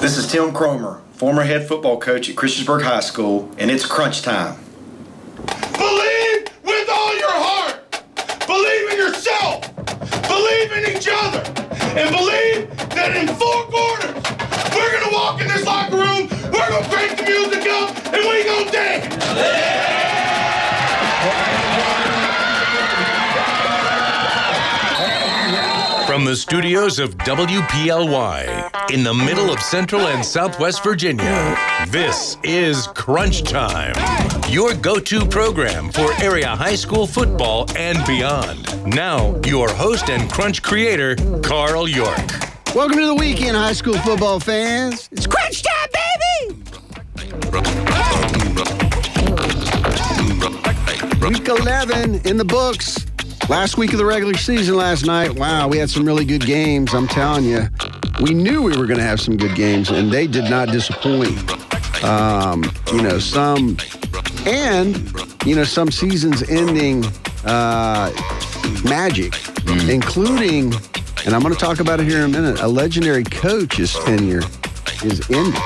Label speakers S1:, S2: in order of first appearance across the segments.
S1: This is Tim Cromer, former head football coach at Christiansburg High School, and it's crunch time.
S2: Believe with all your heart. Believe in yourself. Believe in each other. And believe that in four quarters, we're going to walk in this locker room, we're going to crank the music up, and we're going to dance.
S3: From the studios of WPLY in the middle of Central and Southwest Virginia, this is Crunch Time, your go to program for area high school football and beyond. Now, your host and Crunch creator, Carl York.
S4: Welcome to the weekend, high school football fans. It's crunch time, baby! Week 11 in the books. Last week of the regular season last night. Wow, we had some really good games. I'm telling you, we knew we were going to have some good games, and they did not disappoint. Um, you know, some, and, you know, some seasons ending uh, magic, including, and I'm going to talk about it here in a minute, a legendary coach's tenure is ending.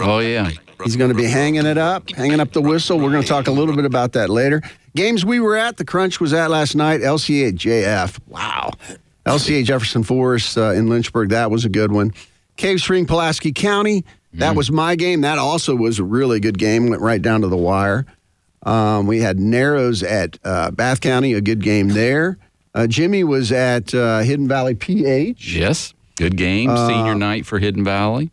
S5: Oh, yeah.
S4: He's going to be hanging it up, hanging up the whistle. We're going to talk a little bit about that later. Games we were at, the Crunch was at last night. LCA JF. Wow. LCA Jefferson Forest uh, in Lynchburg. That was a good one. Cave Spring, Pulaski County. That was my game. That also was a really good game. Went right down to the wire. Um, we had Narrows at uh, Bath County, a good game there. Uh, Jimmy was at uh, Hidden Valley PH.
S5: Yes. Good game. Senior night for Hidden Valley.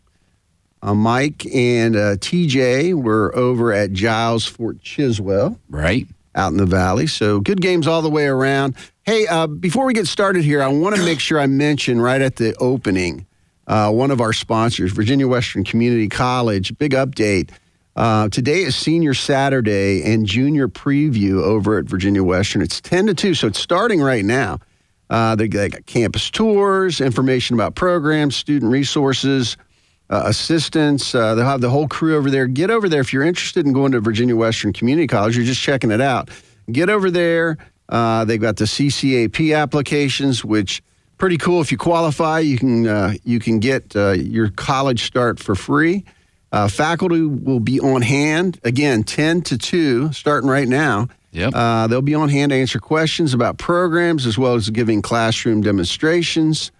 S4: Uh, Mike and uh, TJ were over at Giles Fort Chiswell.
S5: Right.
S4: Out in the valley. So good games all the way around. Hey, uh, before we get started here, I want to make sure I mention right at the opening uh, one of our sponsors, Virginia Western Community College. Big update. Uh, today is Senior Saturday and Junior Preview over at Virginia Western. It's 10 to 2, so it's starting right now. Uh, they, they got campus tours, information about programs, student resources, uh, assistants. Uh, they'll have the whole crew over there. Get over there if you're interested in going to Virginia Western Community College. You're just checking it out. Get over there. Uh, they've got the CCAP applications, which pretty cool. If you qualify, you can uh, you can get uh, your college start for free. Uh, faculty will be on hand again, ten to two, starting right now.
S5: Yep.
S4: Uh, they'll be on hand to answer questions about programs as well as giving classroom demonstrations.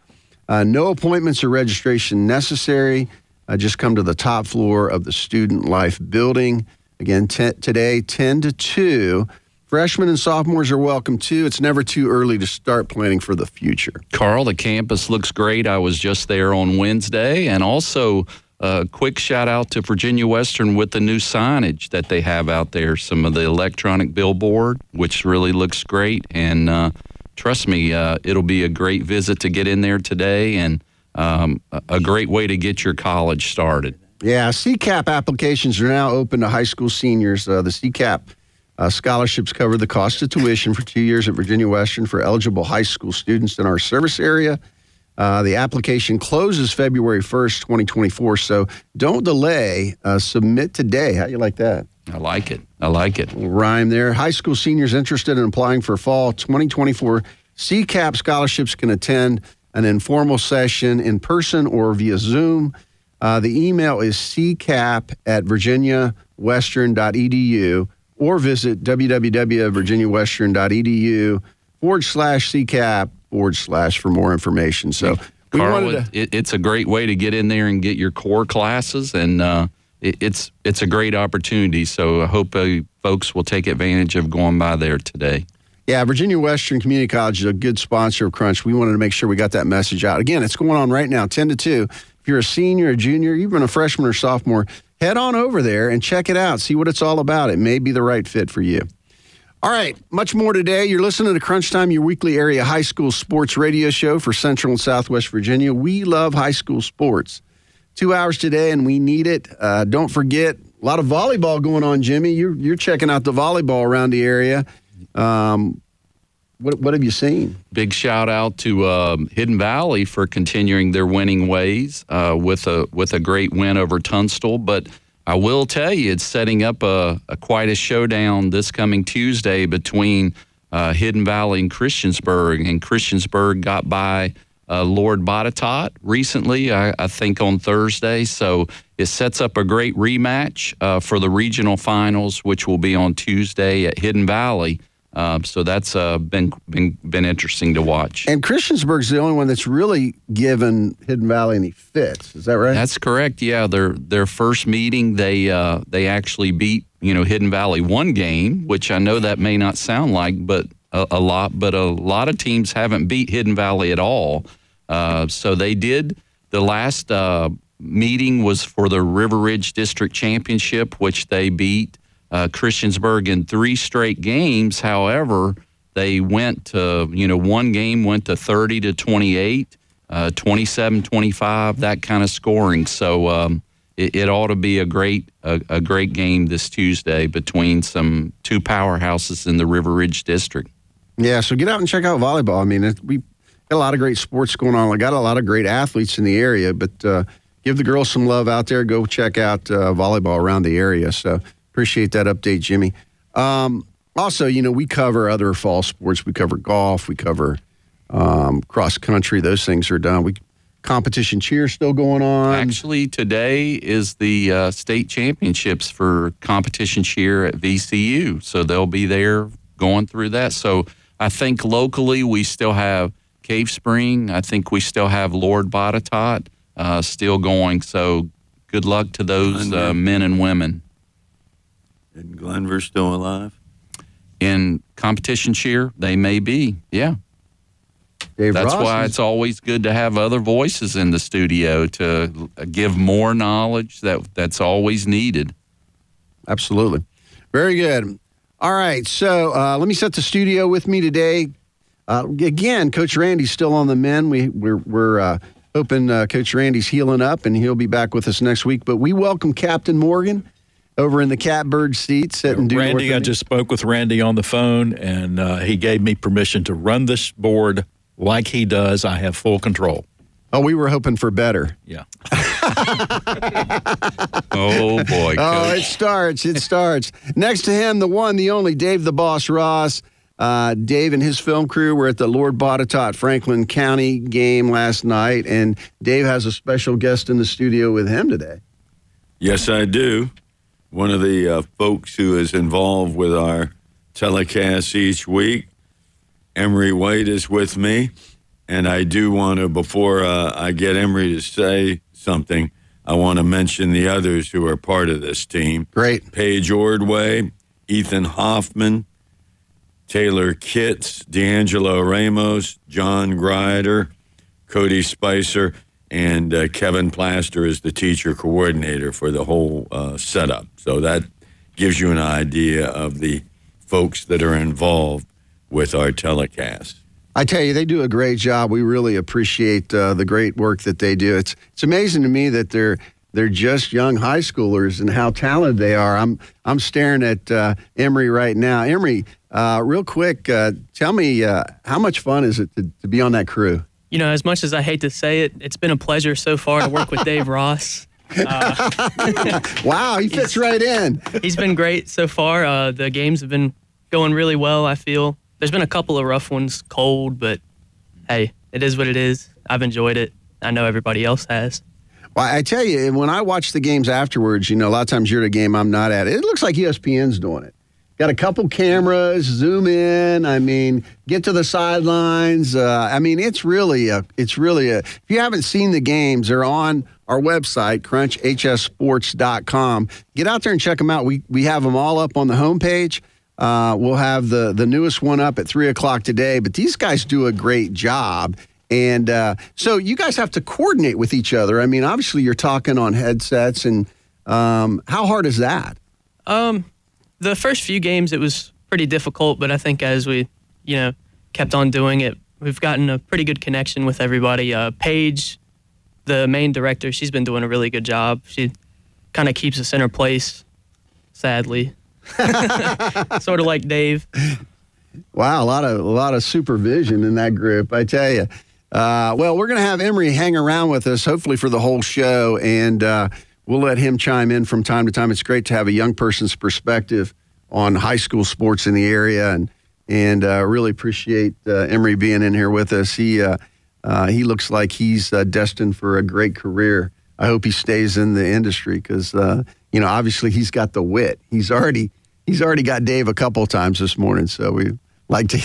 S4: Uh, no appointments or registration necessary. Uh, just come to the top floor of the Student Life building. Again, t- today, 10 to 2. Freshmen and sophomores are welcome too. It's never too early to start planning for the future.
S5: Carl, the campus looks great. I was just there on Wednesday. And also, a quick shout out to Virginia Western with the new signage that they have out there. Some of the electronic billboard, which really looks great. And uh, trust me, uh, it'll be a great visit to get in there today and um, a- great way to get your college started.
S4: Yeah, CCAP applications are now open to high school seniors. Uh, the CCAP uh, scholarships cover the cost of tuition for two years at Virginia Western for eligible high school students in our service area. Uh, the application closes February 1st, 2024. So don't delay. Uh, submit today. How you like that?
S5: I like it. I like it.
S4: Rhyme there. High school seniors interested in applying for fall 2024 CCAP scholarships can attend an informal session in person or via Zoom. Uh, the email is ccap at virginiawestern.edu or visit www.virginiawestern.edu forward slash ccap forward slash for more information. So we
S5: Carl,
S4: to.
S5: it, it's a great way to get in there and get your core classes, and uh, it, it's it's a great opportunity. So I hope uh, folks will take advantage of going by there today.
S4: Yeah, Virginia Western Community College is a good sponsor of Crunch. We wanted to make sure we got that message out. Again, it's going on right now, 10 to 2. If you're a senior, a junior, even a freshman or sophomore, head on over there and check it out. See what it's all about. It may be the right fit for you. All right, much more today. You're listening to Crunch Time, your weekly area high school sports radio show for Central and Southwest Virginia. We love high school sports. Two hours today, and we need it. Uh, don't forget, a lot of volleyball going on, Jimmy. You're, you're checking out the volleyball around the area. Um, what, what have you seen?
S5: Big shout out to um, Hidden Valley for continuing their winning ways uh, with a with a great win over Tunstall. But I will tell you, it's setting up a, a quite a showdown this coming Tuesday between uh, Hidden Valley and Christiansburg. And Christiansburg got by uh, Lord Botetourt recently, I, I, think on Thursday. So it sets up a great rematch uh, for the regional finals, which will be on Tuesday at Hidden Valley. Uh, so that's uh, been been been interesting to watch.
S4: And Christiansburg's the only one that's really given Hidden Valley any fits. Is that right?
S5: That's correct. Yeah, their their first meeting, they uh, they actually beat you know Hidden Valley one game, which I know that may not sound like, but a, a lot. But a lot of teams haven't beat Hidden Valley at all. Uh, so they did. The last uh, meeting was for the River Ridge District Championship, which they beat uh, Christiansburg in three straight games. However, they went to, you know, one game went to 30 to 28, uh, 27 25, that kind of scoring. So um, it, it, ought to be a great, a, a great game this Tuesday between some two powerhouses in the River Ridge District.
S4: Yeah, so get out and check out volleyball. I mean, it, we got a lot of great sports going on. We got a lot of great athletes in the area, but uh, give the girls some love out there. Go check out uh, volleyball around the area. So appreciate that update, Jimmy. Um, also, you know, we cover other fall sports. We cover golf. We cover um, cross country. Those things are done. We competition cheer still going on.
S5: Actually, today is the uh, state championships for competition cheer at VCU, so they'll be there going through that. So I think locally we still have Cave Spring. I think we still have Lord Botetourt uh, still going. So good luck to those uh, men and women.
S6: And Glenvar still alive?
S5: In competition cheer, they may be. Yeah. Dave That's Ross why is- it's always good to have other voices in the studio to give more knowledge that that's always needed.
S4: Absolutely. Very good. All right. So uh, let me set the studio with me today. Uh, again, Coach Randy's still on the men. We we're, we're uh, hoping uh, Coach Randy's healing up and he'll be back with us next week. But we welcome Captain Morgan over in the catbird seat sitting.
S7: Randy, I just spoke with Randy on the phone, and uh, he gave me permission to run this board like he does. I have full control.
S4: Oh, we were hoping for better.
S7: Yeah.
S5: oh boy. Coach.
S4: Oh, it starts. It starts. Next to him, the one, the only, Dave the Boss Ross. Uh, Dave and his film crew were at the Lord Botetourt Franklin County game last night, and Dave has a special guest in the studio with him today.
S6: Yes, I do. One of the uh, folks who is involved with our telecasts each week, Emery White, is with me. And I do want to, before uh, I get Emery to say something, I want to mention the others who are part of this team.
S4: Great.
S6: Paige Ordway, Ethan Hoffman, Taylor Kitts, D'Angelo Ramos, John Grider, Cody Spicer, and uh, Kevin Plaster is the teacher coordinator for the whole uh, setup. So that gives you an idea of the folks that are involved with our telecast.
S4: I tell you, they do a great job. We really appreciate uh, the great work that they do. It's it's amazing to me that they're they're just young high schoolers and how talented they are. I'm I'm staring at uh, Emery right now. Emery, uh, real quick, uh, tell me how much fun is it to, to, be on that crew?
S8: You know, as much as I hate to say it, it's been a pleasure so far to work with Dave Ross.
S4: Uh, wow, he fits right in.
S8: He's been great so far. Uh, the games have been going really well. I feel there's been a couple of rough ones, cold, but hey, it is what it is. I've enjoyed it. I know everybody else has.
S4: Well, I tell you, when I watch the games afterwards, you know, a lot of times you're at a game I'm not at. It looks like ESPN's doing it. Got a couple cameras, zoom in. I mean, get to the sidelines. Uh, I mean, it's really a, it's really a. If you haven't seen the games, they're on our website, crunchhsports.com. Get out there and check them out. We we have them all up on the homepage. Uh, we'll have the the newest one up at three o'clock today. But these guys do a great job. And uh, so you guys have to coordinate with each other. I mean, obviously you're talking on headsets, and um, how hard is that?
S8: Um, the first few games it was pretty difficult, but I think as we, you know, kept on doing it, we've gotten a pretty good connection with everybody. Uh, Paige, the main director, she's been doing a really good job. She kind of keeps us in her place, sadly. sort of like Dave.
S4: Wow, a lot of a lot of supervision in that group, I tell you. Uh, well, we're going to have Emery hang around with us, hopefully for the whole show, and uh, we'll let him chime in from time to time. It's great to have a young person's perspective on high school sports in the area, and and uh, really appreciate uh, Emery being in here with us. He uh, Uh, he looks like he's uh, destined for a great career. I hope he stays in the industry because uh, you know obviously he's got the wit. He's already he's already got Dave a couple times this morning, so we like to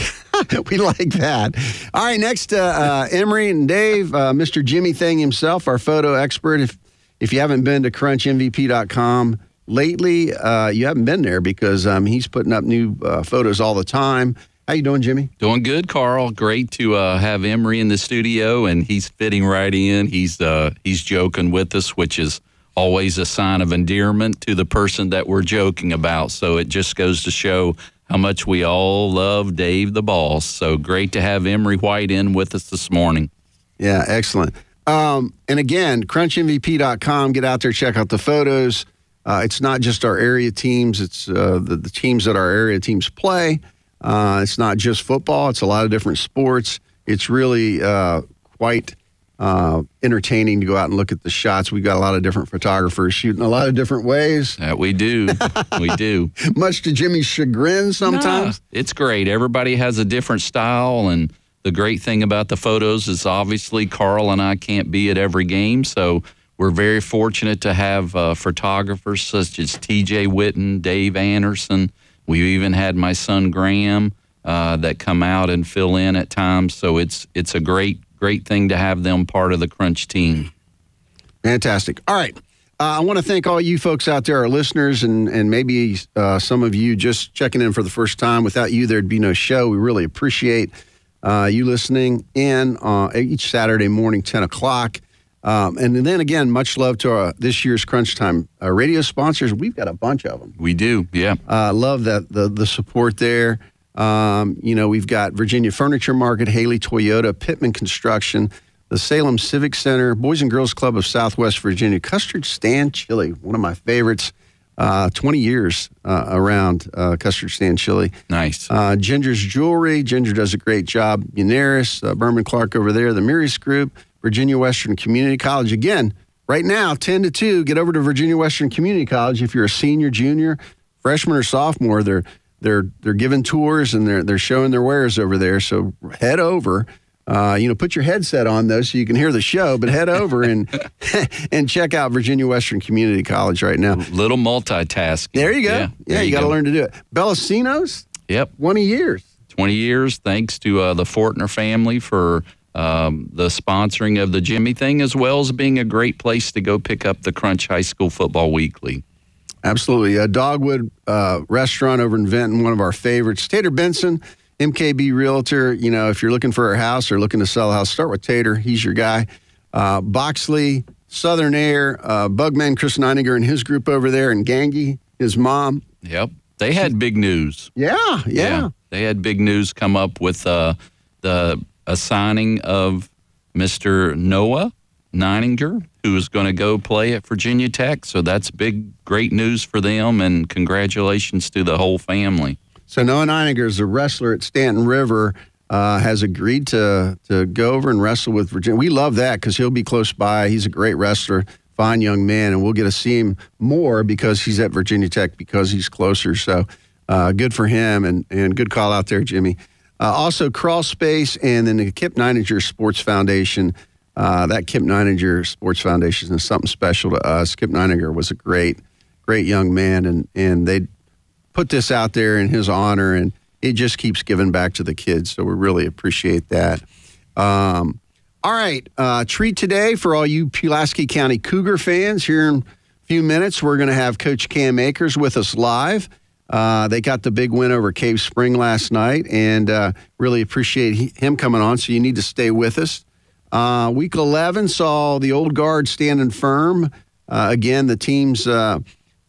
S4: we like that. All right, next uh, uh, Emery and Dave, uh, Mr. Jimmy Thing himself, our photo expert. If if you haven't been to CrunchMVP.com lately, uh, you haven't been there because um, he's putting up new uh, photos all the time. How you doing, Jimmy?
S5: Doing good, Carl. Great to uh, have Emery in the studio, and he's fitting right in. He's uh, he's joking with us, which is always a sign of endearment to the person that we're joking about. So it just goes to show how much we all love Dave the Boss. So great to have Emery White in with us this morning.
S4: Yeah, excellent. Um, and again, crunchmvp.com. Get out there, check out the photos. Uh, it's not just our area teams; it's uh, the, the teams that our area teams play. Uh, it's not just football, it's a lot of different sports. It's really uh, quite uh, entertaining to go out and look at the shots. We've got a lot of different photographers shooting a lot of different ways,
S5: That we do. we do.
S4: much to Jimmy's chagrin sometimes.
S5: Nah, it's great. Everybody has a different style, and the great thing about the photos is obviously Carl and I can't be at every game, so we're very fortunate to have uh, photographers such as T.J. Witten, Dave Anderson. We've even had my son Graham uh, that come out and fill in at times. So it's it's a great great thing to have them part of the Crunch team.
S4: Fantastic. All right. Uh, I want to thank all you folks out there, our listeners, and, and maybe uh, some of you just checking in for the first time. Without you, there'd be no show. We really appreciate uh, you listening in uh, each Saturday morning, 10 o'clock. Um, and then again, much love to our, this year's Crunch Time uh, radio sponsors. We've got a bunch of them.
S5: We do, yeah.
S4: Uh, love that the the support there. Um, you know, we've got Virginia Furniture Market, Haley Toyota, Pittman Construction, the Salem Civic Center, Boys and Girls Club of Southwest Virginia, Custard Stand Chili, one of my favorites. Uh, 20 years uh, around uh, Custard Stand Chili.
S5: Nice.
S4: Uh, Ginger's Jewelry. Ginger does a great job. Muneris, uh, Berman Clark over there, the Murius Group, Virginia Western Community College. Again, right now, 10 to 2, get over to Virginia Western Community College. If you're a senior, junior, freshman, or sophomore, they're they're they're giving tours and they're they're showing their wares over there. So head over. Uh, you know, put your headset on though, so you can hear the show. But head over and and check out Virginia Western Community College right now.
S5: Little multitasking.
S4: There you go.
S5: Yeah,
S4: Yeah,
S5: there
S4: you, got to learn to do it. Bellacino's,
S5: Yep.
S4: 20 years.
S5: 20 years. Thanks to uh, the Fortner family for um, the sponsoring of the Jimmy thing, as well as being a great place to go pick up the Crunch High School Football Weekly.
S4: Absolutely. A Dogwood uh, restaurant over in Benton, one of our favorites. Tater Benson, MKB Realtor. You know, if you're looking for a house or looking to sell a house, start with Tater. He's your guy. Uh, Boxley, Southern Air, uh, Bugman, Chris Neininger and his group over there, and Gangi, his mom.
S5: Yep. They had big news.
S4: Yeah, yeah.
S5: They had big news come up with uh, the assigning of Mr. Noah Neininger, who is going to go play at Virginia Tech. So that's big, great news for them, and congratulations to the whole family.
S4: So Noah Neininger is a wrestler at Staunton River. Uh, has agreed to to go over and wrestle with Virginia. We love that because he'll be close by. He's a great wrestler, fine young man, and we'll get to see him more because he's at Virginia Tech because he's closer. So uh, good for him and and good call out there, Jimmy. Uh, also, Crawl Space and then the Kip Neininger Sports Foundation. Uh, that Kip Neininger Sports Foundation is something special to us. Kip Neininger was a great, great young man, and and they put this out there in his honor, and it just keeps giving back to the kids. So we really appreciate that. Um, all right, uh, treat today for all you Pulaski County Cougar fans. Here in a few minutes, we're going to have Coach Cam Akers with us live. Uh, they got the big win over Cave Spring last night, and uh, really appreciate he, him coming on. So you need to stay with us. Uh, week 11 saw the old guard standing firm. Uh, again, the teams uh,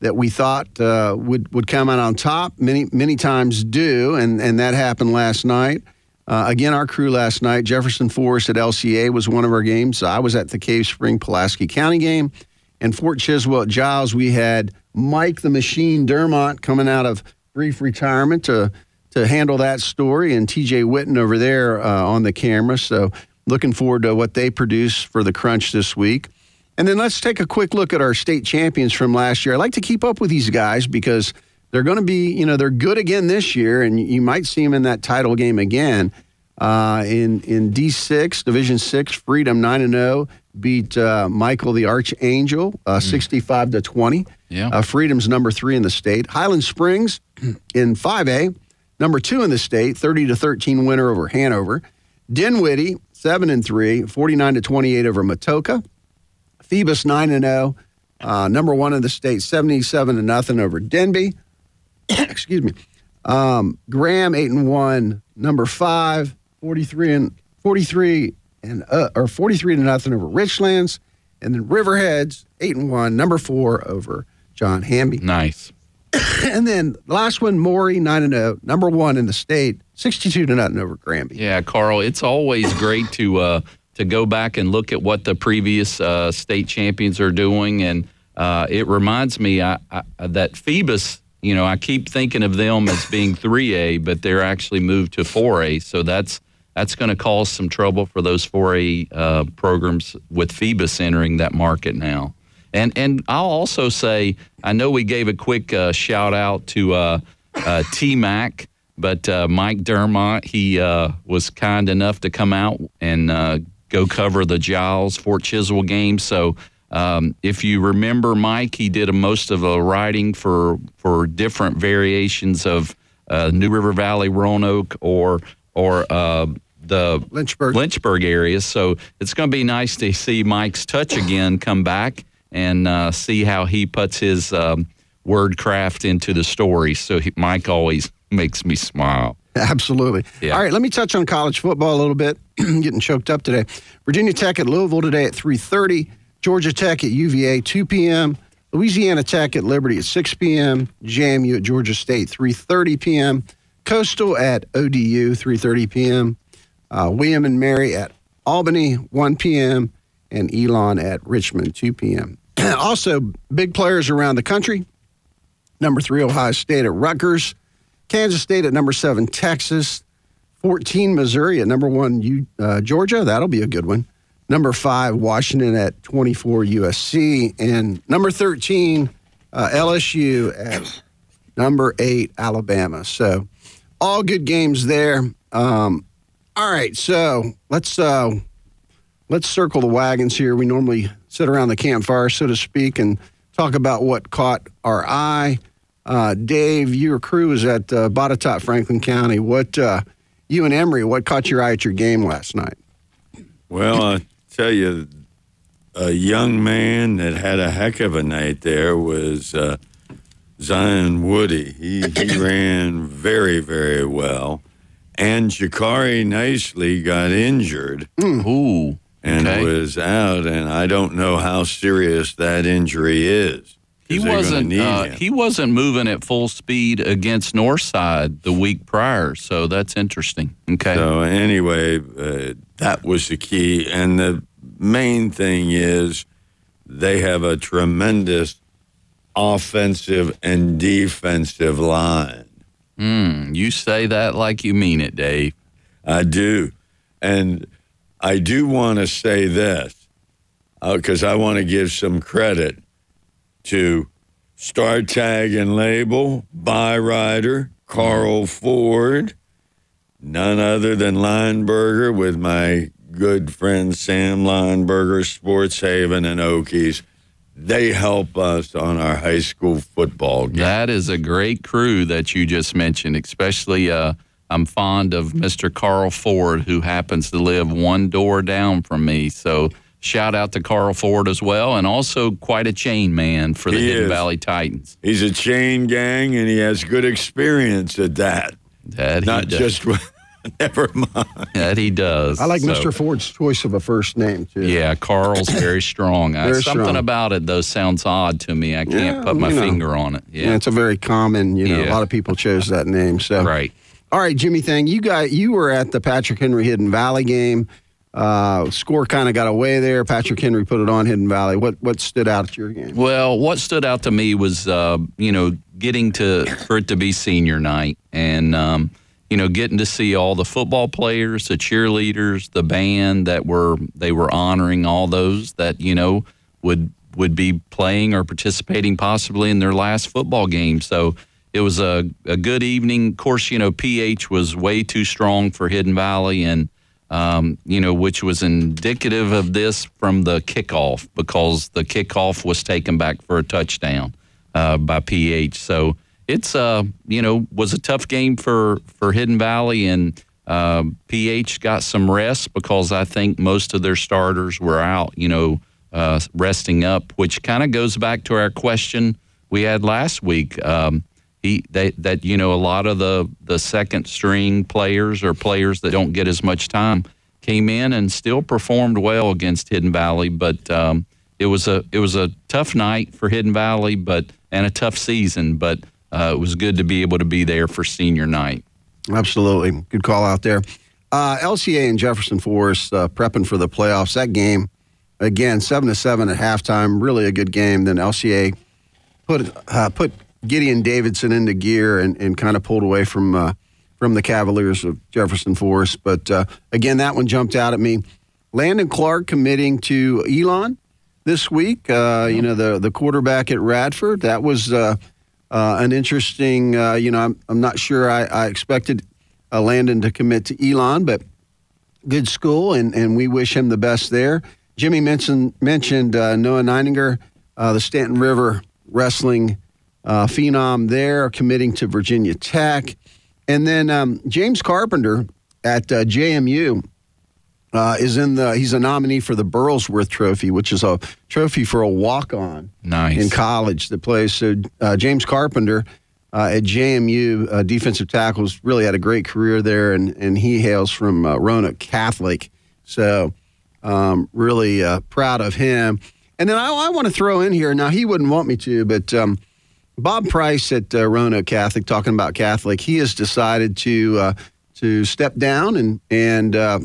S4: that we thought uh, would would come out on top many many times do, and and that happened last night. Uh, again, our crew last night, Jefferson Forest at LCA was one of our games. I was at the Cave Spring Pulaski County game, and Fort Chiswell at Giles. We had Mike the Machine Dermont coming out of brief retirement to to handle that story, and TJ Witten over there uh, on the camera. So looking forward to what they produce for the Crunch this week. And then let's take a quick look at our state champions from last year. I like to keep up with these guys because they're going to be, you know, they're good again this year, and you might see them in that title game again. Uh, in in D6 Division Six, Freedom nine and zero beat uh, Michael the Archangel uh, 65 to 20.
S5: Yeah.
S4: Uh, Freedom's number three in the state. Highland Springs in 5A, number two in the state, 30 to 13 winner over Hanover. Dinwiddie seven and three, 49 to 28 over Matoaca. Phoebus nine and zero, uh, number one in the state, 77 to nothing over Denby. Excuse me. Um, Graham eight and one, number five, 43 and 43 and uh, or 43 to nothing over Richlands, and then Riverheads eight and one, number four over John Hamby.
S5: Nice.
S4: and then last one, Maury nine and zero, number one in the state, 62 to nothing over Granby.
S5: Yeah, Carl, it's always great to uh, to go back and look at what the previous uh, state champions are doing, and uh, it reminds me I, I, that Phoebus. You know, I keep thinking of them as being 3A, but they're actually moved to 4A. So that's that's going to cause some trouble for those 4A uh, programs with Phoebus entering that market now. And and I'll also say I know we gave a quick uh, shout out to uh, uh, T Mac, but uh, Mike Dermott he uh, was kind enough to come out and uh, go cover the Giles Fort Chiswell game. So. Um, if you remember Mike, he did a, most of the writing for for different variations of uh, New River Valley, Roanoke, or or uh, the
S4: Lynchburg.
S5: Lynchburg area. So it's going to be nice to see Mike's touch again come back and uh, see how he puts his um, word craft into the story. So he, Mike always makes me smile.
S4: Absolutely.
S5: Yeah.
S4: All right, let me touch on college football a little bit. Getting choked up today. Virginia Tech at Louisville today at 3:30. Georgia Tech at UVA 2 p.m. Louisiana Tech at Liberty at 6 p.m. JMU at Georgia State 3:30 p.m. Coastal at ODU 3:30 p.m. Uh, William and Mary at Albany 1 p.m. and Elon at Richmond 2 p.m. also, big players around the country. Number three, Ohio State at Rutgers. Kansas State at number seven, Texas. 14, Missouri at number one, U, uh, Georgia. That'll be a good one. Number five, Washington at 24, USC. And number 13, uh, LSU at number eight, Alabama. So all good games there. Um, all right, so let's uh, let's circle the wagons here. We normally sit around the campfire, so to speak, and talk about what caught our eye. Uh, Dave, your crew is at uh, Botetourt, Franklin County. What uh, you and Emery? What caught your eye at your game last night?
S6: Well, I tell you, a young man that had a heck of a night there was uh, Zion Woody. He, he ran very, very well. And Jakari Nicely got injured
S5: Ooh.
S6: and
S5: Okay.
S6: was out, and I don't know how serious that injury is.
S5: He wasn't. Uh, he wasn't moving at full speed against Northside the week prior, so that's interesting. Okay.
S6: So anyway, uh, that was the key, and the main thing is they have a tremendous offensive and defensive line.
S5: Mm, you say that like you mean it, Dave.
S6: I do, and I do want to say this because I want to give some credit to Star Tag and Label, Byrider, Carl Ford, none other than Lineberger with my good friend Sam Lineberger, Sports Haven, and Okies. They help us on our high school football game.
S5: That is a great crew that you just mentioned, especially uh, I'm fond of Mr. Carl Ford, who happens to live one door down from me. So shout out to Carl Ford as well, and also quite a chain man for the
S6: He
S5: Hidden
S6: is.
S5: Valley Titans.
S6: He's a chain gang, and he has good experience at that.
S5: That he
S6: Not
S5: does.
S6: just never mind.
S5: that he does.
S4: I like
S5: So,
S4: Mr. Ford's choice of a first name too.
S5: Yeah, Carl's very strong. I-
S4: uh,
S5: something
S4: strong.
S5: about it though sounds odd to me. I can't
S4: Yeah,
S5: put my
S4: you know.
S5: finger on it.
S4: Yeah,
S5: Yeah,
S4: it's a very common. You know, a lot of people chose that name. So
S5: right.
S4: All right, Jimmy Thang, you got you were at the Patrick Henry Hidden Valley game. Uh, score kind of got away there. Patrick Henry put it on Hidden Valley. What what stood out at your game?
S5: Well, what stood out to me was, uh, you know, getting to for it to be senior night, and um, you know, getting to see all the football players, the cheerleaders, the band that were they were honoring all those that you know would would be playing or participating possibly in their last football game. So it was a, a good evening. Of course, you know, PH was way too strong for Hidden Valley, and um, you know, which was indicative of this from the kickoff because the kickoff was taken back for a touchdown uh, by PH. So it's uh, you know, was a tough game for for Hidden Valley, and uh, PH got some rest because I think most of their starters were out. You know, uh, resting up, which kind of goes back to our question we had last week. Um, he that you know a lot of the the second string players or players that don't get as much time came in and still performed well against Hidden Valley, but um, it was a it was a tough night for Hidden Valley, but and a tough season, but uh, it was good to be able to be there for senior night.
S4: Absolutely, good call out there. Uh, LCA and Jefferson Forest uh, prepping for the playoffs. That game again, seven to seven at halftime. Really a good game. Then LCA put uh, put Gideon Davidson into gear and, and kind of pulled away from uh, from the Cavaliers of Jefferson Forest. But uh, again, that one jumped out at me. Landon Clark committing to Elon this week. Uh, you know, the the quarterback at Radford. That was uh, uh, an interesting. you know, I'm I'm not sure I, I expected Landon to commit to Elon, but good school, and and we wish him the best there. Jimmy mentioned mentioned Noah Neininger, the Staunton River wrestling uh, phenom there, committing to Virginia Tech. And then um, James Carpenter at uh, JMU uh, is in the, he's a nominee for the Burlsworth Trophy, which is a trophy for a walk on
S5: nice.
S4: in college that plays. So uh, James Carpenter uh, at JMU, uh, defensive tackles, really had a great career there, and, and he hails from Roanoke Catholic. So um, really proud of him. And then I, I want to throw in here, now he wouldn't want me to, but um, Bob Price at uh, Roanoke Catholic, talking about Catholic, he has decided to uh, to step down and and uh,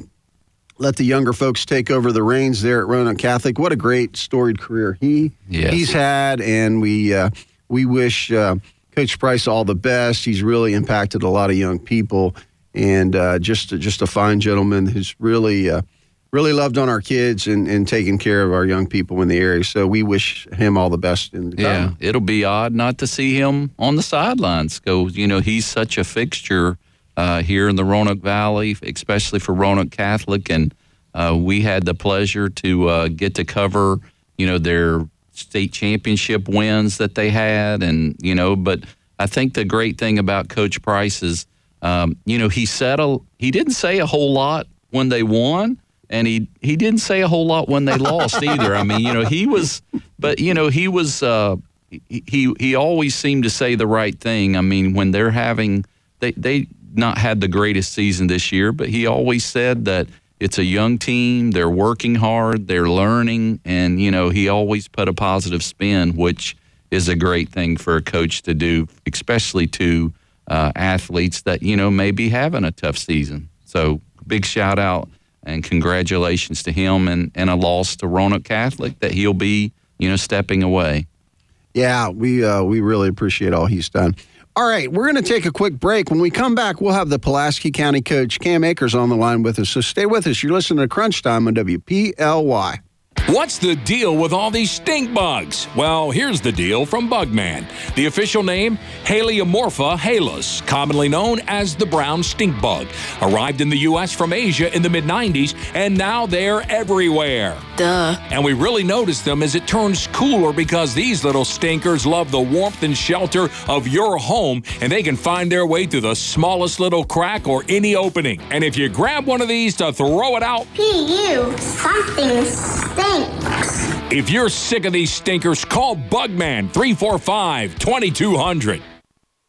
S4: let the younger folks take over the reins there at Roanoke Catholic. What a great storied career he
S5: yes.
S4: he's had, and we uh, we wish uh, Coach Price all the best. He's really impacted a lot of young people, and uh, just just a fine gentleman who's really uh, really loved on our kids and, and taking care of our young people in the area. So we wish him all the best. In the
S5: yeah, it'll be odd not to see him on the sidelines. Go, you know, he's such a fixture uh, here in the Roanoke Valley, especially for Roanoke Catholic, and uh, we had the pleasure to uh, get to cover, you know, their state championship wins that they had, and you know, but I think the great thing about Coach Price is, um, you know, he said a, he didn't say a whole lot when they won and he he didn't say a whole lot when they lost either. I mean, you know, he was, but you know, he was. Uh, he he always seemed to say the right thing. I mean, when they're having they they not had the greatest season this year, but he always said that it's a young team. They're working hard. They're learning, and you know, he always put a positive spin, which is a great thing for a coach to do, especially to uh, athletes that you know may be having a tough season. So, big shout out and congratulations to him and, and a loss to Roanoke Catholic that he'll be, you know, stepping away.
S4: Yeah, we uh, we really appreciate all he's done. All right, we're going to take a quick break. When we come back, we'll have the Pulaski County coach Cam Akers on the line with us. So stay with us. You're listening to Crunch Time on WPLY.
S9: What's the deal with all these stink bugs? Well, here's the deal from Bugman. The official name, Halyomorpha halys, commonly known as the brown stink bug. Arrived in the U.S. from Asia in the mid 90s, and now they're everywhere.
S10: Duh.
S9: And we really notice them as it turns cooler because these little stinkers love the warmth and shelter of your home, and they can find their way through the smallest little crack or any opening. And if you grab one of these to throw it out,
S10: P.U. Something stinks.
S9: If you're sick of these stinkers, call Bugman 345 2200.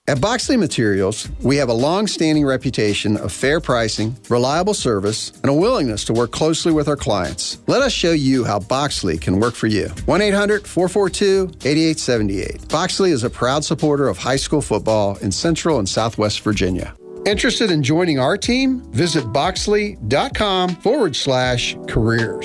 S4: At Boxley Materials, we have a long standing reputation of fair pricing, reliable service, and a willingness to work closely with our clients. Let us show you how Boxley can work for you. 1 800 442 8878. Boxley is a proud supporter of high school football in Central and Southwest Virginia. Interested in joining our team? Visit boxley.com forward slash careers.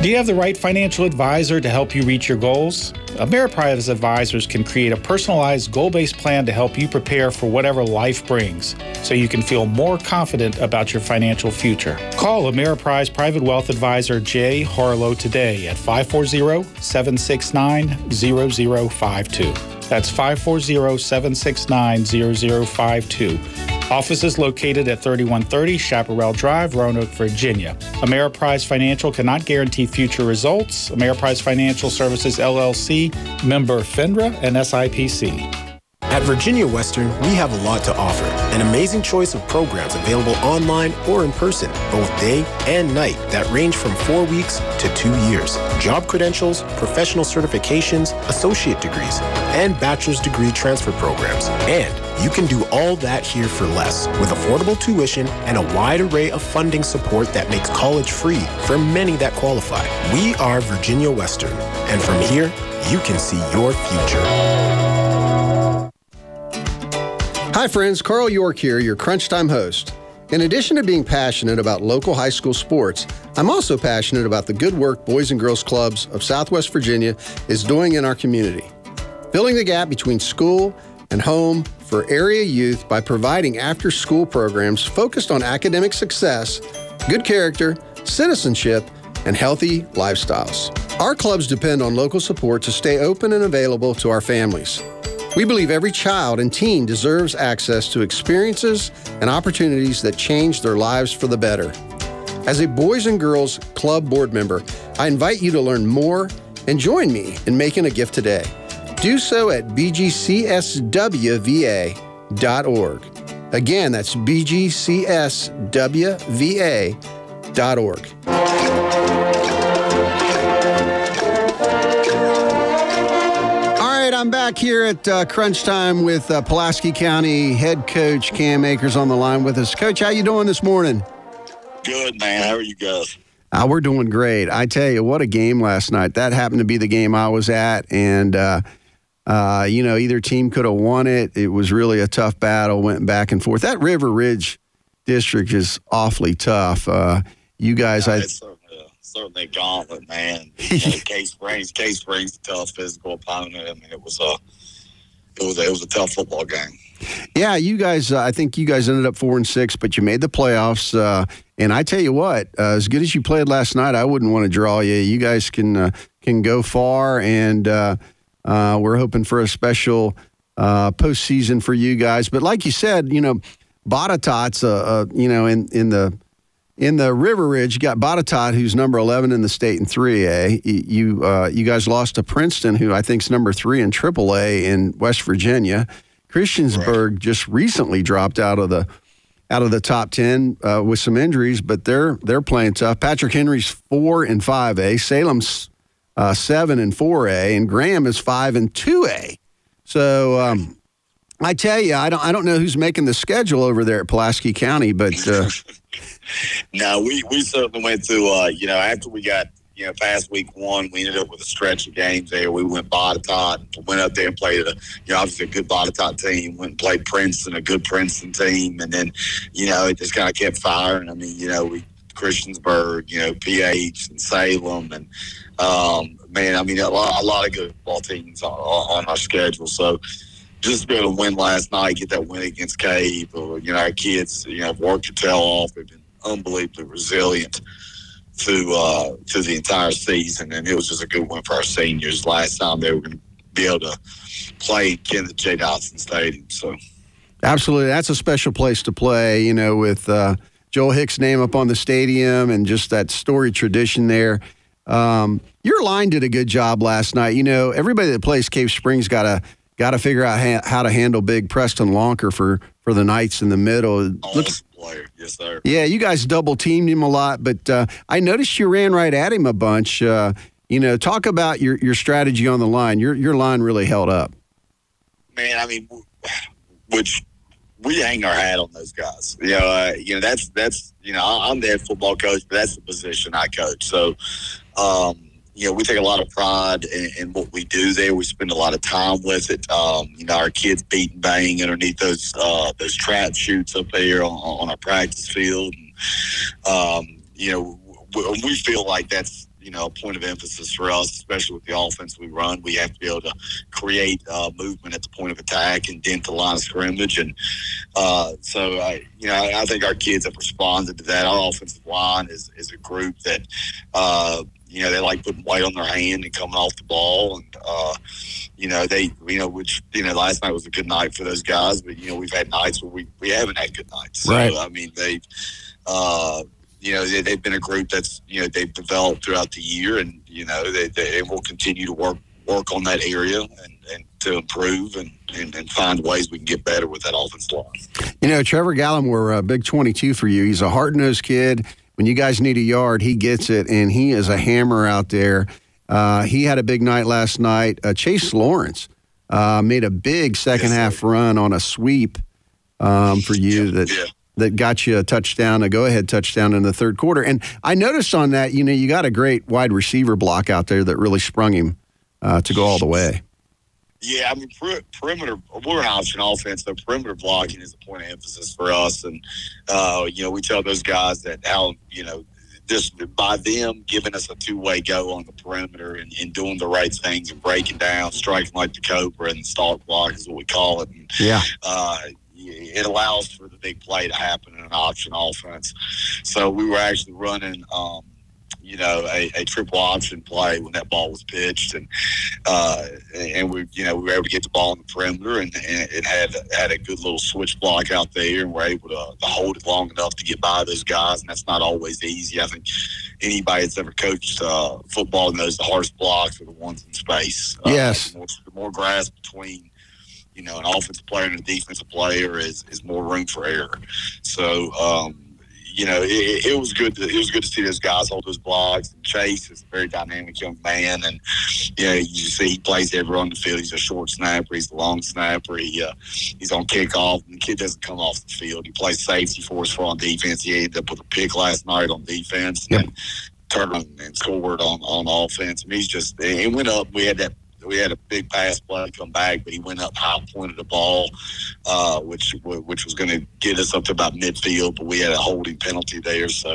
S11: Do you have the right financial advisor to help you reach your goals? Ameriprise advisors can create a personalized, goal based plan to help you prepare for whatever life brings so you can feel more confident about your financial future. Call Ameriprise Private Wealth Advisor Jay Harlow today at 540 769 0052. That's 540 769 0052. Office is located at 3130 Chaparral Drive, Roanoke, Virginia. Ameriprise Financial cannot guarantee future results. Ameriprise Financial Services LLC, member FINRA and SIPC.
S12: At Virginia Western, we have a lot to offer. An amazing choice of programs available online or in person, both day and night, that range from four weeks to two years. Job credentials, professional certifications, associate degrees, and bachelor's degree transfer programs. And you can do all that here for less with affordable tuition and a wide array of funding support that makes college free for many that qualify. We are Virginia Western, and from here, you can see your future.
S4: Hi, friends. Carl York here, your Crunch Time host. In addition to being passionate about local high school sports, I'm also passionate about the good work Boys and Girls Clubs of Southwest Virginia is doing in our community. Filling the gap between school and home for area youth by providing after school programs focused on academic success, good character, citizenship, and healthy lifestyles. Our clubs depend on local support to stay open and available to our families. We believe every child and teen deserves access to experiences and opportunities that change their lives for the better. As a Boys and Girls Club board member, I invite you to learn more and join me in making a gift today. Do so at bgcswva.org. Again, that's bgcswva.org. I'm back here at uh, Crunch Time with uh, Pulaski County head coach Cam Akers on the line with us. Coach, how you doing this morning?
S13: Good, man. How are you guys?
S4: Uh, we're doing great. I tell you, what a game last night. That happened to be the game I was at, and uh, uh, you know, either team could have won it. It was really a tough battle. Went back and forth. That River Ridge district is awfully tough. Uh, you guys,
S13: yeah,
S4: I
S13: certainly a gauntlet, man. You know, Case Springs, Case Springs, a tough physical opponent. I mean, it was a, it was a, it was a tough football game.
S4: Yeah, you guys. Uh, I think you guys ended up four and six, but you made the playoffs. Uh, and I tell you what, uh, as good as you played last night, I wouldn't want to draw you. You guys can uh, can go far, and uh, uh, we're hoping for a special postseason for you guys. But like you said, you know, Botetourt's, uh, you know, in in the in the River Ridge, you got Botetourt, who's number 11 in the state in 3A. You uh, you guys lost to Princeton, who I think is number three in AAA in West Virginia. Christiansburg right. just recently dropped out of the out of the top 10 uh, with some injuries, but they're they're playing tough. Patrick Henry's four and 5A. Salem's uh, seven and 4A, and Graham is five and 2A. So. Um, I tell you, I don't. I don't know who's making the schedule over there at Pulaski County, but uh,
S13: no, we we certainly went to. Uh, you know, after we got you know past week one, we ended up with a stretch of games there. We went Botetourt, went up there and played a you know obviously a good Botetourt team. Went and played Princeton, a good Princeton team, and then you know it just kind of kept firing. I mean, you know we Christiansburg, you know PH and Salem, and um, man, I mean a lot, a lot of good ball teams on, on our schedule. So just be able to win last night, get that win against Cave, or you know, our kids, you know, have worked their tail off. They've been unbelievably resilient through uh, to the entire season, and it was just a good win for our seniors. Last time they were going to be able to play in Kenneth J. Dotson Stadium, so
S4: absolutely, that's a special place to play. You know, with uh, Joel Hicks' name up on the stadium and just that story tradition there. Um, your line did a good job last night. You know, everybody that plays Cave Springs got a got to figure out ha- how to handle big Preston Lonker for for the Knights in the middle. It looks
S13: player. Yes, sir.
S4: Yeah, you guys double teamed him a lot, but uh, I noticed you ran right at him a bunch. Uh, you know, talk about your, your strategy on the line. Your your line really held up.
S13: Man, I mean, which we hang our hat on those guys. You know, uh, you know that's that's you know I'm the head football coach, but that's the position I coach. So, um, you know, we take a lot of pride in, in, what we do there. We spend a lot of time with it. Um, you know, our kids beat and bang underneath those uh, those trap chutes up there on, on our practice field. And, um, you know, we, we feel like that's you know, a point of emphasis for us, especially with the offense we run. We have to be able to create uh, movement at the point of attack and dent the line of scrimmage. And uh, so, I, you know, I think our kids have responded to that. Our offensive line is, is a group that, uh, you know, they like putting weight on their hand and coming off the ball. And, uh, you know, they, you know, which, you know, last night was a good night for those guys, but, you know, we've had nights where we, we haven't had good nights. So,
S4: right.
S13: I mean, they, uh, you know, they, have been a group that's, you know, they've developed throughout the year and, you know, they, they will continue to work, work on that area and, and to improve and, and, and, find ways we can get better with that offense line.
S4: You know, Trevor Gallimore, a big 22 for you. He's a hard nosed kid. When you guys need a yard, he gets it, and he is a hammer out there. Uh, he had a big night last night. Uh, Chase Lawrence uh, made a big second yes, half run on a sweep um, for you yeah, that yeah that got you a touchdown, a go ahead touchdown in the third quarter. And I noticed on that, you know, you got a great wide receiver block out there that really sprung him uh, to go all the way.
S13: Yeah, I mean, per- perimeter, we're an option offense, so perimeter blocking is a point of emphasis for us. And, uh, you know, we tell those guys that how, you know, just by them giving us a two way go on the perimeter and, and, doing the right things and breaking down, striking like the Cobra and stalk block is what we call it. And,
S4: yeah.
S13: Uh, it allows for the big play to happen in an option offense. So we were actually running, um, you know, a, a, triple option play when that ball was pitched, and uh, and we, you know, we were able to get the ball in the perimeter, and, and it had had a good little switch block out there, and we're able to, to, hold it long enough to get by those guys, and that's not always easy. I think anybody that's ever coached uh, football knows the hardest blocks are the ones in space.
S4: Uh, yes,
S13: the more, the more grass between you know, an offensive player and a defensive player is, is more room for error. So, um, you know, it, it, was good. To, it was good to see those guys hold those blocks. And Chase is a very dynamic young man, and you know, you see he plays everywhere on the field. He's a short snapper. He's a long snapper. He uh, he's on kickoff, and the kid doesn't come off the field. He plays safety for us for on defense. He ended up with a pick last night on defense. Yep. And, turned and scored on on offense. Mean, he's just he went up. We had that we had a big pass play come back, but he went up high, pointed the ball, uh, which which was going to get us up to about midfield, but we had a holding penalty there. So,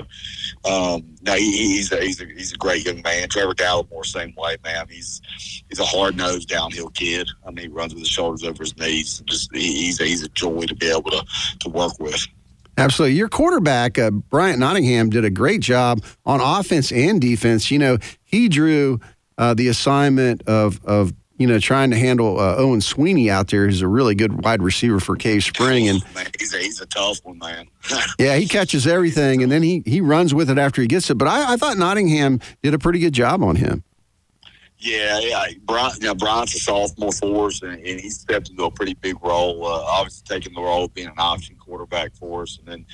S13: um, no, he, he's a, he's a he's a great young man. Trevor Gallimore, same way, man. He's he's a hard nosed downhill kid. I mean, he runs with his shoulders over his knees. Just he's a, he's a joy to be able to to work with.
S4: Absolutely. Your quarterback, uh, Bryant Nottingham, did a great job on offense and defense. You know, he drew uh, the assignment of of you know trying to handle uh, Owen Sweeney out there, who's a really good wide receiver for Cave Spring, and
S13: man, he's a, he's a tough one, man.
S4: yeah, he catches everything, and then he he runs with it after he gets it. But I, I thought Nottingham did a pretty good job on him.
S13: Yeah, yeah. Brian, you know, Brian's a sophomore for us, and, and he stepped into a pretty big role. Uh, obviously, taking the role of being an option quarterback for us, and then,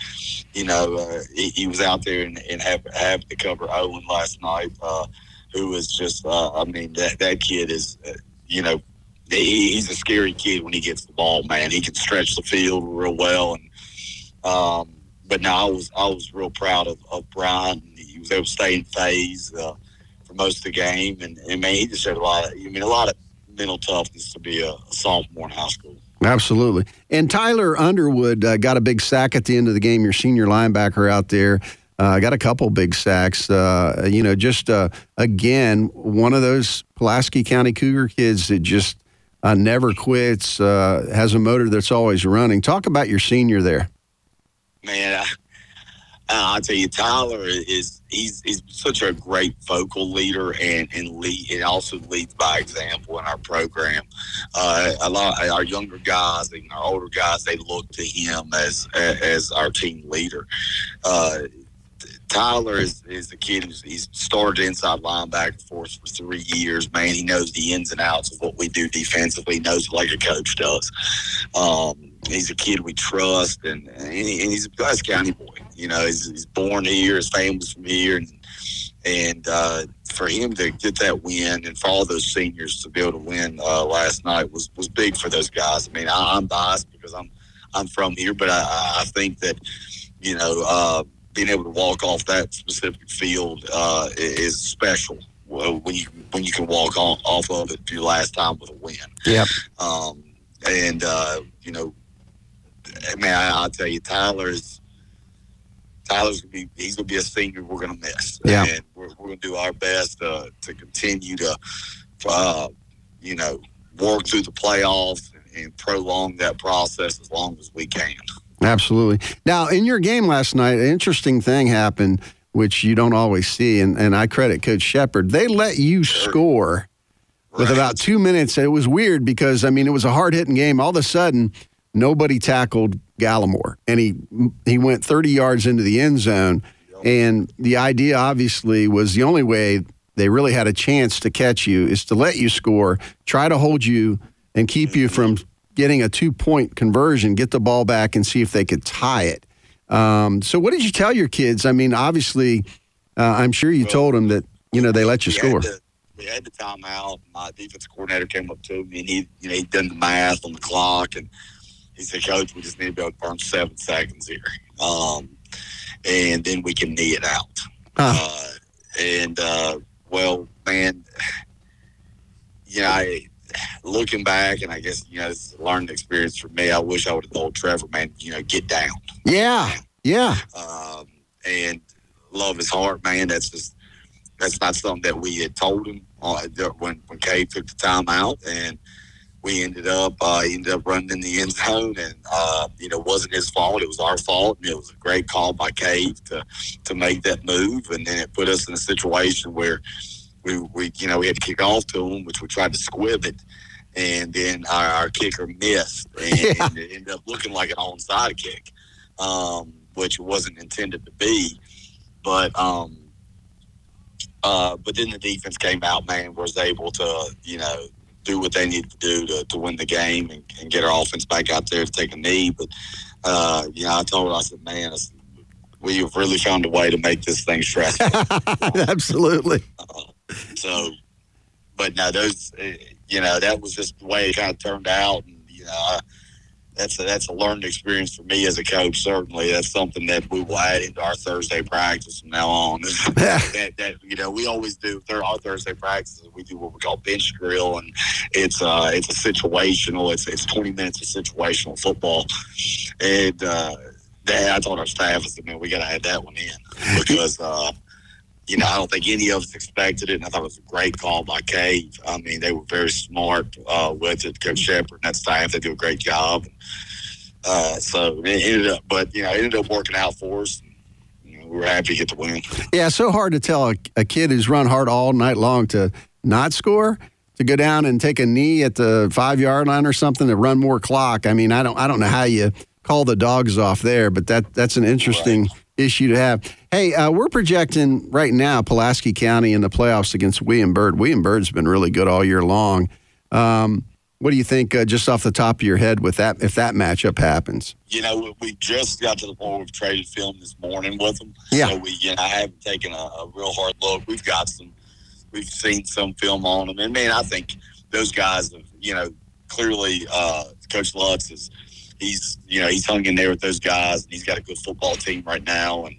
S13: you know, uh, he, he, was out there and, and have have to cover Owen last night. Uh, who is just, uh, I mean, that, that kid is, uh, you know, he, he's a scary kid when he gets the ball, man. He can stretch the field real well. And, um, but no, I was, I was real proud of, of Brian. He was able to stay in phase, uh, for most of the game. And, and man, he just had a lot of, I mean, a lot of mental toughness to be a, a sophomore in high school.
S4: Absolutely. And Tyler Underwood uh, got a big sack at the end of the game, your senior linebacker out there. I uh, got a couple big sacks. Uh, you know, just uh, again, one of those Pulaski County Cougar kids that just uh, never quits, uh, has a motor that's always running. Talk about your senior there.
S13: Man, I, will tell you, Tyler is he's he's such a great vocal leader and and lead and also leads by example in our program. Uh, a lot our younger guys and our older guys they look to him as as our team leader. Tyler is, is a kid who's he's started inside linebacker for us for three years. Man, he knows the ins and outs of what we do defensively. Knows like a coach does. Um, he's a kid we trust, and and, he, and he's a Glass County boy. You know, he's, he's born here, his family's from here, and and uh, for him to get that win and for all those seniors to be able to win uh, last night was was big for those guys. I mean, I, I'm biased because I'm I'm from here, but I, I think that you know uh, being able to walk off that specific field uh, is special when you when you can walk on, off of it your last time with a win.
S4: Yep.
S13: Um, and uh, you know, man, I, I'll tell you, Tyler's Tyler's gonna be he's gonna be a senior we're gonna miss.
S4: Yeah.
S13: And we're, we're gonna do our best uh, to continue to, uh, you know, work through the playoffs and prolong that process as long as we can.
S4: Absolutely. Now, in your game last night, an interesting thing happened, which you don't always see, and, and I credit Coach Shepard. They let you score with about two minutes. It was weird because, I mean, it was a hard hitting game. All of a sudden, nobody tackled Gallimore, and he he went 30 yards into the end zone. And the idea, obviously, was the only way they really had a chance to catch you is to let you score, try to hold you, and keep you from getting a two point conversion, get the ball back, and see if they could tie it. Um, so, what did you tell your kids? I mean, obviously, uh, I'm sure you told them that you know they let you score.
S13: we had the timeout. My defense coordinator came up to me and he, you know, he'd done the math on the clock and he said, "Coach, we just need to be able to burn seven seconds here, um, and then we can knee it out." Uh, and uh, well, man, you know, I, looking back, and I guess you know, it's a learning experience for me. I wish I would have told Trevor, man, you know, get down
S4: Yeah, yeah,
S13: um, and love his heart, man. That's just that's not something that we had told him uh, when when Cade took the time out, and we ended up uh, ended up running in the end zone, and uh, you know, wasn't his fault. It was our fault, and it was a great call by Cade to to make that move, and then it put us in a situation where we, we you know we had to kick off to him, which we tried to squib it. And then our, our kicker missed, and, and it ended up looking like an onside kick um, which it wasn't intended to be. But um, uh, but then the defense came out, man, was able to you know do what they needed to do to, to win the game and, and get our offense back out there to take a knee. But uh, you know, I told her, I said, man, I said, we have really found a way to make this thing stressful.
S4: absolutely.
S13: So, but no, those, uh, you know, that was just the way it kind of turned out. And, you know, I, that's a, that's a learned experience for me as a coach. Certainly, that's something that we will add into our Thursday practice from now on. that, that you know, we always do our Thursday practices. We do what we call bench drill, and it's uh, it's a situational. It's it's twenty minutes of situational football, and uh, that I told our staff, I said, man, we got to add that one in because. Uh, you know, I don't think any of us expected it, and I thought it was a great call by Cave. I mean, they were very smart uh, with it. Coach Shepard and that staff, they do a great job. Uh, so it ended up, but you know, it ended up working out for us. You know, we were happy to get the win.
S4: Yeah, so hard to tell a, a kid who's run hard all night long to not score, to go down and take a knee at the five yard line or something to run more clock. I mean, I don't I don't know how you call the dogs off there, but that that's an interesting issue to have. Hey, uh, we're projecting right now Pulaski County in the playoffs against William Byrd. William Byrd's been really good all year long. Um, what do you think, uh, just off the top of your head, with that if that matchup happens?
S13: You know, we- we just got to the point we've traded film this morning with them.
S4: Yeah.
S13: So we, you know, I haven't taken a, a real hard look. We've got some, we've seen some film on them, and man, I think those guys have, you know, clearly, uh, Coach Lutz is, he's, you know, he's hung in there with those guys, and he's got a good football team right now, and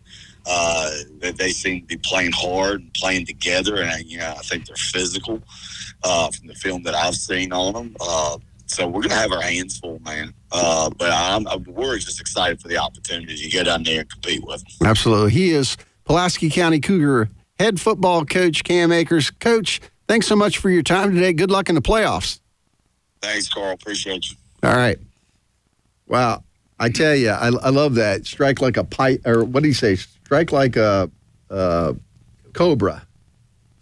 S13: uh, they, they seem to be playing hard and playing together, and you know, I think they're physical uh, from the film that I've seen on them. Uh, so we're gonna have our hands full, man. Uh, but I'm, I'm, we're just excited for the opportunity to get down there and compete with them.
S4: Absolutely. He is Pulaski County Cougar head football coach Cam Akers. Coach, thanks so much for your time today. Good luck in the playoffs.
S13: Thanks, Carl. Appreciate you.
S4: All right. Wow. I tell you, I, I love that. Strike like a pipe, or what do you say? Strike like a, uh cobra.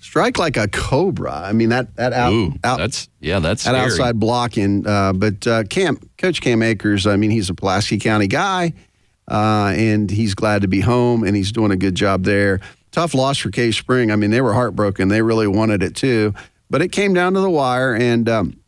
S4: Strike like a cobra. I mean that that out,
S5: Ooh,
S4: out
S5: that's yeah, that's
S4: that
S5: scary.
S4: outside blocking. Uh, but uh, Cam, Coach Cam Akers, I mean, he's a Pulaski County guy, uh, and he's glad to be home, and he's doing a good job there. Tough loss for Cave Spring. I mean, they were heartbroken. They really wanted it too, but it came down to the wire, and um,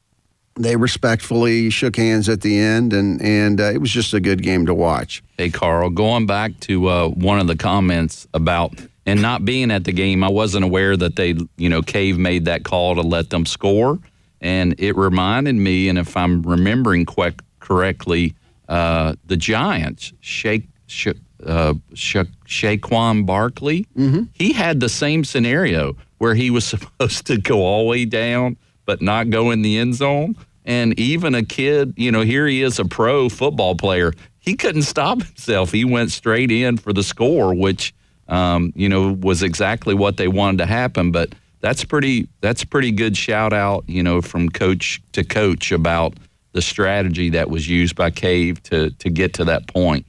S4: they respectfully shook hands at the end, and and uh, it was just a good game to watch.
S5: Hey, Carl, going back to uh, one of the comments about and not being at the game, I wasn't aware that they, you know, Cave made that call to let them score, and it reminded me, and if I'm remembering quick, correctly, uh, the Giants, Shake, Shake, uh, Sha- Shaquan Barkley, he had the same scenario where he was supposed to go all the way down but not go in the end zone. And even a kid, you know, here he is a pro football player. He couldn't stop himself. He went straight in for the score, which, um, you know, was exactly what they wanted to happen. But that's pretty. That's pretty good shout out, you know, from coach to coach about the strategy that was used by Cave to to get to that point.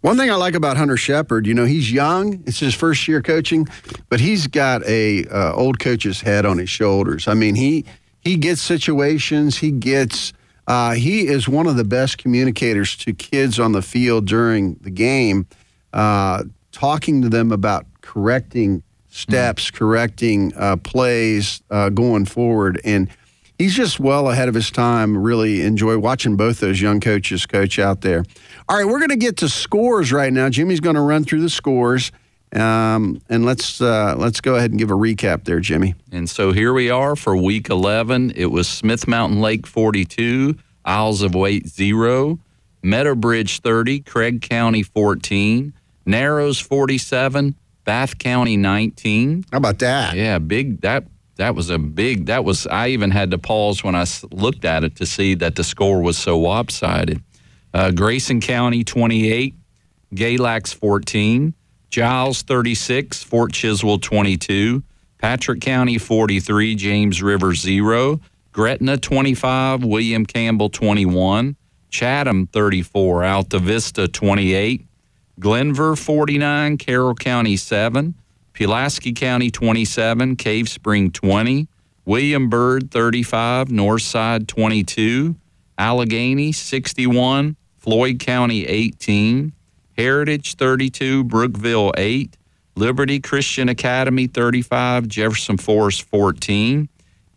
S4: One thing I like about Hunter Shepard, you know, he's young. It's his first year coaching, but he's got a uh, old coach's head on his shoulders. I mean, he he gets situations. He gets. Uh, he is one of the best communicators to kids on the field during the game, uh, talking to them about correcting steps, correcting uh, plays uh, going forward, and he's just well ahead of his time. Really enjoy watching both those young coaches coach out there. All right, we're going to get to scores right now. Jimmy's going to run through the scores, um, and let's uh, let's go ahead and give a recap there, Jimmy.
S5: And so here we are for week 11. It was Smith Mountain Lake 42, Isles of Wight 0, Meadow Bridge 30, Craig County 14, Narrows 47, Bath County 19.
S4: How about that?
S5: Yeah, big that that was a big that was I even had to pause when I looked at it to see that the score was so lopsided. Uh, Grayson County 28, Galax 14, Giles 36, Fort Chiswell 22, Patrick County 43, James River 0, Gretna 25, William Campbell 21, Chatham 34, Altavista 28, Glenvar 49, Carroll County 7, Pulaski County 27, Cave Spring 20, William Byrd 35, Northside 22, Alleghany 61, Floyd County 18, Heritage 32, Brookville 8, Liberty Christian Academy 35, Jefferson Forest 14,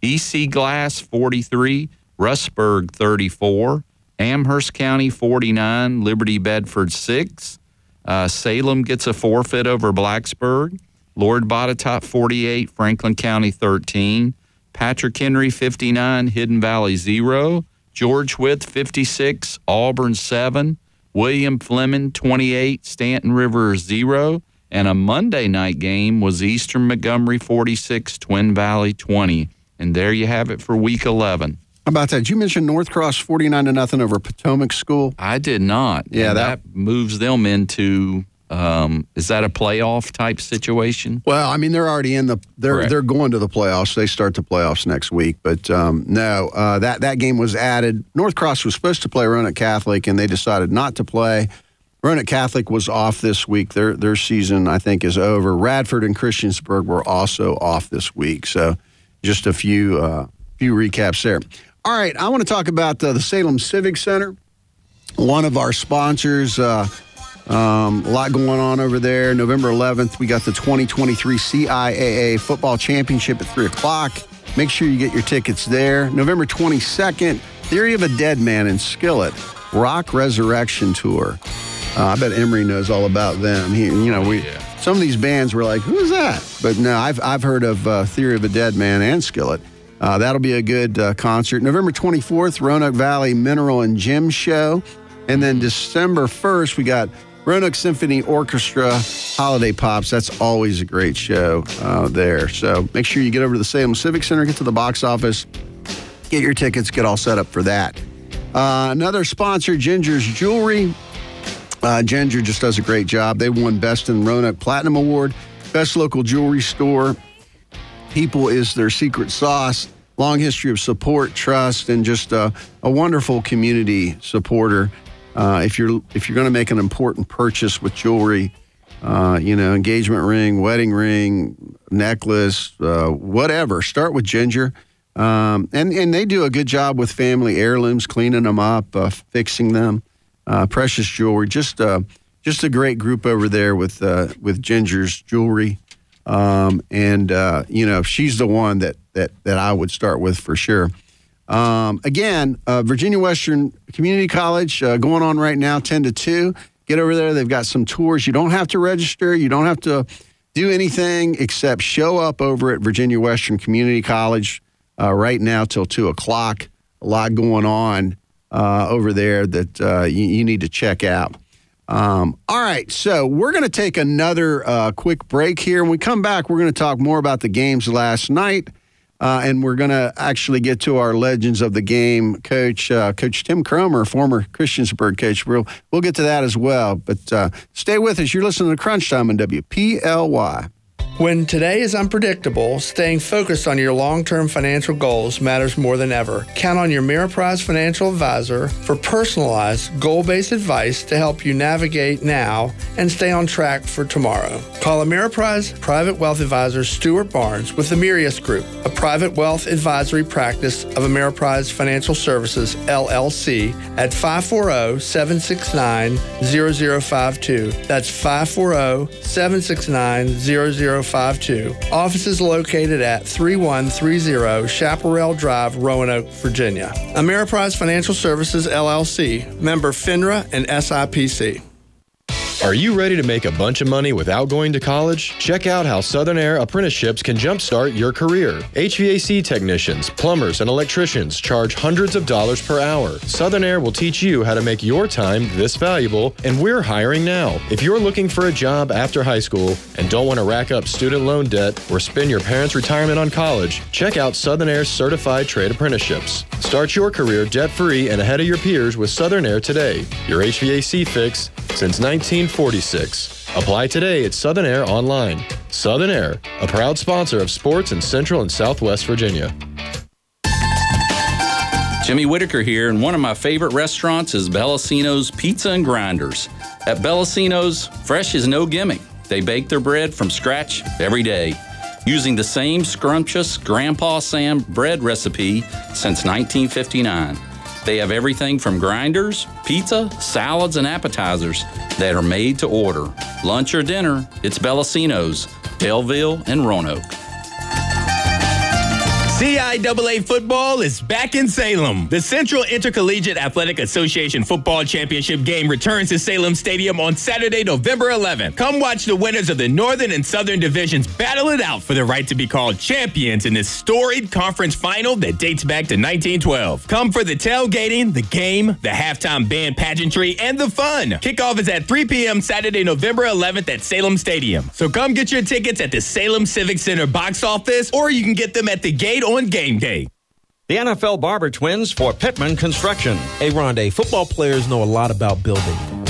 S5: EC Glass 43, Rustburg 34, Amherst County 49, Liberty Bedford 6, uh, Salem gets a forfeit over Blacksburg, Lord Botetourt 48, Franklin County 13, Patrick Henry 59, Hidden Valley 0, George Wythe 56, Auburn 7, William Fleming 28, Staunton River 0, and a Monday night game was Eastern Montgomery 46, Twin Valley 20. And there you have it for week 11.
S4: How about that? Did you mention North Cross 49 to nothing over Potomac School?
S5: I did not.
S4: Yeah, that-
S5: that moves them into um, is that a playoff type situation?
S4: Well, I mean, they're already in the they're
S5: Correct.
S4: they're going to the playoffs. They start the playoffs next week, but um, no, uh, that that game was added. North Cross was supposed to play Roanoke Catholic, and they decided not to play. Roanoke Catholic was off this week. Their their season, I think, is over. Radford and Christiansburg were also off this week. So, just a few uh, few recaps there. All right, I want to talk about uh, the Salem Civic Center. One of our sponsors. Um, a lot going on over there. November 11th, we got the 2023 CIAA Football Championship at 3 o'clock. Make sure you get your tickets there. November 22nd, Theory of a Dead Man in Skillet, Rock Resurrection Tour. Uh, I bet Emery knows all about them. He, you know, we some of these bands were like, "Who is that?" But no, I've I've heard of uh, Theory of a Dead Man and Skillet. Uh, that'll be a good uh, concert. November 24th, Roanoke Valley Mineral and Gem Show, and then December 1st, we got Roanoke Symphony Orchestra Holiday Pops. That's always a great show uh, there. So make sure you get over to the Salem Civic Center, get to the box office, get your tickets, get all set up for that. Uh, another sponsor, Ginger's Jewelry. Uh, Ginger just does a great job. They won Best in Roanoke Platinum Award, Best Local Jewelry Store. People is their secret sauce. Long history of support, trust, and just uh, a wonderful community supporter. Uh, if you're if you're going to make an important purchase with jewelry, uh, you know, engagement ring, wedding ring, necklace, uh, whatever, start with Ginger. Um, and and they do a good job with family heirlooms, cleaning them up, uh, fixing them. Uh, precious jewelry, just uh, just a great group over there with with Ginger's jewelry. Um, and you know, she's the one that that that I would start with for sure. Um, again, uh, Virginia Western Community College uh, going on right now, 10 to 2. Get over there. They've got some tours. You don't have to register. You don't have to do anything except show up over at Virginia Western Community College uh, right now till 2 o'clock. A lot going on uh, over there that uh, you, you need to check out. Um, all right, so we're going to take another uh, quick break here. When we come back, we're going to talk more about the games last night, uh, and we're going to actually get to our legends of the game coach, uh, Coach Tim Cromer, former Christiansburg coach. We'll we'll get to that as well. But uh, stay with us. You're listening to Crunch Time on WPLY.
S14: When today is unpredictable, staying focused on your long term financial goals matters more than ever. Count on your Ameriprise financial advisor for personalized, goal based advice to help you navigate now and stay on track for tomorrow. Call Ameriprise Private Wealth Advisor Stuart Barnes with the Mirius Group, a private wealth advisory practice of Ameriprise Financial Services, LLC, at 540 769 0052. That's 540 769 0052. Offices located at 3130 Chaparral Drive, Roanoke, Virginia. Ameriprise Financial Services LLC, member FINRA and SIPC.
S15: Are you ready to make a bunch of money without going to college? Check out how Southern Air apprenticeships can jumpstart your career. HVAC technicians, plumbers, and electricians charge hundreds of dollars per hour. Southern Air will teach you how to make your time this valuable, and we're hiring now. If you're looking for a job after high school and don't want to rack up student loan debt or spend your parents' retirement on college, check out Southern Air's certified trade apprenticeships. Start your career debt free and ahead of your peers with Southern Air today. Your HVAC fix since 1946. Apply today at Southern Air online. Southern Air, a proud sponsor of sports in Central and Southwest Virginia.
S5: Jimmy Whitaker here, and one of my favorite restaurants is Bellacino's Pizza and Grinders. At Bellacino's, fresh is no gimmick. They bake their bread from scratch every day using the same scrumptious Grandpa Sam bread recipe since 1959. They have everything from grinders, pizza, salads, and appetizers that are made to order. Lunch or dinner, it's Bellacino's, Daleville, and Roanoke.
S16: CIAA football is back in Salem. The Central Intercollegiate Athletic Association Football Championship game returns to Salem Stadium on Saturday, November 11th. Come watch the winners of the Northern and Southern divisions battle it out for the right to be called champions in this storied conference final that dates back to 1912. Come for the tailgating, the game, the halftime band pageantry, and the fun. Kickoff is at 3 p.m. Saturday, November 11th at Salem Stadium. So come get your tickets at the Salem Civic Center box office, or you can get them at the gate on game day.
S17: The NFL Barber twins for Pittman Construction.
S18: Hey, Rondé, football players know a lot about building.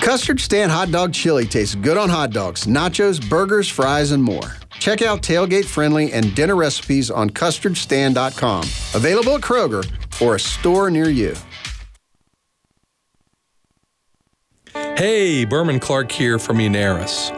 S4: Custard Stand Hot Dog Chili tastes good on hot dogs, nachos, burgers, fries, and more. Check out tailgate friendly and dinner recipes on custardstand.com. Available at Kroger or a store near you.
S19: Hey, Berman Clark here from Munaris.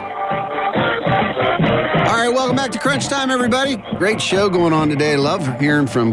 S4: All right, welcome back to Crunch Time, everybody. Great show going on today. Love hearing from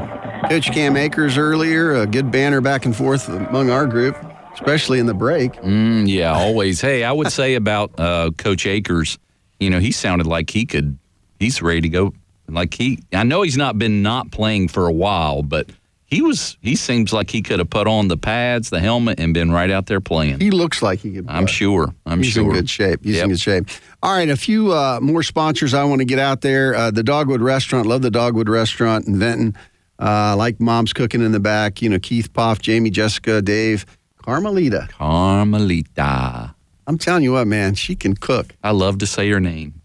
S4: Coach Cam Akers earlier. A good banner back and forth among our group, especially in the break.
S5: Mm, yeah, always. hey, I would say about uh, Coach Akers, you know, he sounded like he could, he's ready to go. Like he, I know he's not been not playing for a while, but he was, he seems like he could have put on the pads, the helmet, and been right out there playing.
S4: He looks like he could.
S5: I'm sure. I'm
S4: He's
S5: sure.
S4: in good shape. He's
S5: Yep.
S4: in good shape. All right, a few uh, more sponsors I want to get out there. Uh, the Dogwood Restaurant, love the Dogwood Restaurant in Vinton. Uh, like Mom's Cooking in the back. You know, Keith Poff, Jamie, Jessica, Dave, Carmelita.
S5: Carmelita.
S4: I'm telling you what, man, she can cook.
S5: I love to say her name.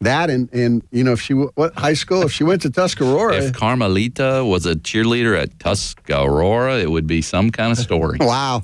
S4: That and and you know if she what high school if she went to Tuscarora.
S5: If Carmelita was a cheerleader at Tuscarora, it would be some kind of story.
S4: wow.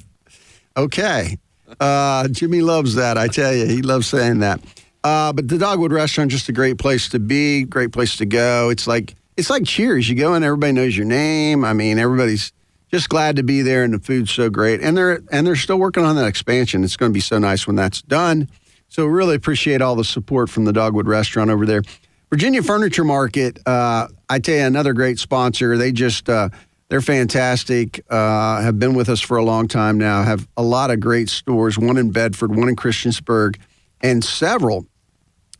S4: Okay. Uh, Jimmy loves that. I tell you, he loves saying that. Uh, but the Dogwood Restaurant just a great place to be, great place to go. It's like it's like Cheers. You go in, everybody knows your name. I mean, everybody's just glad to be there, and the food's so great. And they're and they're still working on that expansion. It's going to be so nice when that's done. So really appreciate all the support from the Dogwood Restaurant over there. Virginia Furniture Market. Uh, I tell you, another great sponsor. They just uh, they're fantastic. Uh, have been with us for a long time now. Have a lot of great stores. One in Bedford, one in Christiansburg, and several.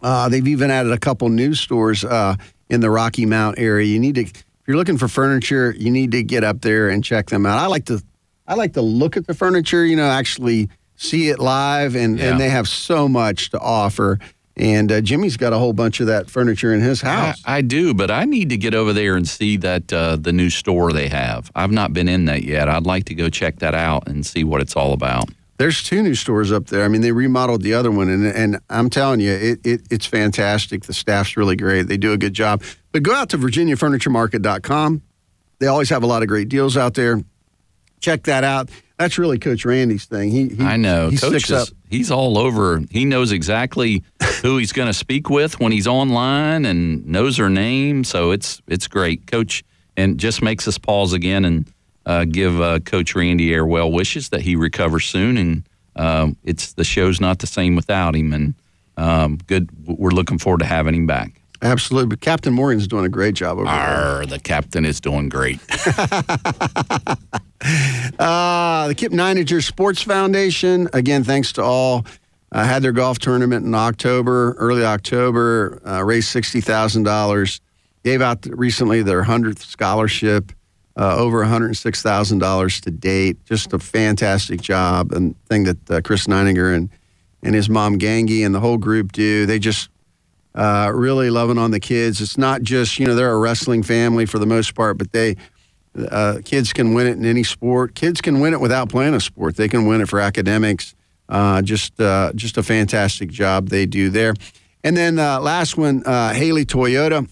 S4: Uh, they've even added a couple new stores uh, in the Rocky Mount area. You need to, if you're looking for furniture, you need to get up there and check them out. I like to, I like to look at the furniture. You know, actually see it live, and
S5: Yeah.
S4: and they have so much to offer. And uh, Jimmy's got a whole bunch of that furniture in his house.
S5: I, I do, but I need to get over there and see that uh, the new store they have. I've not been in that yet. I'd like to go check that out and see what it's all about.
S4: There's two new stores up there. I mean, they remodeled the other one, and and I'm telling you, it, it it's fantastic. The staff's really great. They do a good job. But go out to VirginiaFurnitureMarket.com. They always have a lot of great deals out there. Check that out. That's really Coach Randy's thing. He, he
S5: I know.
S4: He
S5: Coach is, he's all over. He knows exactly who he's going to speak with when he's online and knows her name. So it's it's great, Coach, and just makes us pause again and uh, give uh, Coach Randy Air well wishes that he recovers soon. And um, it's the show's not the same without him. And um, good. We're looking forward to having him back.
S4: Absolutely. But Captain Morgan's doing a great job over there.
S5: The captain is doing great.
S4: Uh, the Kip Nininger Sports Foundation, again, thanks to all, uh, had their golf tournament in October, early October, uh, raised $60,000, gave out recently their 100th scholarship, uh, over $106,000 to date. Just a fantastic job and thing that uh, Chris Nininger and, and his mom Gangi and the whole group do. They just uh, really loving on the kids. It's not just, you know, they're a wrestling family for the most part, but they, uh, kids can win it in any sport. Kids can win it without playing a sport. They can win it for academics. Uh, just, uh, just a fantastic job they do there. And then uh, last one, uh, Haley Toyota,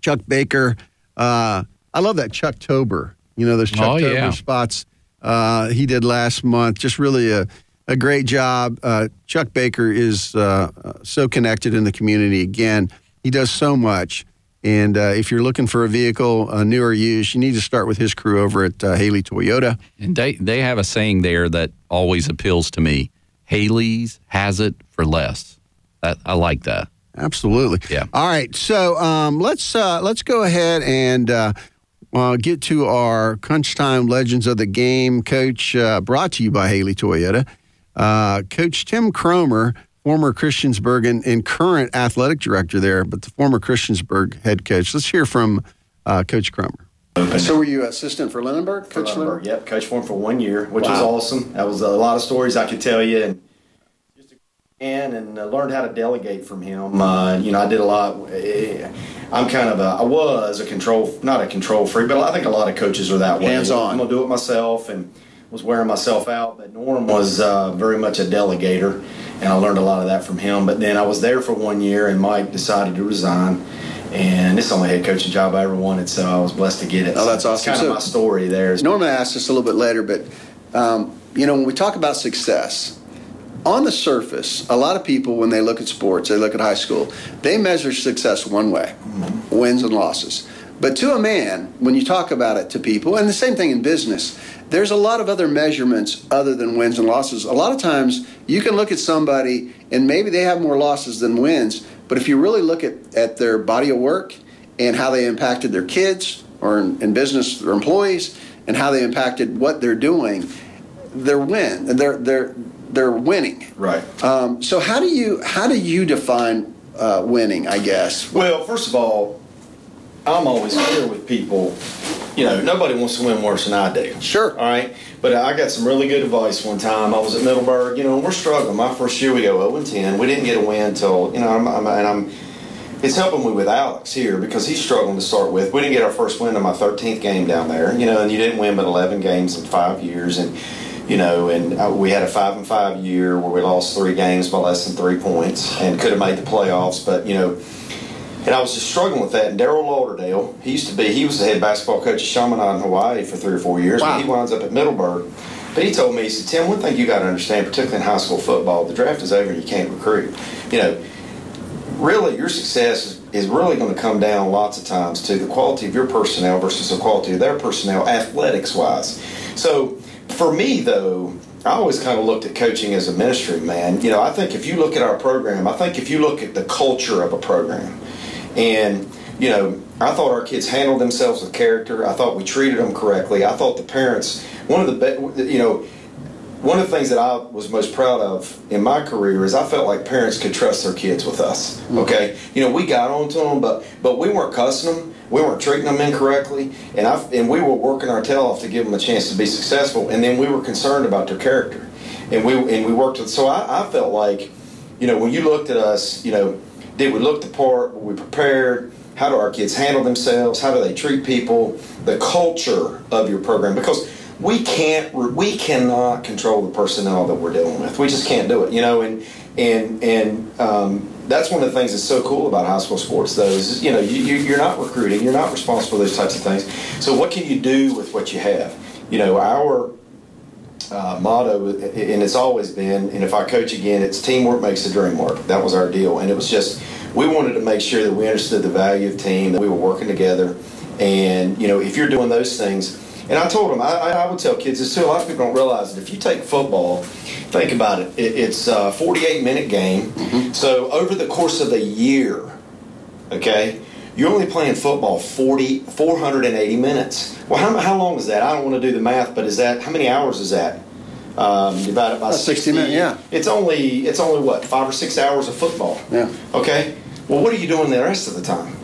S4: Chuck Baker. Uh, I love that Chuck Tober. You know those Chuck
S5: Oh,
S4: Tober
S5: yeah.
S4: spots uh, he did last month. Just really a, a great job. Uh, Chuck Baker is uh, so connected in the community. Again, he does so much. And uh, if you're looking for a vehicle, uh, new or used, you need to start with his crew over at uh, Haley Toyota.
S5: And they, they have a saying there that always appeals to me. Haley's has it for less. That, I like that.
S4: Absolutely.
S5: Yeah.
S4: All right. So um, let's uh, let's go ahead and uh, uh, get to our crunch time legends of the game. Coach, uh, brought to you by Haley Toyota. Uh, Coach Tim Cromer, former Christiansburg and, and current athletic director there, but the former Christiansburg head coach. Let's hear from uh, Coach Cromer. So, were you assistant for Lindenberg,
S1: Coach Lindbergh, yep, Coach for him for one year, which was awesome. That was a lot of stories I could tell you, and just a man and uh, learned how to delegate from him. Uh, you know, I did a lot. eh, I'm kind of a, I was a control, not a control freak, but I think a lot of coaches are that way.
S4: Hands-on.
S1: I'm gonna do it myself, and was wearing myself out. But Norm was uh, very much a delegator, and I learned a lot of that from him. But then I was there for one year, and Mike decided to resign. And this is the only head coaching job I ever wanted, so I was blessed to get it.
S4: Oh, that's
S1: So
S4: awesome.
S1: It's kind
S4: So-
S1: of my story there.
S4: Normally, asked us a little bit later, but um, you know, when we talk about success, on the surface, a lot of people, when they look at sports, they look at high school, they measure success one way wins and losses. But to a man, when you talk about it to people, and the same thing in business, there's a lot of other measurements other than wins and losses. A lot of times you can look at somebody and maybe they have more losses than wins, but if you really look at, at their body of work and how they impacted their kids or in, in business their employees and how they impacted what they're doing, they're win. They're they're they're winning.
S1: Right.
S4: Um, so how do you how do you define uh, winning? I guess.
S1: Well, first of all, I'm always clear with people. You know, nobody wants to win worse than I do.
S4: Sure.
S1: All right. But I got some really good advice one time. I was at Middleburg, you know, and we're struggling. My first year, we go 0 and 10. We didn't get a win until, you know, I'm, I'm, and I'm, it's helping me with Alex here because he's struggling to start with. We didn't get our first win in my 13th game down there, you know, and you didn't win but 11 games in five years. And you know, and we had a five and five year where we lost three games by less than three points and could have made the playoffs, but you know. And I was just struggling with that. And Daryl Lauderdale, he used to be, he was the head basketball coach at Chaminade in Hawaii for three or four years, but he winds up at Middleburg. But he told me, he said, Tim, one thing you got to understand, particularly in high school football, the draft is over and you can't recruit. You know, really your success is, is really going to come down lots of times to the quality of your personnel versus the quality of their personnel, athletics wise. So for me, though, I always kind of looked at coaching as a ministry, man. You know, I think if you look at our program, I think if you look at the culture of a program, and you know, I thought our kids handled themselves with character. I thought we treated them correctly. I thought the parents, one of the, be- you know, one of the things that I was most proud of in my career is I felt like parents could trust their kids with us. Mm-hmm. Okay, you know, we got onto them, but but we weren't cussing them, we weren't treating them incorrectly, and I and we were working our tail off to give them a chance to be successful, and then we were concerned about their character, and we and we worked with. So I, I felt like, you know, when you looked at us, you know, did we look the part? Were we prepared? How do our kids handle themselves? How do they treat people? The culture of your program, because we can't we cannot control the personnel that we're dealing with we just can't do it you know and and and um, that's one of the things that's so cool about high school sports though is you know you, you're not recruiting you're not responsible for those types of things so what can you do with what you have you know our uh, motto and it's always been and if i coach again it's teamwork makes the dream work that was our deal and it was just we wanted to make sure that we understood the value of team that we were working together and you know if you're doing those things and I told them, I, I would tell kids this too. A lot of people don't realize that if you take football, think about it, it it's a 48 minute game. So over the course of a year, okay, you're only playing football 40, 480 minutes. Well, how, how long is that? I don't want to do the math, but is that, how many hours is that? Um, divided by
S4: About 60 minutes, yeah.
S1: It's only, it's only what, five or six hours of football?
S4: Yeah.
S1: Okay. Well, what are you doing the rest of the time?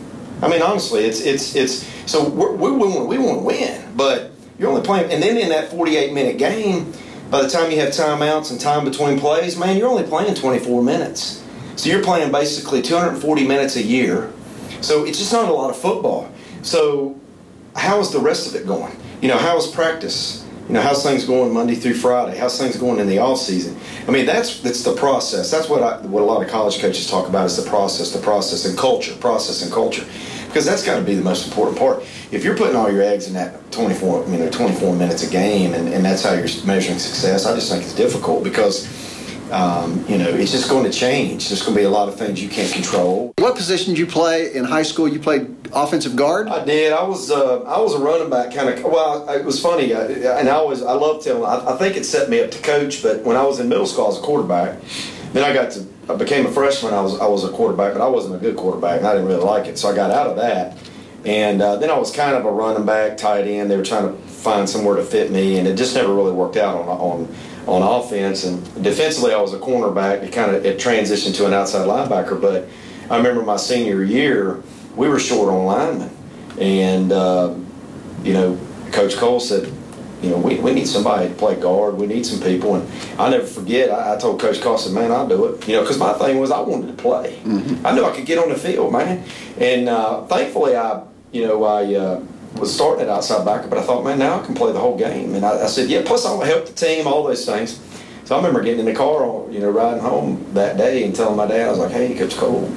S1: I mean, honestly, it's it's it's so we're, we we want we want to win, but you're only playing, and then in that 48 minute game, by the time you have timeouts and time between plays, man, you're only playing 24 minutes. So you're playing basically 240 minutes a year. So it's just not a lot of football. So how is the rest of it going? You know, how is practice? You know, how's things going Monday through Friday? How's things going in the off season? I mean, that's that's the process. That's what I, what a lot of college coaches talk about is the process, the process, and culture, process and culture, because that's got to be the most important part. If you're putting all your eggs in that 24, you know, 24 minutes a game, and, and that's how you're measuring success, I just think it's difficult because. Um, you know, it's just going to change. There's going to be a lot of things you can't control.
S4: What position did you play in high school? You played offensive guard.
S1: I did. I was uh, I was a running back kind of. Well, it was funny, I, and I always I love telling. I, I think it set me up to coach. But when I was in middle school, I was a quarterback. Then I got to I became a freshman. I was I was a quarterback, but I wasn't a good quarterback, and I didn't really like it. So I got out of that, and uh, then I was kind of a running back, tight end. They were trying to find somewhere to fit me, and it just never really worked out on on on offense. And defensively, I was a cornerback. It kind of it transitioned to an outside linebacker. But I remember my senior year, we were short on linemen, and uh, you know, Coach Cole said, you know, we, we need somebody to play guard. We need some people. And I'll never forget, I, I told Coach Cole, I said, man, I'll do it. You know, because my thing was I wanted to play. I knew I could get on the field, man. And uh, thankfully, I, you know, I uh, was starting at outside backer, but I thought, man, now I can play the whole game. And I, I said, yeah, plus I want to help the team, all those things. So I remember getting in the car, you know, riding home that day and telling my dad, I was like, hey, Coach Cole,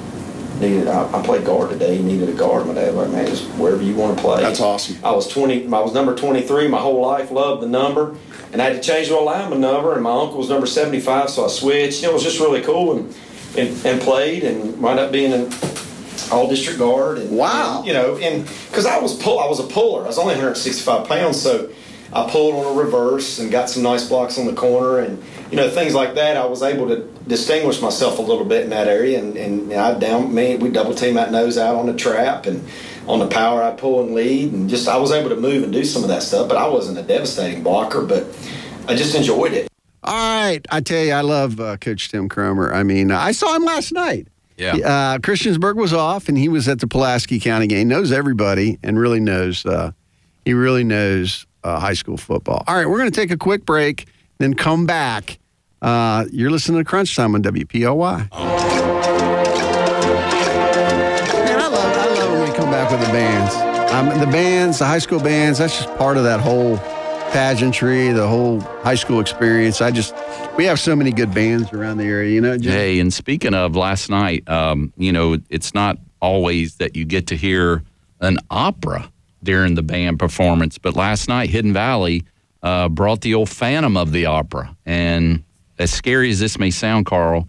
S1: needed, I, I played guard today. Needed a guard. My dad was like, man, just wherever you want to play.
S4: That's awesome.
S1: I was 20, I was number 23 my whole life, loved the number. And I had to change my lineman number, and my uncle was number 75, so I switched. You know, it was just really cool and, and, and played and wound up being an all district guard. And, wow. you know, and because I was pull, I was a puller. I was only 165 pounds, so I pulled on a reverse and got some nice blocks on the corner and you know things like that. I was able to distinguish myself a little bit in that area, and, and I down me we double team that nose out on the trap and on the power I pull and lead, and just I was able to move and do some of that stuff. But I wasn't a devastating blocker, but I just enjoyed it.
S4: All right, I tell you, I love uh, Coach Tim Cromer. I mean, I saw him last night.
S5: Yeah.
S4: Uh, Christiansburg was off, and he was at the Pulaski County game. Knows everybody, and really knows. Uh, he really knows uh, high school football. All right, we're going to take a quick break, then come back. Uh, you're listening to Crunch Time on WPLY. Man, I love, I love when we come back with the bands. Um, the bands, the high school bands, that's just part of that whole pageantry, the whole high school experience. I just, we have so many good bands around the area, you know. Just,
S5: Hey, and speaking of last night, um, you know, it's not always that you get to hear an opera during the band performance, but last night, Hidden Valley uh, brought the old Phantom of the Opera. And as scary as this may sound, Carl,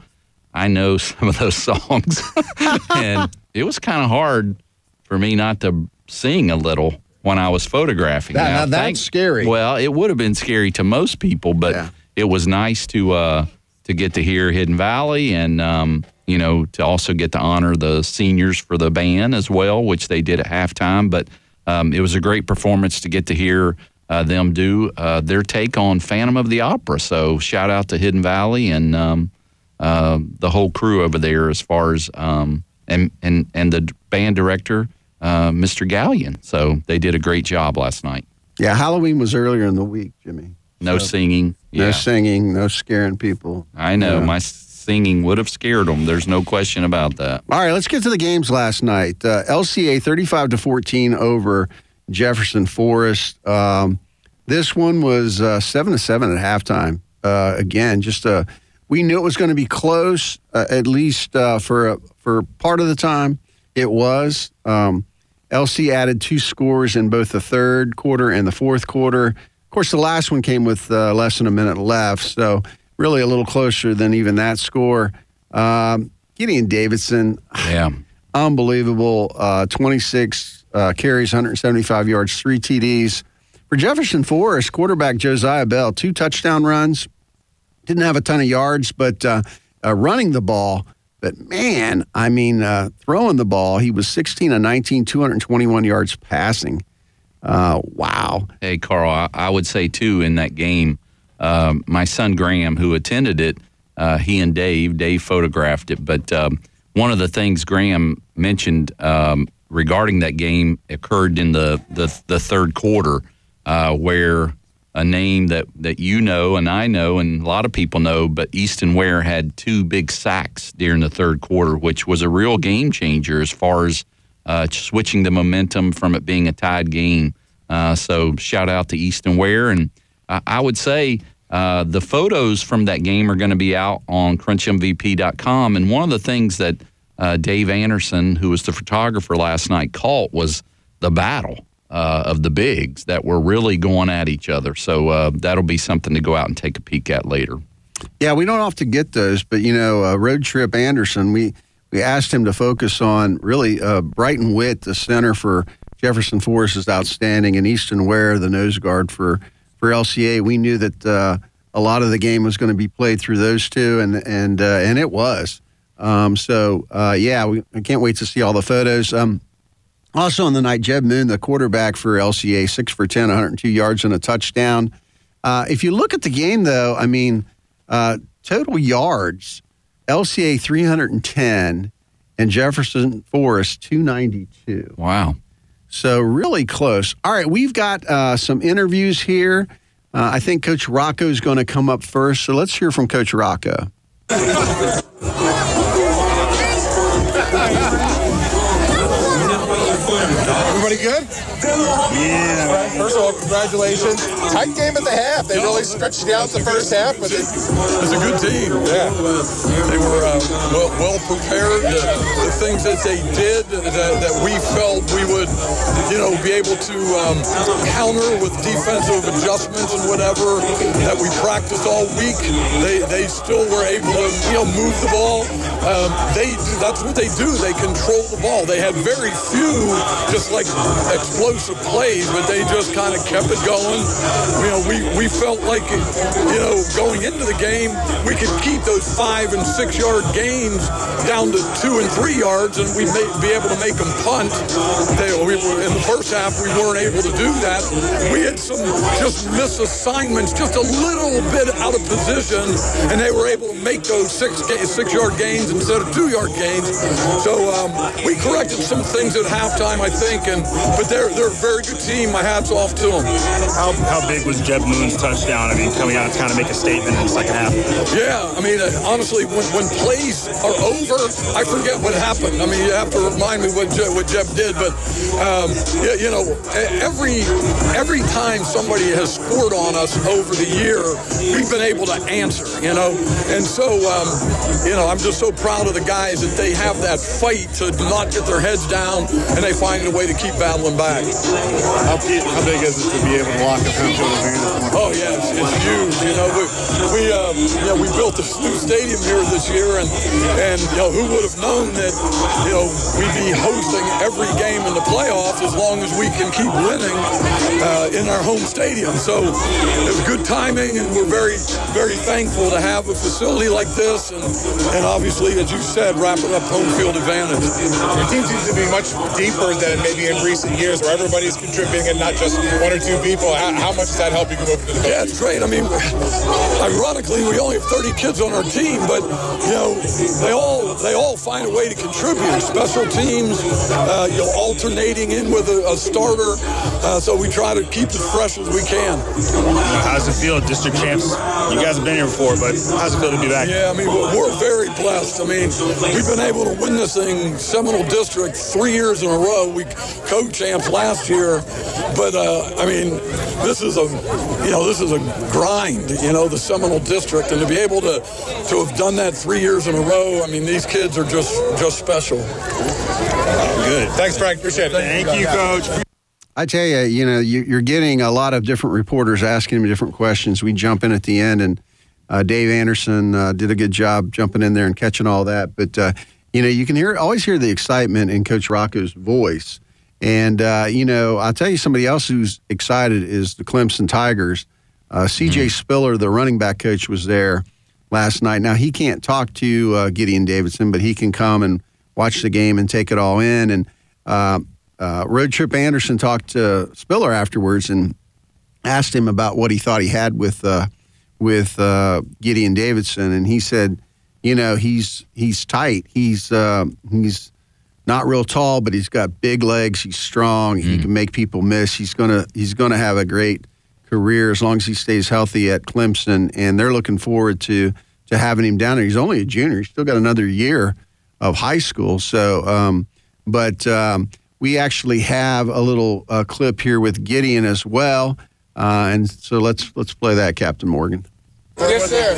S5: I know some of those songs. and it was kind of hard for me not to sing a little when I was photographing.
S4: That-
S5: Now,
S4: that's
S5: thank-
S4: scary.
S5: Well, it would have been scary to most people, but it was nice to uh, to get to hear Hidden Valley and um, you know to also get to honor the seniors for the band as well, which they did at halftime. But um, it was a great performance to get to hear uh, them do uh, their take on Phantom of the Opera. So shout out to Hidden Valley and um, uh, the whole crew over there as far as um, and and and the band director, uh, Mr. Gallion. So they did a great job last night.
S4: Yeah, Halloween was earlier in the week, Jimmy.
S5: No singing.
S4: No singing, no scaring people.
S5: I know
S4: Yeah.
S5: my singing would have scared them. There's no question about that.
S4: All right, let's get to the games last night. Uh, LCA 35 to 14 over Jefferson Forest. Um, this one was uh, seven to seven at halftime. Uh, again, just uh, we knew it was going to be close, uh, at least uh, for a, for part of the time. It was. Um, LC added two scores in both the third quarter and the fourth quarter. Of course, the last one came with uh, less than a minute left, so really a little closer than even that score. Um, Gideon Davidson,
S5: yeah,
S4: unbelievable. Uh, 26 uh, carries, 175 yards, three TDs. For Jefferson Forest, quarterback Josiah Bell, two touchdown runs. Didn't have a ton of yards, but uh, uh, running the ball. But man, I mean, uh, throwing the ball, he was 16 and 19, 221 yards passing. Uh, wow.
S5: Hey, Carl, I, I would say too in that game, um, my son Graham, who attended it, uh, he and Dave, Dave photographed it. But um, one of the things Graham mentioned um, regarding that game occurred in the the, the third quarter, uh, where a name that, that you know and I know and a lot of people know, but Easton Ware had two big sacks during the third quarter, which was a real game changer as far as uh, switching the momentum from it being a tied game. Uh, so shout out to Easton Ware, and I, I would say uh, the photos from that game are going to be out on CrunchMVP.com. And one of the things that uh, Dave Anderson, who was the photographer last night, caught was the battle uh, of the bigs that were really going at each other. So uh, that'll be something to go out and take a peek at later.
S4: Yeah, we don't often get those, but you know, Road Trip Anderson, we we asked him to focus on really uh, Brighton Witt, the center for Jefferson Forest, is outstanding, and Easton Ware, the nose guard for for LCA. We knew that uh, a lot of the game was going to be played through those two, and and uh, and it was. Um, so uh, yeah, we I can't wait to see all the photos. Um, also on the night, Jeb Moon, the quarterback for LCA, six for 10, 102 yards and a touchdown. Uh, if you look at the game, though, I mean, uh, total yards, LCA 310 and Jefferson Forest 292.
S5: Wow.
S4: So really close. All right, we've got uh, some interviews here. Uh, I think Coach Rocco is going to come up first. So let's hear from Coach Rocco.
S20: Yeah. First of all, congratulations. Tight game at the half. They really stretched it out the first half, but it,
S21: It's a good team.
S20: Yeah.
S21: They were uh, well, well prepared. The, the things that they did that, that we felt we would, you know, be able to um, counter with defensive adjustments and whatever that we practiced all week. They they still were able to, you know, move the ball. Um, they that's what they do. They control the ball. They had very few just like explosive plays, but they just kind of kept it going. You know, we we felt like, you know, going into the game, we could keep those five and six yard gains down to two and three yards, and we may be able to make them punt. They, we were, in the first half, we weren't able to do that. We had some just misassignments, just a little bit out of position, and they were able to make those six six yard gains instead of two yard gains. So um, we corrected some things at halftime, I think, and but they're they're a very good team. My hats off to them.
S22: How, how big was Jeb Moon's touchdown? I mean, coming out to kind of make a statement in the second half.
S21: Yeah, I mean, uh, honestly, when, when plays are over, I forget what happened. I mean, you have to remind me what Je- what Jeb did, but um, yeah, you know, every every time somebody has scored on us over the year, we've been able to answer. You know, and so um, you know, I'm just so proud of the guys that they have that fight to not get their heads down, and they find a way to keep battling back.
S20: How, big- how big is it to be able to lock up home field advantage?
S21: Oh yeah, it's, it's huge. You know, we we um, you know, we built this new stadium here this year, and and you know, who would have known that you know we'd be hosting every game in the playoffs as long as we can keep winning uh, in our home stadium. So it was good timing, and we're very very thankful to have a facility like this, and and obviously, as you said, wrapping up home field advantage.
S20: Your team seems to be much deeper than maybe in recent years, where everybody's contributing and not just one or two people. How, how much does that help you go over to the
S21: Yeah, it's great. I mean, ironically, we only have 30 kids on our team, but you know, they all they all find a way to contribute. Special teams, uh, you know, alternating in with a, a starter. Uh, so we try to keep as fresh as we can.
S22: How does it feel, district champs? You guys have been here before, but how's it feel to be back?
S21: Yeah, I mean, we're we're very blessed. I mean, we've been able to win this thing, Seminole District, three years in a row. We co-champs last year, but uh, I mean, this is a, you know, this is a grind. You know, the Seminole District, and to be able to to have done that three years in a row. I mean, these kids are just just special.
S20: Good. Thanks, Frank. Appreciate it.
S22: Thank you, Coach.
S4: I tell you, you know, you, you're getting a lot of different reporters asking him different questions. We jump in at the end, and uh, Dave Anderson uh, did a good job jumping in there and catching all that. But uh, you know, you can hear always hear the excitement in Coach Rocco's voice. And uh, you know, I'll tell you somebody else who's excited is the Clemson Tigers. Uh, C.J. Spiller, the running back coach, was there last night. Now he can't talk to uh, Gideon Davidson, but he can come and watch the game and take it all in. And uh, uh, Road Trip Anderson talked to Spiller afterwards and asked him about what he thought he had with uh, with uh, Gideon Davidson, and he said, you know, he's he's tight. He's uh, he's not real tall, but he's got big legs. He's strong. He can make people miss. He's gonna he's gonna have a great career as long as he stays healthy at Clemson, and they're looking forward to to having him down there. He's only a junior. He's still got another year of high school. So, um, but um, we actually have a little uh, clip here with Gideon as well, uh, and so let's let's play that, Captain Morgan.
S20: Yes, sir.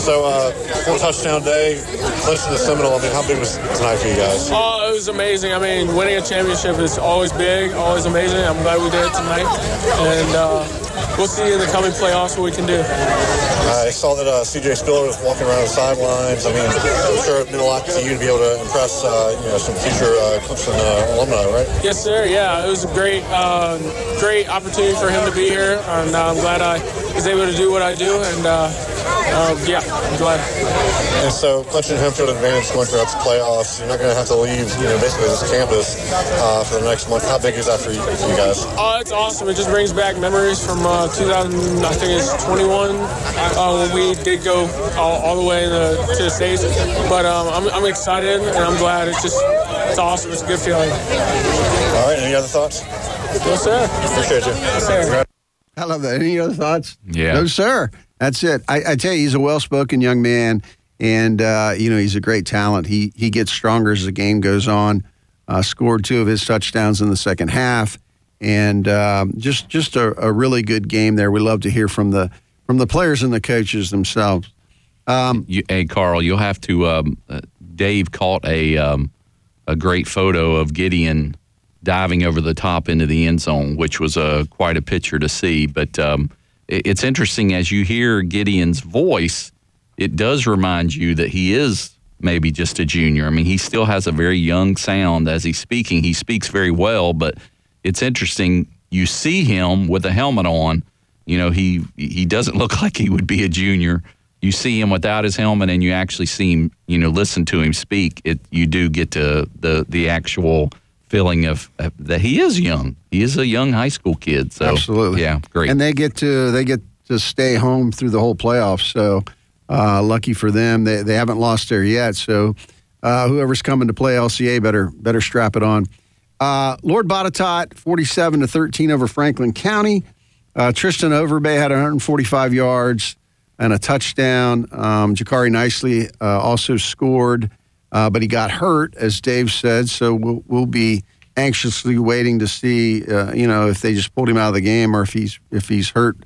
S20: So, uh, full touchdown day, clinching the Seminole. I mean, how big was tonight for you guys?
S23: Oh, it was amazing. I mean, winning a championship is always big, always amazing. I'm glad we did it tonight. And uh, we'll see in the coming playoffs what we can do.
S20: I saw that uh, CJ Spiller was walking around the sidelines. I mean, I'm sure it meant a lot to you to be able to impress, uh, you know, some future uh, Clemson uh, alumni, right?
S23: Yes, sir. Yeah, it was a great, uh, great opportunity for him to be here, and uh, I'm glad I was able to do what I do. And uh, uh, yeah, I'm glad.
S20: And so, clinching home field advantage going throughout the playoffs, you're not going to have to leave, you know, basically this campus uh, for the next month. How big is that for you, for you guys?
S23: Oh, it's awesome. It just brings back memories from uh, 2000, I think it's 21, uh, when we did go all, all the way the, to the States. But um, I'm, I'm excited and I'm glad. It's just, it's awesome. It's a good feeling.
S20: All right, any other thoughts?
S23: Yes, sir.
S20: Appreciate you.
S23: Yes, sir.
S4: I love that. Any other thoughts?
S5: Yeah.
S4: No, sir. That's it. I, I tell you, he's a well-spoken young man, and uh, you know he's a great talent. He he gets stronger as the game goes on. Uh, scored two of his touchdowns in the second half, and um, just just a, a really good game there. We love to hear from the from the players and the coaches themselves. Um,
S5: you, hey, Carl, you'll have to. Um, uh, Dave caught a um, a great photo of Gideon diving over the top into the end zone, which was a quite a picture to see. But um, it, it's interesting as you hear Gideon's voice, it does remind you that he is maybe just a junior. I mean, he still has a very young sound as he's speaking. He speaks very well, but it's interesting. You see him with a helmet on. You know, he he doesn't look like he would be a junior. You see him without his helmet, and you actually see him. You know, listen to him speak. It you do get to the the actual feeling of, of that he is young. He is a young high school kid. So
S4: Absolutely.
S5: yeah, great.
S4: And they get to they get to stay home through the whole playoffs. So uh, lucky for them, they they haven't lost there yet. So uh, whoever's coming to play LCA better better strap it on. Uh, Lord Botetourt, 47 to 13 over Franklin County. Uh, Tristan Overbay had 145 yards and a touchdown. Um, Jakari Nicely uh, also scored, uh, but he got hurt, as Dave said. So we'll, we'll be anxiously waiting to see, uh, you know, if they just pulled him out of the game or if he's if he's hurt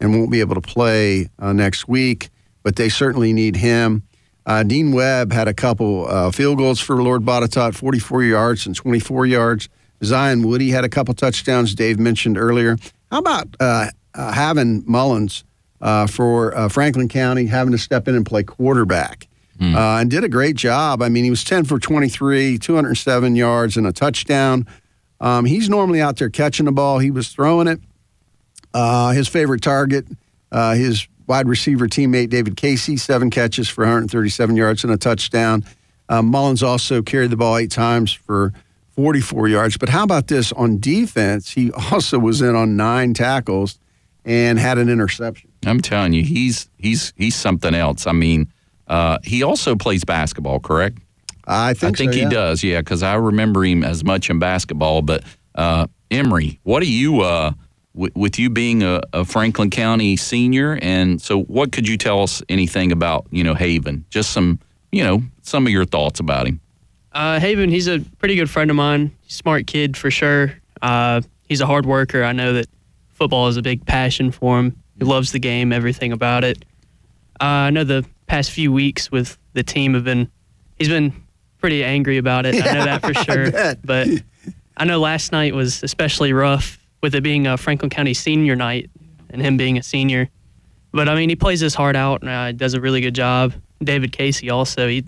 S4: and won't be able to play uh, next week. But they certainly need him. Uh, Dean Webb had a couple uh, field goals for Lord Botetourt, 44 yards and 24 yards. Zion Woody had a couple touchdowns, Dave mentioned earlier. How about uh, uh, having Mullins uh, for uh, Franklin County, having to step in and play quarterback? Uh, and did a great job. I mean, he was 10 for 23, 207 yards, and a touchdown. Um, he's normally out there catching the ball. He was throwing it. Uh, his favorite target, uh, his wide receiver teammate David Casey, seven catches for 137 yards and a touchdown. Uh, Mullins also carried the ball eight times for 44 yards. But how about this on defense? He also was in on nine tackles and had an interception.
S5: I'm telling you, he's he's he's something else. I mean, uh, he also plays basketball, correct?
S4: I think
S5: I think
S4: so,
S5: he
S4: yeah.
S5: does, yeah, because I remember him as much in basketball. But uh, Emery, what do you, uh, with you being a, a Franklin County senior, and so what could you tell us anything about, you know, Haven? Just some, you know, some of your thoughts about him.
S8: Uh, Haven, he's a pretty good friend of mine. Smart kid for sure. Uh, he's a hard worker. I know that football is a big passion for him. He loves the game, everything about it. Uh, I know the past few weeks with the team have been, he's been pretty angry about it. I know that for sure.
S4: bet.
S8: But I know last night was especially rough with it being a Franklin County senior night and him being a senior. But I mean, he plays his heart out and uh, does a really good job. David Casey also, he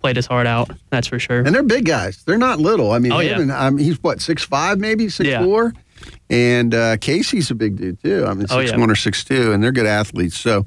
S8: played his heart out. That's for sure.
S4: And they're big guys. They're not little. I mean,
S8: Oh, yeah.
S4: I mean he's what six five, maybe six
S8: Yeah.
S4: four, and uh, Casey's a big dude too. I mean,
S8: Oh,
S4: six
S8: yeah.
S4: one or six two, and they're good athletes. So,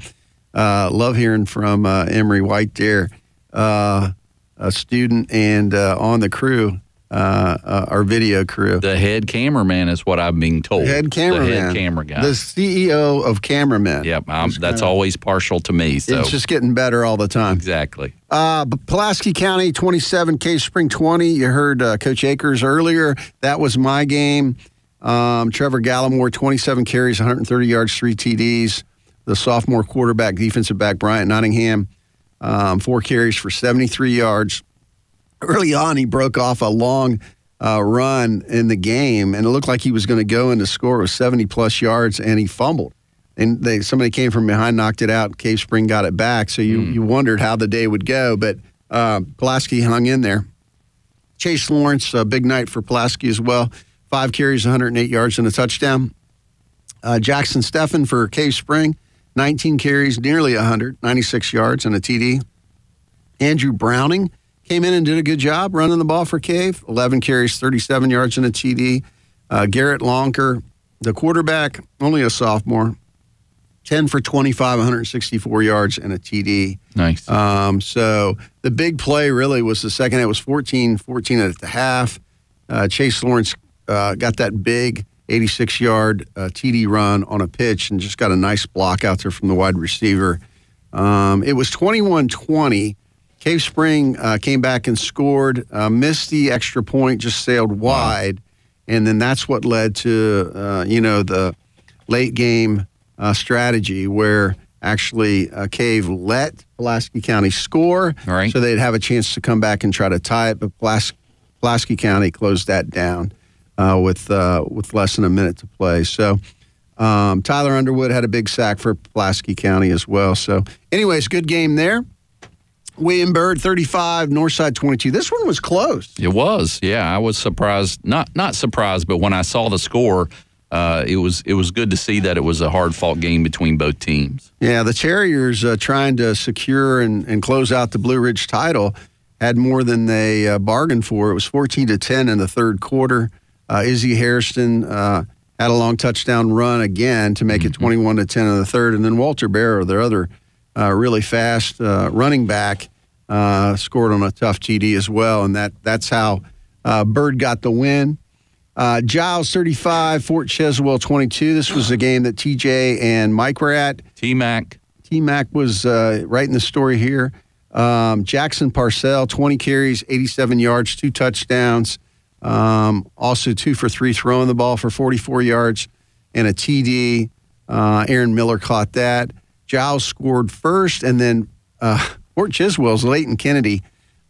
S4: uh, love hearing from uh, Emery White there, uh, a student and uh, on the crew, uh, uh, our video crew.
S5: The head cameraman is what I'm being told.
S4: Head cameraman,
S5: The head camera guy.
S4: the CEO of cameramen.
S5: yep, that's always partial to me. So
S4: It's just getting better all the time.
S5: exactly.
S4: Uh, Pulaski County 27, Cave Spring 20. You heard uh, Coach Akers earlier. That was my game. Um, Trevor Gallimore, 27 carries, 130 yards, three TDs. The sophomore quarterback, defensive back Bryant Nottingham, um, four carries for 73 yards. Early on, he broke off a long uh, run in the game, and it looked like he was going to go in to score with 70 plus yards, and he fumbled. And they somebody came from behind, knocked it out. Cave Spring got it back. So you, you wondered how the day would go, but uh, Pulaski hung in there. Chase Lawrence, a big night for Pulaski as well. Five carries, 108 yards, and a touchdown. Uh, Jackson Steffen for Cave Spring, 19 carries, nearly 100, 96 yards, and a TD. Andrew Browning came in and did a good job running the ball for Cave, 11 carries, 37 yards, and a TD. Uh, Garrett Lonker, the quarterback, only a sophomore, 10 for 25, 164 yards, and a TD.
S5: Nice.
S4: Um, so the big play really was the second. It was 14 14 at the half. Uh, Chase Lawrence uh, got that big 86 yard uh, TD run on a pitch and just got a nice block out there from the wide receiver. Um, it was 21 20. Cave Spring uh, came back and scored, uh, missed the extra point, just sailed wide. And then that's what led to, uh, you know, the late game uh, strategy where actually uh, Cave let Pulaski County score
S5: Right.
S4: so they'd have a chance to come back and try to tie it. But Pulas- Pulaski County closed that down uh, with uh, with less than a minute to play. So um, Tyler Underwood had a big sack for Pulaski County as well. So, anyways, good game there. William Byrd, 35, Northside 22. This one was close.
S5: It was, yeah. I was surprised, not not surprised, but when I saw the score, uh, it was it was good to see that it was a hard fought game between both teams.
S4: Yeah, the Terriers uh, trying to secure and, and close out the Blue Ridge title had more than they uh, bargained for. It was 14 to 10 in the third quarter. Uh, Izzy Hairston uh, had a long touchdown run again to make it 21 to 10 in the third, and then Walter Barrow, their other uh, really fast uh, running back, uh, scored on a tough TD as well, and that that's how uh, Byrd got the win. Uh, Giles 35, Fort Chiswell 22. This was a game that TJ and Mike were at.
S5: T Mac.
S4: T Mac was uh, writing the story here. Um, Jackson Parcell, 20 carries, 87 yards, two touchdowns. Um, also, two for three throwing the ball for 44 yards and a TD. Uh, Aaron Miller caught that. Giles scored first, and then uh, Fort Chiswell's Leighton Kennedy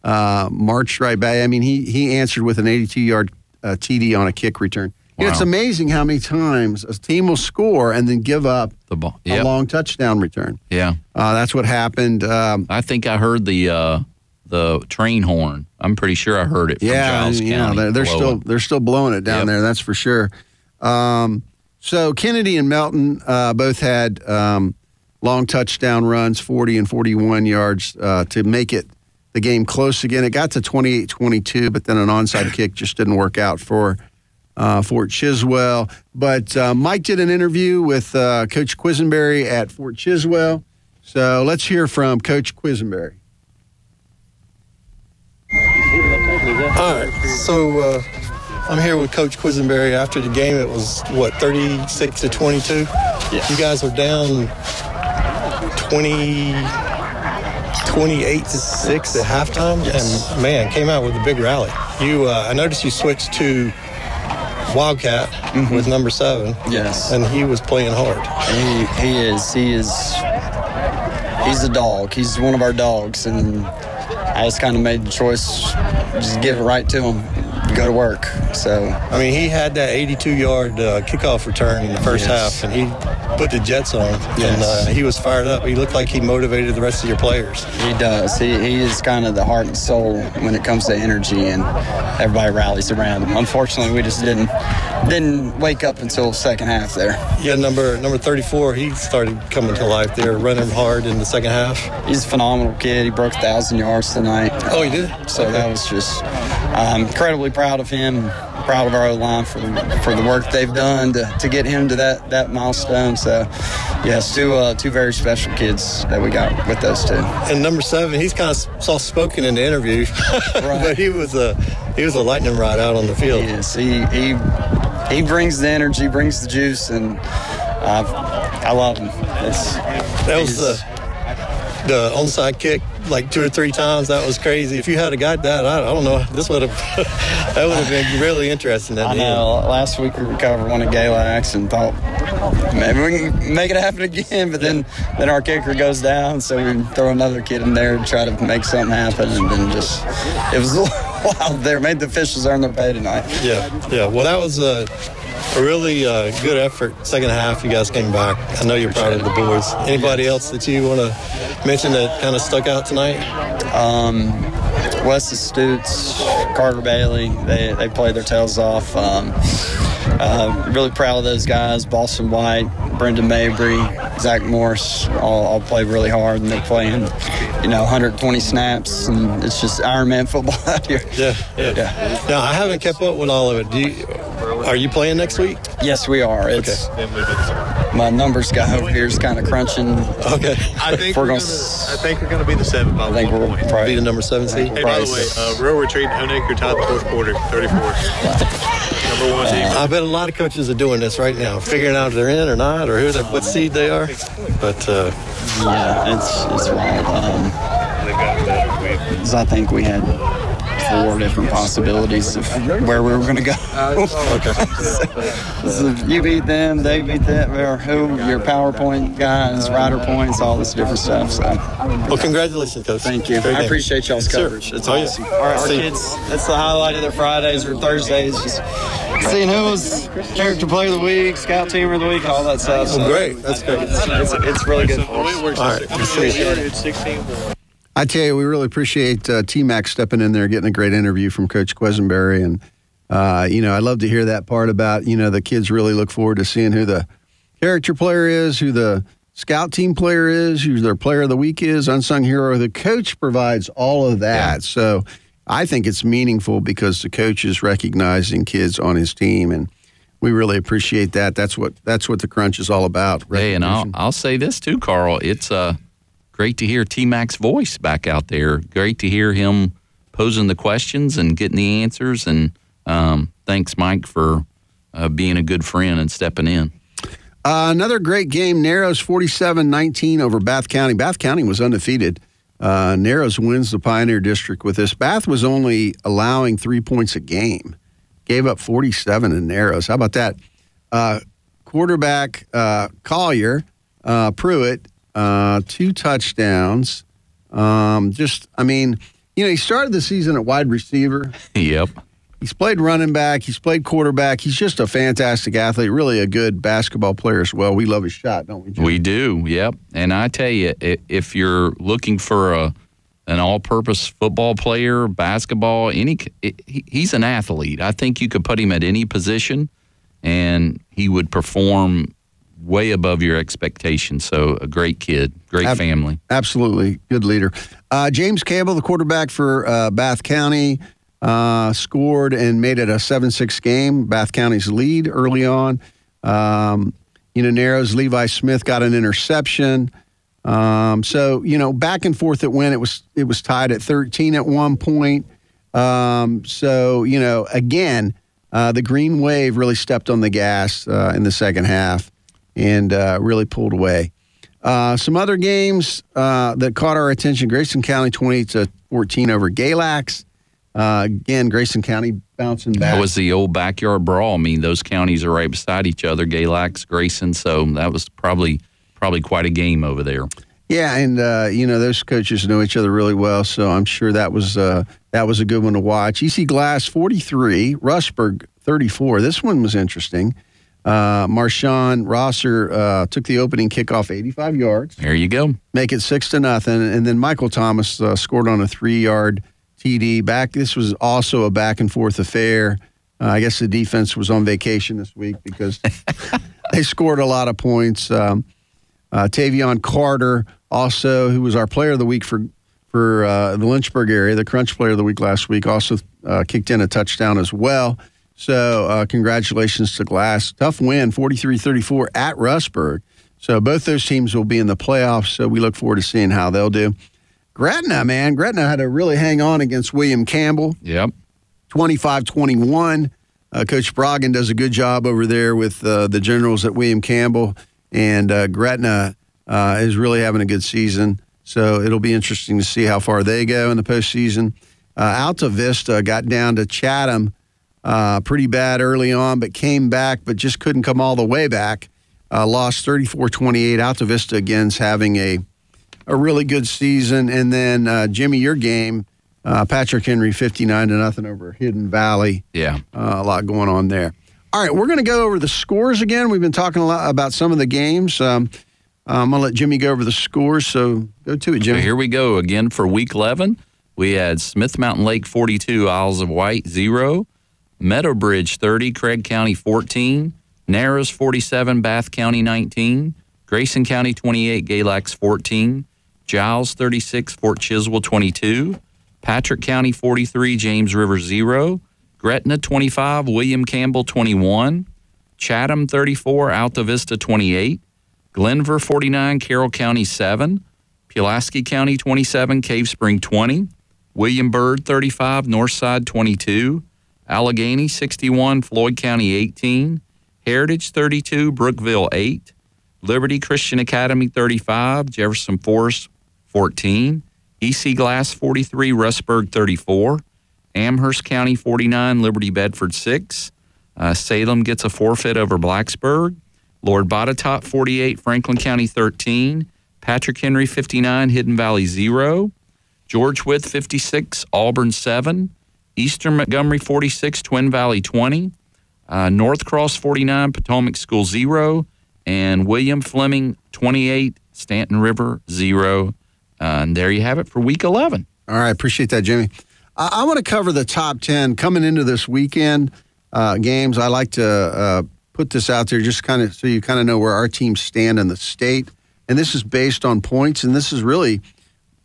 S4: uh, marched right back. I mean, he he answered with an 82 yard uh, TD on a kick return. You know, it's amazing how many times a team will score and then give up
S5: the ball.
S4: a long touchdown return.
S5: Yeah.
S4: Uh, that's what happened. Um,
S5: I think I heard the uh, the train horn. I'm pretty sure I heard it from
S4: yeah,
S5: Giles
S4: yeah,
S5: County.
S4: they're, they're still they're still blowing it down
S5: Yep.
S4: there. That's for sure. Um, so Kennedy and Melton uh, both had um, long touchdown runs, 40 and 41 yards uh, to make it the game close again. It got to 28-22, but then an onside kick just didn't work out for uh, Fort Chiswell. But uh, Mike did an interview with uh, Coach Quisenberry at Fort Chiswell. So let's hear from Coach Quisenberry.
S24: All right, so uh, I'm here with Coach Quisenberry. After the game, it was what 36 to 22. You guys were down 20, 28 to six at halftime, and man, came out with a big rally. You, uh, I noticed you switched to Wildcat with number seven.
S25: Yes.
S24: and he was playing hard.
S25: He, he is. He is. He's a dog. He's one of our dogs, and I just kind of made the choice, just give it right to him, go to work. So
S24: I mean, he had that 82 yard uh, kickoff return in the first
S25: Yes.
S24: half, and he put the Jets on, and uh, he was fired up. He looked like he motivated the rest of your players.
S25: he does. He, he is kind of the heart and soul when it comes to energy, and everybody rallies around him. Unfortunately, we just didn't didn't wake up until second half there.
S24: Yeah, number number 34, he started coming to life there, running hard in the second half.
S25: He's a phenomenal kid. He broke a thousand yards tonight.
S24: Oh, he did.
S25: So that was just I'm incredibly proud of him. Proud of our O line for the, for the work they've done to, to get him to that, that milestone. So, yes, two uh, two very special kids that we got with those two.
S24: And number seven, he's kind of soft spoken in the interview, but he was a he was a lightning rod out on the field.
S25: Yes, he he he brings the energy, brings the juice, and I I love him. It's,
S24: That was the the onside kick like two or three times. That was crazy. If you had a got that, I, I don't know. This would have that would have been really interesting.
S25: I
S24: end.
S25: know. Last week we recovered one at Galax and thought maybe we can make it happen again, but then then our kicker goes down, so we throw another kid in there to try to make something happen, and then just it was wild there. Made the officials earn their pay tonight.
S24: Yeah, yeah. Well, that was a, a really uh, good effort. Second half, you guys came back. I know you're proud of the boys. Anybody else that you want to mention that kind of stuck out tonight?
S25: Um, Wes Stutes, Carter Bailey, they, they played their tails off. Um, uh, really proud of those guys. Boston White, Brendan Mabry, Zach Morris all, all played really hard, and they're playing, you know, 120 snaps, and it's just Iron Man football out here.
S24: Yeah, yeah. Now I haven't kept up with all of it. Do you, are you playing next week?
S25: Yes, we are. It's, My numbers guy over here is kind of crunching.
S24: Okay.
S25: I think we're going.
S24: I think we're going to be the seven. By
S25: I think we're probably
S24: be the number seven seed.
S25: Hey, by the way,
S24: uh, real retreat, Honaker tied the fourth quarter, 34. number one team. I bet a lot of coaches are doing this right now, figuring out if they're in or not, or who they, what seed they are. But uh,
S25: Yeah, it's it's wild. Um, 'cause I think we had four different possibilities of where we were going to go.
S24: Uh, okay.
S25: So you beat them, they beat them, or who? Your PowerPoint guys, rider points, all this different stuff. So,
S24: well, congratulations, coach.
S25: Thank you.
S24: Great
S25: I appreciate y'all's
S24: Yes, sir.
S25: coverage. It's
S24: Oh, yeah.
S25: awesome. All right, our kids. That's the highlight of their Fridays or Thursdays. Just seeing who was character player of the week, scout teamer of the week, all that stuff.
S24: Well, great. That's great.
S25: It's, it's, it's really good. For us.
S24: All right.
S25: Appreciate it.
S4: I tell you, we really appreciate uh, T Mac stepping in there, getting a great interview from Coach Quisenberry. And, uh, you know, I love to hear that part about, you know, the kids really look forward to seeing who the character player is, who the scout team player is, who their player of the week is, unsung hero. The coach provides all of that. So I think it's meaningful because the coach is recognizing kids on his team. And we really appreciate that. That's what that's what the crunch is all about.
S5: Hey, and I'll, I'll say this too, Carl. It's uh, great to hear T Mac's voice back out there. Great to hear him posing the questions and getting the answers. And um, thanks, Mike, for uh, being a good friend and stepping in.
S4: Uh, another great game. Narrows 47 19 over Bath County. Bath County was undefeated. Uh, Narrows wins the Pioneer District with this. Bath was only allowing three points a game. gave up 47 in Narrows. How about that? Uh, quarterback uh, Collier, uh, Pruitt, uh, two touchdowns. Um, just, I mean, you know, he started the season at wide receiver.
S5: Yep.
S4: He's played running back. He's played quarterback. He's just a fantastic athlete, really a good basketball player as well. We love his shot, don't we? Jim?
S5: We do, yep. And I tell you, if you're looking for a an all-purpose football player, basketball, any he's an athlete. I think you could put him at any position, and he would perform way above your expectations. So a great kid, great
S4: Ab-
S5: family.
S4: Absolutely. Good leader. Uh, James Campbell, the quarterback for uh, Bath County, uh, scored and made it a 7 6 game. Bath County's lead early on. Um, you know, Narrows, Levi Smith got an interception. Um, so, you know, back and forth it went. It was, it was tied at 13 at one point. Um, so, you know, again, uh, the Green Wave really stepped on the gas uh, in the second half and uh, really pulled away. Uh, some other games uh, that caught our attention: Grayson County twenty to fourteen over Galax. Uh, again, Grayson County bouncing back.
S5: That was the old backyard brawl. I mean, those counties are right beside each other, Galax, Grayson. So that was probably probably quite a game over there.
S4: Yeah, and uh, you know those coaches know each other really well, so I'm sure that was uh, that was a good one to watch. EC Glass 43, Rustburg 34. This one was interesting. Uh, Marshawn Rosser uh, took the opening kickoff 85 yards.
S5: There you go.
S4: Make it six to nothing, and then Michael Thomas uh, scored on a three-yard TD. Back. This was also a back and forth affair. Uh, I guess the defense was on vacation this week because they scored a lot of points. Um, uh, Tavion Carter, also who was our player of the week for for uh, the Lynchburg area, the Crunch player of the week last week, also uh, kicked in a touchdown as well. So uh, congratulations to Glass. Tough win, 43-34 at Rustburg. So both those teams will be in the playoffs. So we look forward to seeing how they'll do. Gretna, man, Gretna had to really hang on against William Campbell.
S5: Yep.
S4: 25-21. Uh, Coach Broggan does a good job over there with uh, the Generals at William Campbell, and uh, Gretna uh, is really having a good season. So it'll be interesting to see how far they go in the postseason. Uh, Altavista got down to Chatham uh, pretty bad early on, but came back, but just couldn't come all the way back. Uh, lost 34-28. Altavista again's having a a really good season, and then uh, Jimmy, your game. Uh, Patrick Henry, 59 to nothing over Hidden Valley.
S5: Yeah.
S4: Uh, a lot going on there. All right, we're going to go over the scores again. We've been talking a lot about some of the games. Um, I'm going to let Jimmy go over the scores, so go to it, Jimmy.
S5: here we go again for week 11. We had Smith Mountain Lake 42, Isles of Wight 0, Meadowbridge 30, Craig County 14, Narrows 47, Bath County 19, Grayson County 28, Galax 14, Giles 36, Fort Chiswell 22, Patrick County 43, James River 0, Gretna 25, William Campbell 21, Chatham 34, Altavista 28, Glenvar 49, Carroll County 7, Pulaski County 27, Cave Spring 20, William Byrd 35, Northside 22, Alleghany 61, Floyd County 18, Heritage 32, Brookville 8, Liberty Christian Academy 35, Jefferson Forest 14, EC Glass 43, Rustburg 34, Amherst County 49, Liberty Bedford 6, uh, Salem gets a forfeit over Blacksburg, Lord Botetourt 48, Franklin County 13, Patrick Henry 59, Hidden Valley 0, George Wythe 56, Auburn 7, Eastern Montgomery 46, Twin Valley 20, uh, North Cross 49, Potomac School 0, and William Fleming 28, Staunton River 0. Uh, and there you have it for week 11.
S4: All right, appreciate that, Jimmy. I, I want to cover the top 10 coming into this weekend uh, games. I like to uh, put this out there just kind of so you kind of know where our teams stand in the state. And this is based on points, and this is really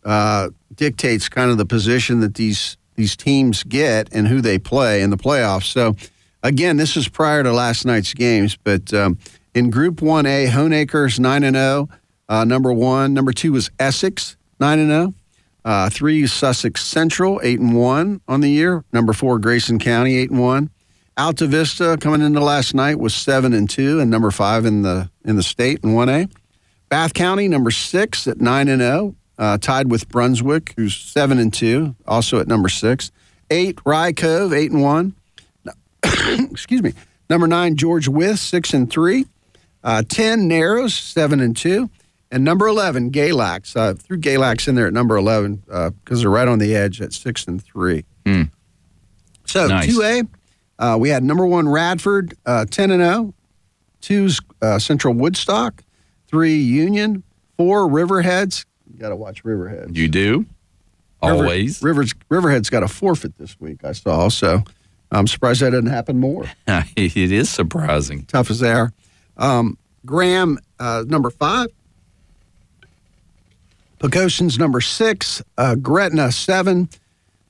S4: uh, dictates kind of the position that these these teams get and who they play in the playoffs. So, again, this is prior to last night's games, but um, in Group One A, Honaker's nine and zero, uh, number one. Number two was Essex nine and zero. Uh, three Sussex Central eight and one on the year. Number four Grayson County eight and one. Altavista coming into last night was seven and two, and number five in the in the state in one A. Bath County number six at nine and zero, uh, tied with Brunswick, who's seven and two, also at number six. Eight Rye Cove eight and one. excuse me. Number nine, George Wythe, six and three. Uh, 10, Narrows, seven and two. And number 11, Galax. Uh, threw Galax in there at number 11 because they're right on the edge at six and three. So
S5: Nice.
S4: 2A, uh, we had number one, Radford, uh, 10 and 0. Two's uh, Central Woodstock. Three, Union. Four, Riverheads. Got to watch Riverhead.
S5: You do?
S4: River-
S5: Always.
S4: Rivers, Riverhead's got a forfeit this week, I saw. So I'm surprised that didn't happen more.
S5: it is surprising.
S4: Tough as they are. Um, Graham, uh, number five. Poquoson, number six. Uh, Gretna, seven.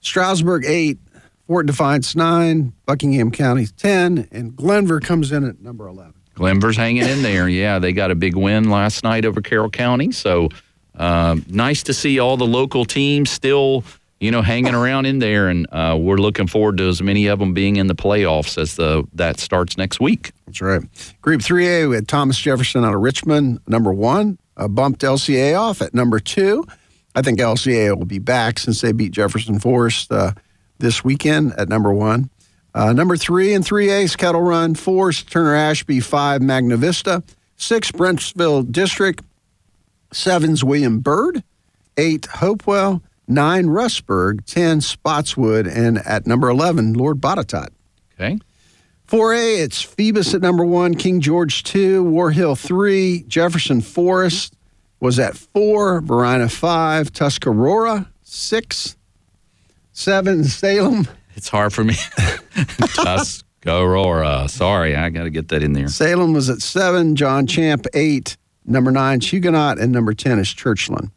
S4: Strasburg, eight. Fort Defiance, nine. Buckingham County, 10. And Glenvar comes in at number 11.
S5: Glenvar's hanging in there. Yeah, they got a big win last night over Carroll County. So uh, nice to see all the local teams still, you know, hanging around in there, and uh, we're looking forward to as many of them being in the playoffs as the that starts next week.
S4: That's right. Group 3A, we had Thomas Jefferson out of Richmond, number one. Uh, bumped LCA off at number two. I think LCA will be back since they beat Jefferson Forest uh, this weekend at number one. Uh, number three and three A's Kettle Run. Four Turner Ashby. Five, Magna Vista. Six, Brentsville District. Seven's William Byrd. Eight, Hopewell. Nine, Rustburg. Ten, Spotswood. And at number 11, Lord Botetourt.
S5: Okay.
S4: 4A, it's Phoebus at number one, King George two, Warhill three, Jefferson Forest was at four, Varina five, Tuscarora six, seven, Salem.
S5: It's hard for me. Tuscarora. Sorry, I got to get that in there.
S4: Salem was at seven, John Champe eight, number nine, is Huguenot, and number 10 is Churchland.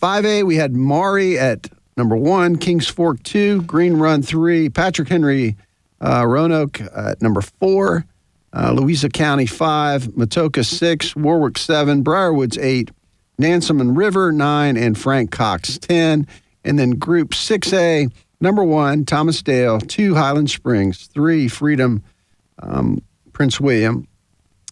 S4: 5A, we had Maury at number one, Kings Fork two, Green Run three, Patrick Henry uh, Roanoke at number four, uh, Louisa County five, Matoaca six, Warwick seven, Briar Woods eight, Nansemond River nine, and Frank Cox 10. And then Group 6A, number one, Thomas Dale, two, Highland Springs, three, Freedom, um, Prince William,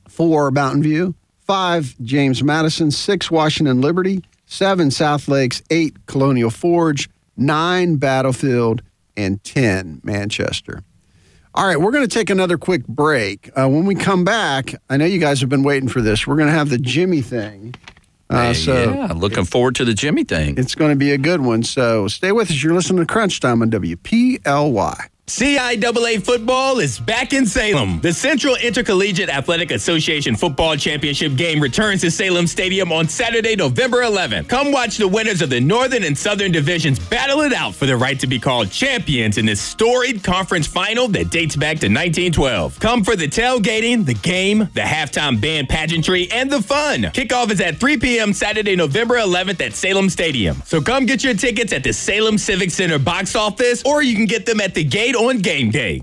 S4: four, Mountain View, five, James Madison, six, Washington Liberty, seven, South Lakes, eight, Colonial Forge, nine, Battlefield, and 10, Manchester. All right, we're going to take another quick break. Uh, when we come back, I know you guys have been waiting for this. We're going to have the Jimmy thing. Uh, so
S5: yeah, looking forward to the Jimmy thing.
S4: it's going to be a good one. So stay with us. You're listening to Crunch Time on WPLY.
S16: CIAA football is back in Salem. The Central Intercollegiate Athletic Association Football Championship game returns to Salem Stadium on Saturday, November 11th. Come watch the winners of the Northern and Southern divisions battle it out for the right to be called champions in this storied conference final that dates back to 1912. Come for the tailgating, the game, the halftime band pageantry, and the fun. Kickoff is at 3 p.m. Saturday, November 11th at Salem Stadium. So come get your tickets at the Salem Civic Center box office, or you can get them at the gate on game day.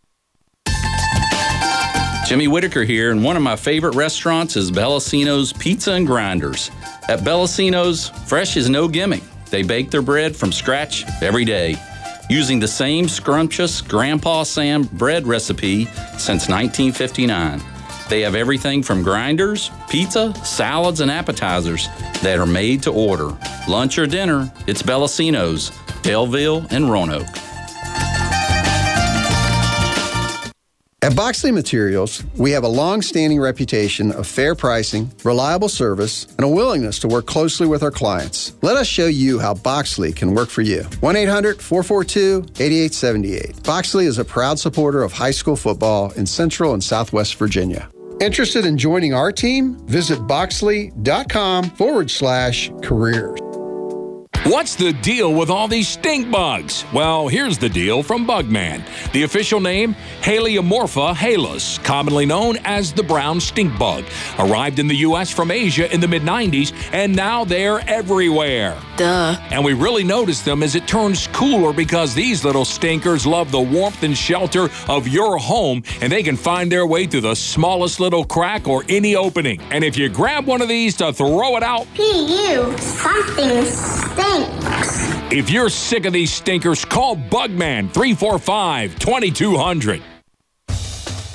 S5: Jimmy Whitaker here, and one of my favorite restaurants is Bellacino's Pizza and Grinders. At Bellacino's, fresh is no gimmick. They bake their bread from scratch every day, using the same scrumptious Grandpa Sam bread recipe since 1959. They have everything from grinders, pizza, salads, and appetizers that are made to order. Lunch or dinner, it's Bellacino's, Daleville, and Roanoke.
S4: At Boxley Materials, we have a long standing reputation of fair pricing, reliable service, and a willingness to work closely with our clients. Let us show you how Boxley can work for you. 1 800 442 8878. Boxley is a proud supporter of high school football in Central and Southwest Virginia. Interested in joining our team? Visit boxley.com forward slash careers.
S26: What's the deal with all these stink bugs? Well, here's the deal from Bugman. The official name, Halyomorpha halys, commonly known as the brown stink bug, arrived in the U.S. from Asia in the mid 90s, and now they're everywhere.
S27: Duh.
S26: And we really notice them as it turns cooler because these little stinkers love the warmth and shelter of your home and they can find their way through the smallest little crack or any opening. And if you grab one of these to throw it out,
S27: P.U. Something stinks.
S26: If you're sick of these stinkers, call Bugman 345 2200.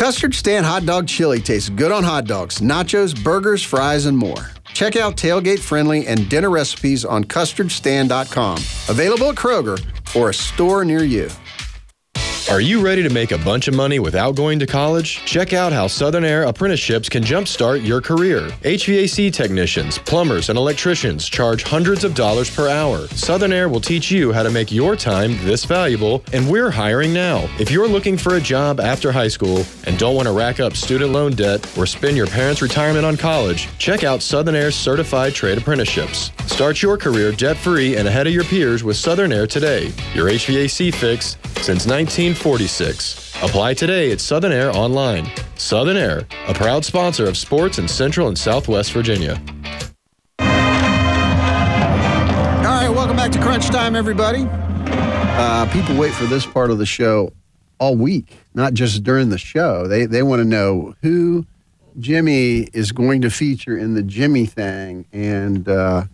S4: Custard Stand Hot Dog Chili tastes good on hot dogs, nachos, burgers, fries, and more. Check out tailgate friendly and dinner recipes on custardstand.com. Available at Kroger or a store near you.
S15: Are you ready to make a bunch of money without going to college? Check out how Southern Air apprenticeships can jumpstart your career. HVAC technicians, plumbers, and electricians charge hundreds of dollars per hour. Southern Air will teach you how to make your time this valuable, and we're hiring now. If you're looking for a job after high school and don't want to rack up student loan debt or spend your parents' retirement on college, check out Southern Air's certified trade apprenticeships. Start your career debt free and ahead of your peers with Southern Air today. Your HVAC fix since 1946. Apply today at Southern Air online. Southern Air, a proud sponsor of sports in Central and Southwest Virginia.
S4: All right, welcome back to Crunch Time, everybody. Uh, people wait for this part of the show all week, not just during the show. They they want to know who Jimmy is going to feature in the Jimmy thing, and uh,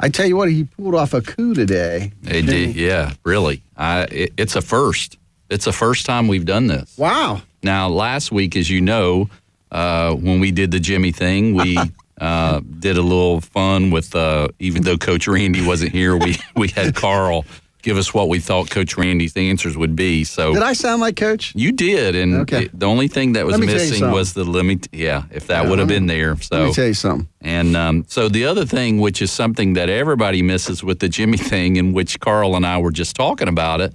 S4: I tell you what, he pulled off a coup today.
S5: They did, yeah, really. I, it, it's a first. It's the first time we've done this.
S4: Wow.
S5: Now, last week, as you know, uh, when we did the Jimmy thing, we uh, did a little fun with, uh, even though Coach Randy wasn't here, we, we had Carl give us what we thought Coach Randy's answers would be. So
S4: Did I sound like Coach?
S5: you did, and
S4: Okay.
S5: it- the only thing that was
S4: Let me tell you
S5: missing was the limit. Yeah, if that
S4: Yeah,
S5: would have been there. So
S4: Let me tell you something.
S5: and um, so the other thing, which is something that everybody misses with the Jimmy thing, in which Carl and I were just talking about it,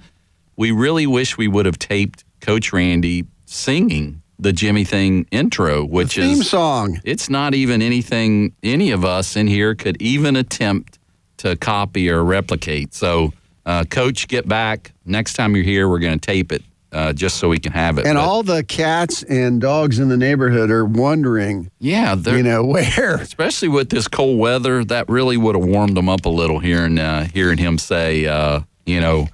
S5: we really wish we would have taped Coach Randy singing the Jimmy thing intro, which
S4: Theme
S5: is theme
S4: song.
S5: It's not even anything any of us in here could even attempt to copy or replicate. So, uh, Coach, get back next time you're here. We're going to tape it uh, just so we can have it.
S4: And
S5: But-
S4: all the cats and dogs in the neighborhood are wondering,
S5: Yeah, they're-
S4: you know, where?
S5: especially with this cold weather, that really would have warmed them up a little. Hearing uh, hearing him say, uh, you know,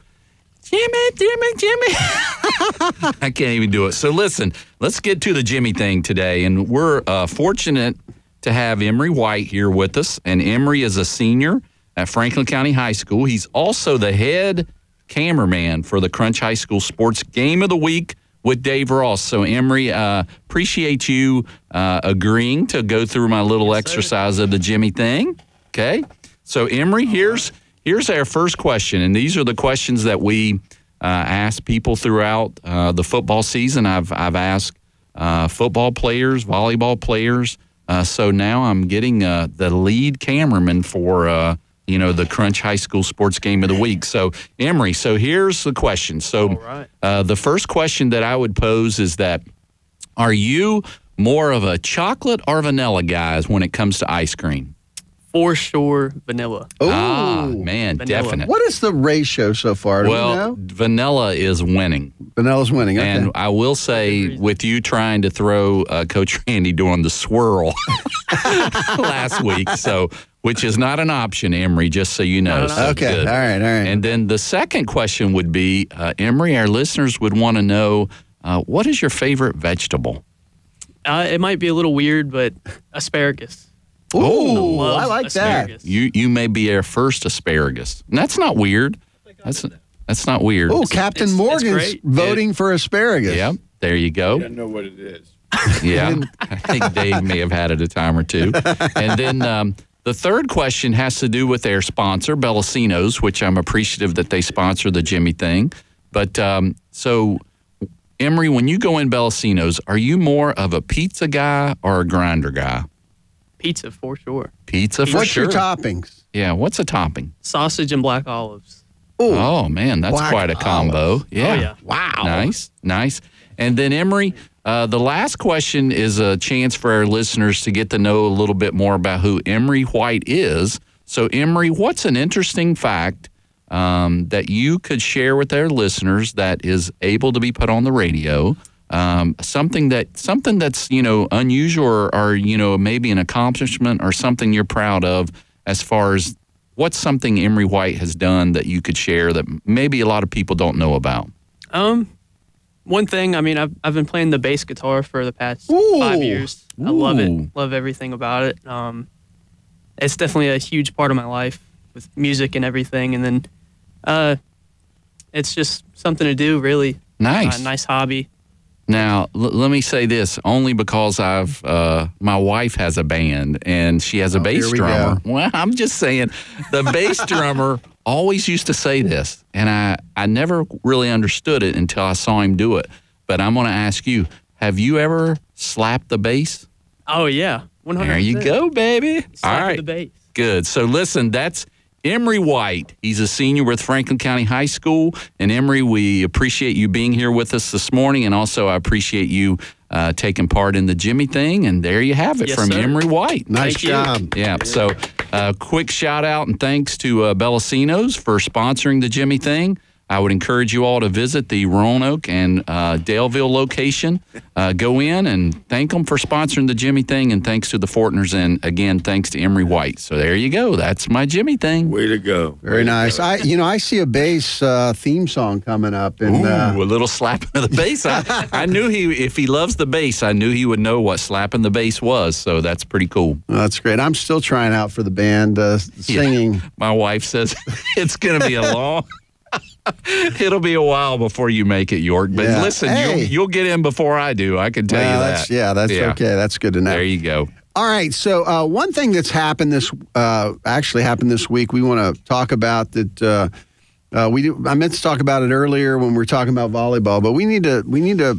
S5: Jimmy, Jimmy, Jimmy. I can't even do it. So listen, let's get to the Jimmy thing today, and we're uh, fortunate to have Emery White here with us. And Emery is a senior at Franklin County High School. He's also the head cameraman for the Crunch High School Sports Game of the Week with Dave Ross. So, Emery, uh, appreciate you uh, agreeing to go through my little exercise of the Jimmy thing. Okay. So, Emery, here's here's our first question, and these are the questions that we uh, ask people throughout uh, the football season. I've I've asked uh, football players, volleyball players. Uh, so now I'm getting uh, the lead cameraman for uh, you know the Crunch High School Sports Game of the Week. So Emery, so here's the question. So uh, the first question that I would pose is that are you more of a chocolate or vanilla guys when it comes to ice cream?
S8: For sure, vanilla.
S5: Ah, man,
S8: Vanilla.
S5: definite.
S4: What is the ratio so far? Do
S5: well,
S4: we know?
S5: vanilla is winning.
S4: Vanilla's winning. Okay.
S5: And I will say, with you trying to throw uh, Coach Randy doing the swirl last week, so which is not an option, Emery, just so you know. So.
S4: Okay,
S5: good.
S4: all right, all right.
S5: And then the second question would be, uh, Emery, our listeners would want to know uh, what is your favorite vegetable?
S8: Uh, it might be a little weird, but asparagus.
S5: Ooh,
S8: love
S4: I like
S8: asparagus.
S5: You you may be our first asparagus. And that's not weird. That's that's not weird.
S4: Oh, Captain Morgan's voting for asparagus.
S5: Yep. There you go.
S28: I didn't know what it is.
S5: Yeah, I think Dave may have had it a time or two. And then um, the third question has to do with their sponsor, Bellacino's, which I'm appreciative that they sponsor the Jimmy thing. But um, so, Emery, when you go in Bellacino's, are you more of a pizza guy or a grinder guy?
S8: Pizza for sure.
S5: Pizza for sure.
S4: What's
S5: sure.
S4: your toppings?
S5: Yeah, what's a topping?
S8: Sausage and black olives.
S5: Oh man, that's
S4: black
S5: quite a combo. Yeah.
S8: Oh, yeah.
S4: Wow.
S5: Nice, nice. And then Emery, uh, the last question is a chance for our listeners to get to know a little bit more about who Emery White is. So Emery, what's an interesting fact um, that you could share with our listeners that is able to be put on the radio? Um, something that something that's you know unusual or, or you know maybe an accomplishment or something you're proud of as far as what's something Emery White has done that you could share that maybe a lot of people don't know about?
S8: Um, one thing. I mean, I've I've been playing the bass guitar for the past five years. I love it. Love everything about it. Um, it's definitely a huge part of my life with music and everything. And then, uh, it's just something to do. Really
S5: Nice.
S8: Uh, nice hobby.
S5: Now, l- let me say this only because I've uh, my wife has a band and she has a bass
S4: here we
S5: drummer. Well, I'm just saying the bass drummer always used to say this, and I I never really understood it until I saw him do it. But I'm going to ask you: Have you ever slapped the bass?
S8: Oh yeah, one hundred.
S5: There you go, baby. All right.
S8: The bass.
S5: Good. So listen, that's Emery White. He's a senior with Franklin County High School. And Emery, we appreciate you being here with us this morning. And also, I appreciate you uh, taking part in the Jimmy thing. And there you have it
S8: Yes,
S5: from
S8: sir.
S5: Emery White.
S4: Nice
S8: Thank you.
S4: job.
S5: Yeah. So, uh, quick shout out and thanks to uh, Bellacino's for sponsoring the Jimmy thing. I would encourage you all to visit the Roanoke and uh, Daleville location. Uh, go in and thank them for sponsoring the Jimmy thing, and thanks to the Fortners, and again, thanks to Emery White. So there you go. That's my Jimmy thing.
S6: Way to go.
S4: Very nice. I, you know, I see a bass uh, theme song coming up, and
S5: Ooh,
S4: uh,
S5: a little slapping of the bass. I, I knew he, if he loves the bass, I knew he would know what slapping the bass was. So that's pretty cool.
S4: that's great. I'm still trying out for the band, uh, singing.
S5: My wife says it's going to be a long. It'll be a while before you make it, York. But
S4: Yeah.
S5: listen,
S4: Hey.
S5: you'll, you'll get in before I do. I can tell
S4: Well,
S5: you
S4: that's-
S5: that.
S4: Yeah, that's okay. That's good to know.
S5: There you go.
S4: All right. So uh, one thing that's happened this uh, actually happened this week. We want to talk about that. Uh, uh, we do, I meant to talk about it earlier when we were talking about volleyball, but we need to we need to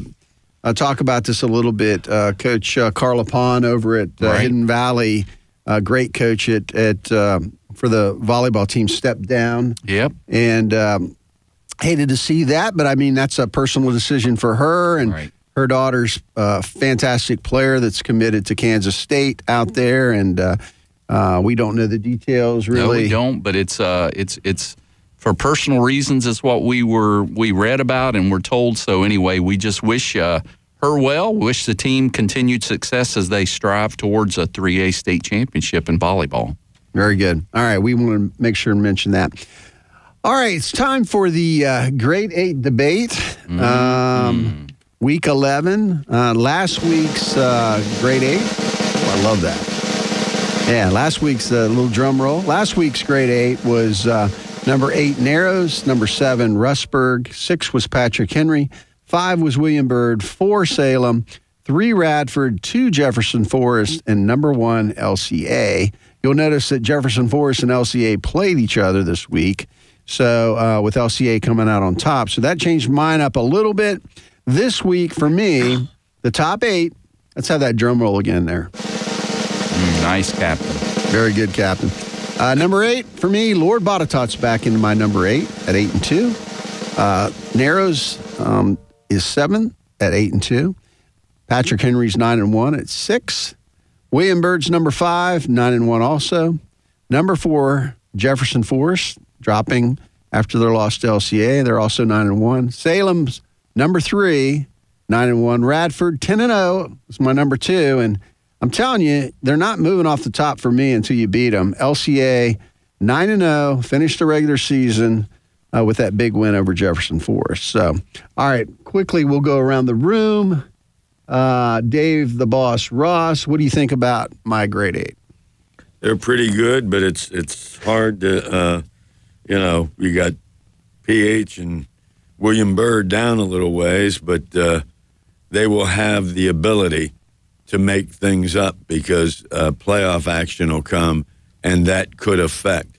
S4: uh, talk about this a little bit. Uh, coach uh, Carla Pond over at uh,
S5: Right.
S4: Hidden Valley, uh, great coach at at um for the volleyball team, stepped down
S5: Yep.
S4: and um, hated to see that. But I mean, that's a personal decision for her and
S5: Right.
S4: her daughter's a fantastic player that's committed to Kansas State out there, and uh, uh, we don't know the details really.
S5: No, we don't. But it's uh, it's it's for personal reasons. Is what we were we read about and we're told. So anyway, we just wish uh, her well. Wish the team continued success as they strive towards a 3A state championship in volleyball.
S4: Very good. All right, we want to make sure and mention that. All right, it's time for the uh, grade eight debate.
S5: Mm-hmm.
S4: Um, week 11. Uh, last week's uh, grade eight. Oh, I love that. Yeah, last week's uh, little drum roll. Last week's grade eight was uh, number eight, Narrows. Number seven, Rustburg. Six was Patrick Henry. Five was William Byrd. Four, Salem. Three, Radford. Two, Jefferson Forest. And number one, LCA. You'll notice that Jefferson Forest and LCA played each other this week. So uh, with LCA coming out on top. So that changed mine up a little bit. This week for me, the top eight, let's have that drum roll again there.
S5: Mm, nice, Captain.
S4: Very good, Captain. Uh, number eight for me, Lord Botetourt's back into my number eight at eight and two. Uh, Narrows um, is seven at eight and two. Patrick Henry's nine and one at six. William Byrd's number five, nine and one also. Number four, Jefferson Forest dropping after their loss to LCA. They're also nine and one. Salem's number three, nine and one. Radford ten and zero is my number two, and I'm telling you, they're not moving off the top for me until you beat them. LCA nine and zero, finished the regular season uh, with that big win over Jefferson Forest. So, all right, quickly we'll go around the room. Uh, Dave, the boss, Ross, what do you think about my grade eight?
S6: They're pretty good, but it's it's hard to, uh, you know, you got PH and William Byrd down a little ways, but uh, they will have the ability to make things up because uh, playoff action will come, and that could affect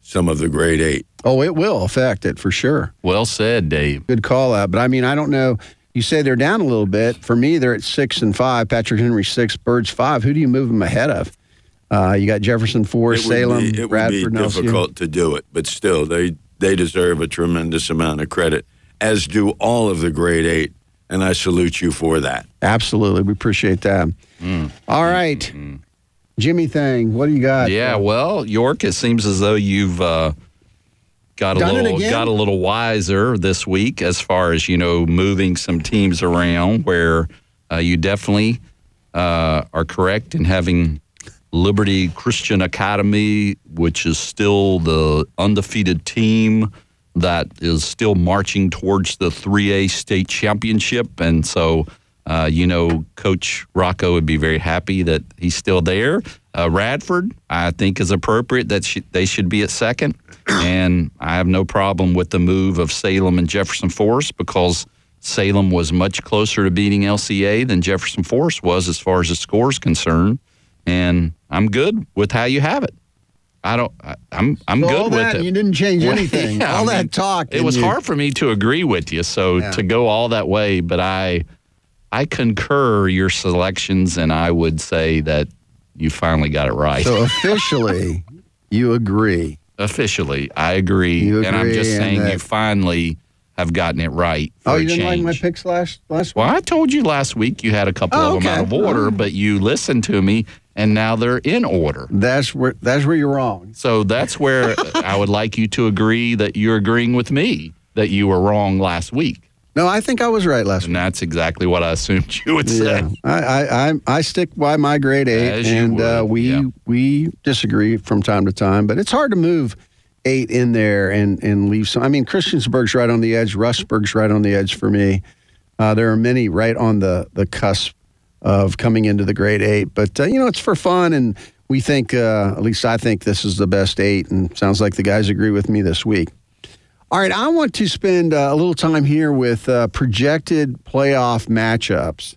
S6: some of the grade eight.
S4: Oh, it will affect it for sure.
S5: Well said, Dave.
S4: Good call out. But I mean, I don't know. You say they're down a little bit. For me, they're at six and five. Patrick Henry six, Byrd's five. Who do you move them ahead of? Uh, you got Jefferson four,
S6: It would
S4: Salem,
S6: be, it would be
S4: Bradford, LCU.
S6: difficult to do it, but still, they they deserve a tremendous amount of credit, as do all of the grade eight, and I salute you for that.
S4: Absolutely, we appreciate that. All right, Jimmy Thing, what do you got?
S5: Yeah, well, York, it seems as though you've uh, got a
S4: Done
S5: little got a little wiser this week as far as you know moving some teams around. Where uh, you definitely uh, are correct in having Liberty Christian Academy, which is still the undefeated team that is still marching towards the 3A state championship, and so. Uh, you know, Coach Rocco would be very happy that he's still there. Uh, Radford, I think, is appropriate that sh- they should be at second. And I have no problem with the move of Salem and Jefferson Forest because Salem was much closer to beating LCA than Jefferson Forest was as far as the score is concerned. And I'm good with how you have it. I don't. I, I'm. I'm
S4: So
S5: good
S4: all
S5: with it.
S4: You didn't change anything.
S5: yeah,
S4: all
S5: I
S4: that
S5: mean,
S4: talk.
S5: It was
S4: you-
S5: hard for me to agree with you. So
S4: Yeah.
S5: to go all that way, but I, I concur your selections, and I would say that you finally got it right.
S4: So officially, you agree.
S5: Officially, I agree,
S4: You
S5: and I'm just saying
S4: that-
S5: you finally have gotten it right. For
S4: Oh, you didn't like my picks last last
S5: Well, I told you last week you had a couple
S4: Oh,
S5: of them out of order,
S4: Oh.
S5: but you listened to me, and now they're in order.
S4: That's where that's where you're wrong.
S5: So that's where I would like you to agree that you're agreeing with me that you were wrong last week.
S4: No, I think I was right last week.
S5: And that's exactly what I assumed you would say.
S4: Yeah, I, I, I, I stick by my grade eight,
S5: As you
S4: and uh,
S5: would,
S4: we
S5: yeah.
S4: we disagree from time to time, but it's hard to move eight in there and and leave some. I mean, Christiansburg's right on the edge, Rustburg's right on the edge for me. Uh, there are many right on the the cusp of coming into the grade eight, but uh, you know, it's for fun, and we think, uh, at least I think, this is the best eight, and sounds like the guys agree with me this week. All right, I want to spend uh, a little time here with uh, projected playoff matchups.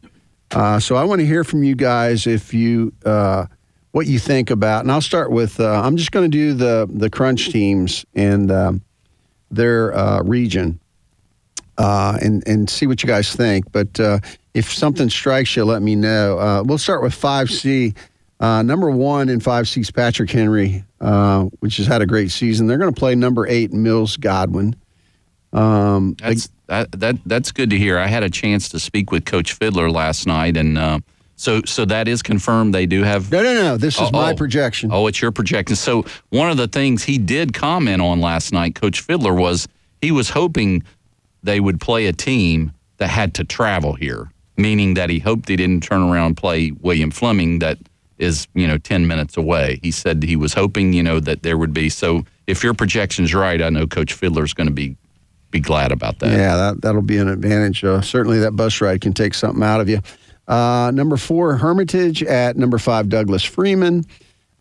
S4: Uh, so I want to hear from you guys if you uh, what you think about, and I'll start with. Uh, I'm just going to do the the crunch teams and um, their uh, region, and and see what you guys think. But if something strikes you, let me know. We'll start with five C. Uh, number one in five is Patrick Henry, uh, which has had a great season. They're going to play number eight Mills Godwin. Um,
S5: That's that, that that's good to hear. I had a chance to speak with Coach Fiddler last night, and uh, so so that is confirmed. They do have
S4: no, no, no. This is
S5: Oh,
S4: my projection.
S5: Oh, it's your projection. So one of the things he did comment on last night, Coach Fiddler, was he was hoping they would play a team that had to travel here, meaning that he hoped they didn't turn around and play William Fleming, that is you know ten minutes away. He said he was hoping you know that there would be. So if your projection's right, I know Coach Fiddler's going to be be glad about that.
S4: Yeah, that, that'll be an advantage. Uh, certainly, that bus ride can take something out of you. Uh, number four, Hermitage at number five, Douglas Freeman.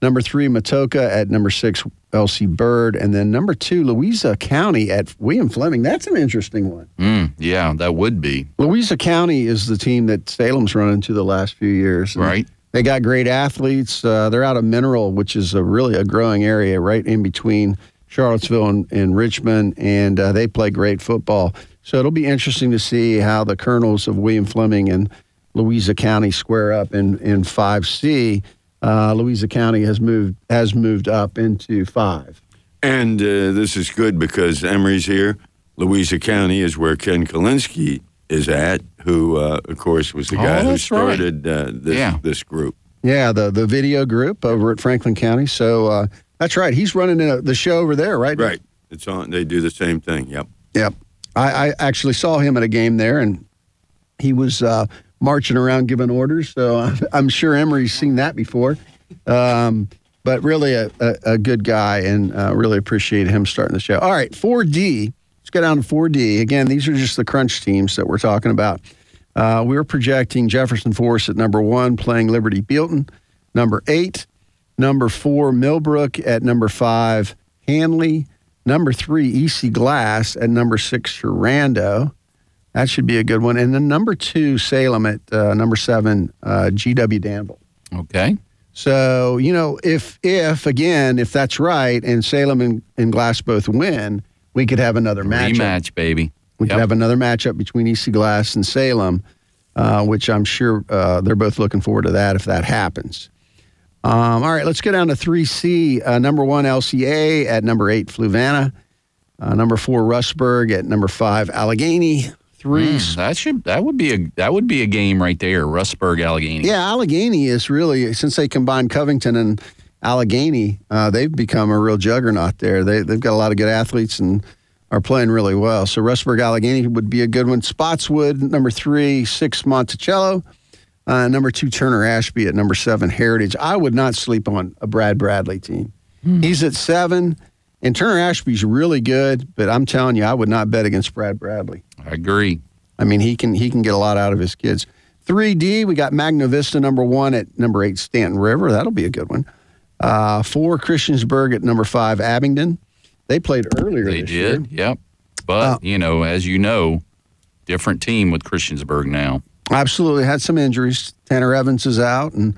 S4: Number three, Matoaca at number six, L.C. Bird. And then number two, Louisa County at William Fleming. That's an interesting one.
S5: Mm, yeah, that would be.
S4: Louisa County is the team that Salem's run into the last few years.
S5: Right.
S4: They got great athletes. Uh, they're out of Mineral, which is a really a growing area right in between Charlottesville and, and Richmond, and uh, they play great football. So it'll be interesting to see how the Colonels of William Fleming and Louisa County square up in in five C. Uh, Louisa County has moved has moved up into five.
S6: And uh, this is good because Emery's here. Louisa County is where Ken Kalinsky is at, who, uh, of course, was the
S4: Oh,
S6: guy who
S4: that's right.
S6: started uh, this, this group.
S4: Yeah, the the video group over at Franklin County. So uh, that's right. He's running uh, the show over there, right?
S6: Right. It's on. They do the same thing. Yep.
S4: Yep. I, I actually saw him at a game there, and he was uh, marching around giving orders. So I'm, I'm sure Emery's seen that before. Um, but really, a, a, a good guy, and uh, really appreciate him starting the show. All right, 4D. Go down to 4D. Again, these are just the crunch teams that we're talking about. Uh, we're projecting Jefferson Forest at number one, playing Liberty Bealeton. Number eight, number four, Millbrook at number five, Handley. Number three, EC Glass at number six, Sherando. That should be a good one. And then number two, Salem at uh, number seven, uh, GW Danville.
S5: Okay.
S4: So, you know, if, if again, if that's right and Salem and, and Glass both win, we could have another match.
S5: Rematch, baby.
S4: We could have another matchup between EC Glass and Salem, uh, which I'm sure uh, they're both looking forward to that if that happens. Um, all right, let's go down to 3C. Uh, number one, LCA at number eight, Fluvanna. Uh, number four, Rustburg at number five, Alleghany. Three.
S5: Mm, that should that would be a that would be a game right there. Rustburg Alleghany.
S4: Yeah, Alleghany is really since they combined Covington and Alleghany, uh, they've become a real juggernaut there. They they've got a lot of good athletes and are playing really well. So Rustburg Alleghany would be a good one. Spotswood number three, six Monticello, uh, number two Turner Ashby at number seven Heritage. I would not sleep on a Brad Bradley team. He's at seven, and Turner Ashby's really good. But I'm telling you, I would not bet against Brad Bradley.
S5: I agree.
S4: I mean, he can he can get a lot out of his kids. 3D, we got Magna Vista number one at number eight, Staunton River. That'll be a good one. Uh, four, Christiansburg at number five, Abingdon. They played earlier
S5: They did.
S4: year.
S5: Yep. But you know, as you know, different team with Christiansburg now.
S4: Absolutely had some injuries. Tanner Evans is out, and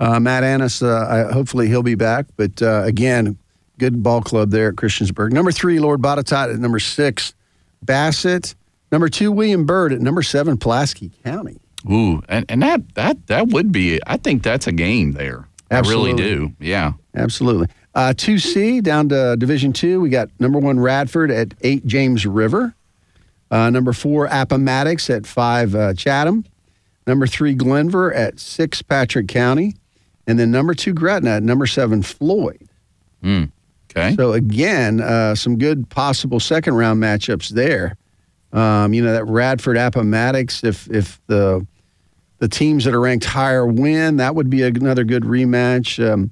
S4: uh, Matt Annis. Uh, I, hopefully he'll be back. But uh, again, good ball club there at Christiansburg. Number three, Lord Botetourt at number six, Bassett. Number two, William Byrd at number seven, Pulaski County.
S5: Ooh, and, and that that that would be. I think that's a game there. I really
S4: Absolutely.
S5: do. Yeah.
S4: Absolutely. Uh, 2C down to Division Two. We got number one Radford at eight James River. Uh, number four Appomattox at five uh, Chatham. Number three Glenvar at six Patrick County, and then number two Gretna at number seven Floyd.
S5: Mm. Okay.
S4: So again, uh, some good possible second round matchups there. Um, you know that Radford Appomattox. If if the the teams that are ranked higher win, that would be another good rematch. Um,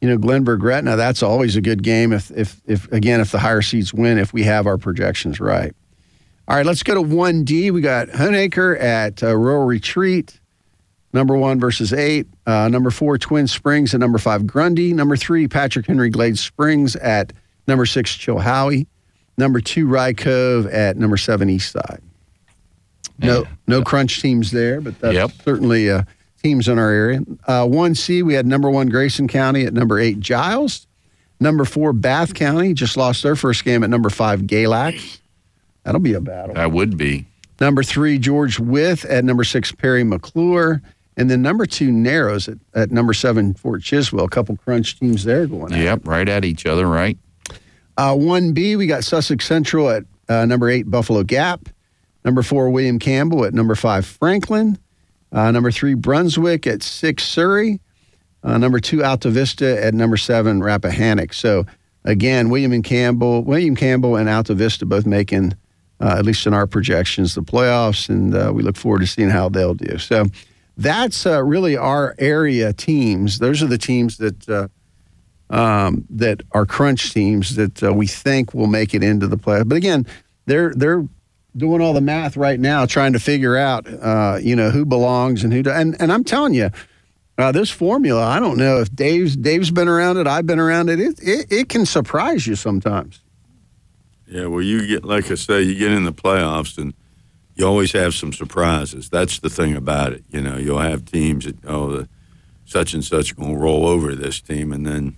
S4: you know, Glenvar Gretna. That's always a good game. If if if again, if the higher seeds win, if we have our projections right. All right, let's go to one D. We got Honaker at uh, Rural Retreat. Number one versus eight. Uh, number four, Twin Springs at number five, Grundy. Number three, Patrick Henry Glade Springs at number six, Chilhowie. Number two, Rye Cove at number seven, East Side. No, no crunch teams there, but that's certainly uh, teams in our area. Uh, 1C, we had number one, Grayson County at number eight, Giles. Number four, Bath County just lost their first game at number five, Galax. That'll be a battle.
S5: That would be.
S4: Number three, George Wythe at number six, Parry McCluer. And then number two, Narrows at, at number seven, Fort Chiswell. A couple crunch teams there going at.
S5: Yep. Right at each other. Right.
S4: Uh, 1B, we got Sussex Central at uh, number eight, Buffalo Gap. Number four, William Campbell at number five, Franklin. Uh, number three, Brunswick at six, Surry. Uh, number two, Altavista at number seven, Rappahannock. So again, William and Campbell, William Campbell and Altavista both making, uh, at least in our projections, the playoffs, and uh, we look forward to seeing how they'll do. So that's uh, really our area teams. Those are the teams that uh, um, that are crunch teams that we think will make it into the play. But again, they're they're doing all the math right now, trying to figure out uh, you know who belongs and who. Do, and and I'm telling you, uh, this formula. I don't know if Dave's Dave's been around it. I've been around it. It it, it can surprise you sometimes.
S6: Yeah, well, you get like I say, you get in the playoffs, and you always have some surprises. That's the thing about it. You know, you'll have teams that oh, the such and such going to roll over this team, and then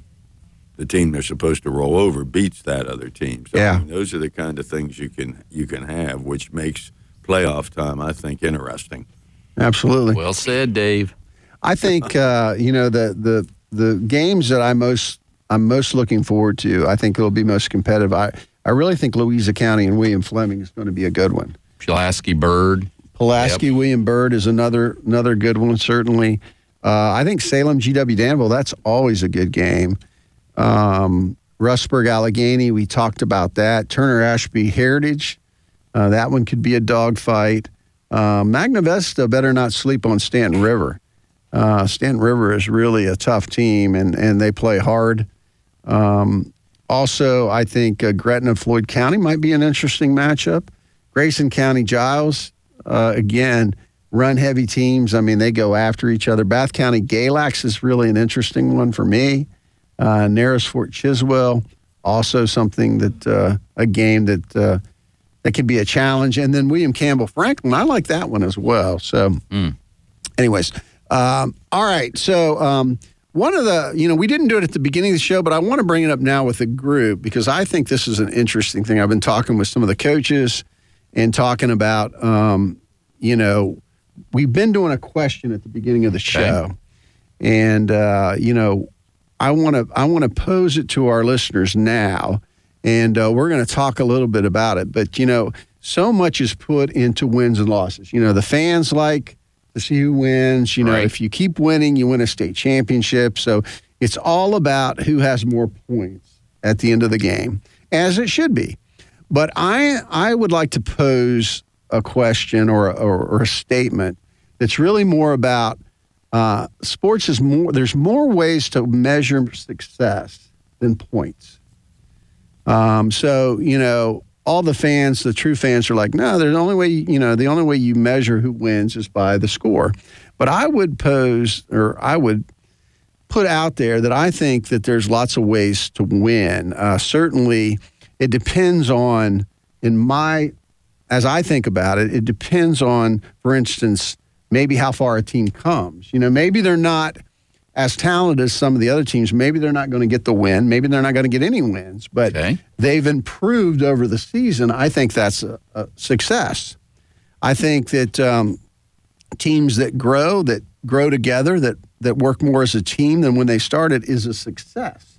S6: the team they're supposed to roll over beats that other team. So, I
S4: Yeah.
S6: mean, those are the kind of things you can you can have, which makes playoff time, I think, interesting.
S4: Absolutely.
S5: Well said, Dave.
S4: I think uh, you know the the the games that I most I'm most looking forward to. I think it'll be most competitive. I I really think Louisa County and William Fleming is going to be a good one.
S5: Pulaski Byrd.
S4: Pulaski William Byrd is another another good one. Certainly, uh, I think Salem GW Danville. That's always a good game. Um, Rustburg Alleghany. We talked about that. Turner Ashby Heritage. Uh, that one could be a dogfight. Uh, Magna Vista better not sleep on Staunton River. Uh, Staunton River is really a tough team, and and they play hard. Um, also, I think uh, Gretna Floyd County might be an interesting matchup. Grayson County Giles, uh, again, run heavy teams. I mean, they go after each other. Bath County Galax is really an interesting one for me. Uh, Narrows Fort Chiswell, also something that uh, a game that uh, that could be a challenge. And then William Campbell Franklin, I like that one as well. So, anyways, um, all right. So, um, one of the, you know, we didn't do it at the beginning of the show, but I want to bring it up now with the group because I think this is an interesting thing. I've been talking with some of the coaches and talking about, um, you know, we've been doing a question at the beginning of the show, and uh, you know, I want to I want to pose it to our listeners now, and uh, we're going to talk a little bit about it. But you know, so much is put into wins and losses. You know, the fans like to see who wins. You know,
S5: Right.
S4: if you keep winning, you win a state championship. So it's all about who has more points at the end of the game, as it should be. But I I would like to pose a question or a, or, or a statement that's really more about uh, sports is more. There's more ways to measure success than points. Um, so you know, all the fans, the true fans, are like, no. There's the only way you know the only way you measure who wins is by the score. But I would pose, or I would put out there that I think that there's lots of ways to win. Uh, certainly, it depends on, in my, as I think about it, it depends on, for instance, maybe how far a team comes. You know, maybe they're not as talented as some of the other teams. Maybe they're not going to get the win. Maybe they're not going to get any wins, but they've improved over the season. I think that's a, a success. I think that um, teams that grow, that grow together, that that work more as a team than when they started is a success.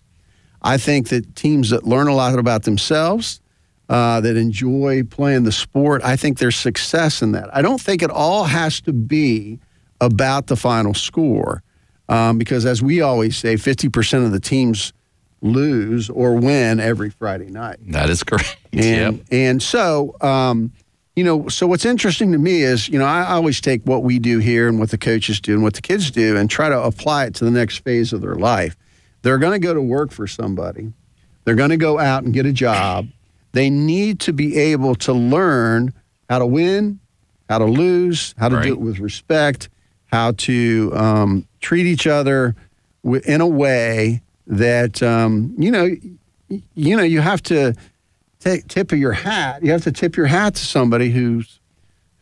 S4: I think that teams that learn a lot about themselves, uh, that enjoy playing the sport, I think there's success in that. I don't think it all has to be about the final score, um, because as we always say, 50% of the teams lose or win every Friday night.
S5: That is correct.
S4: And and so um, you know, so what's interesting to me is, you know, I always take what we do here and what the coaches do and what the kids do and try to apply it to the next phase of their life. They're going to go to work for somebody. They're going to go out and get a job. They need to be able to learn how to win, how to lose, how to do it with respect, how to um, treat each other in a way that um, you know, you know, you have to take tip of your hat. You have to tip your hat to somebody who's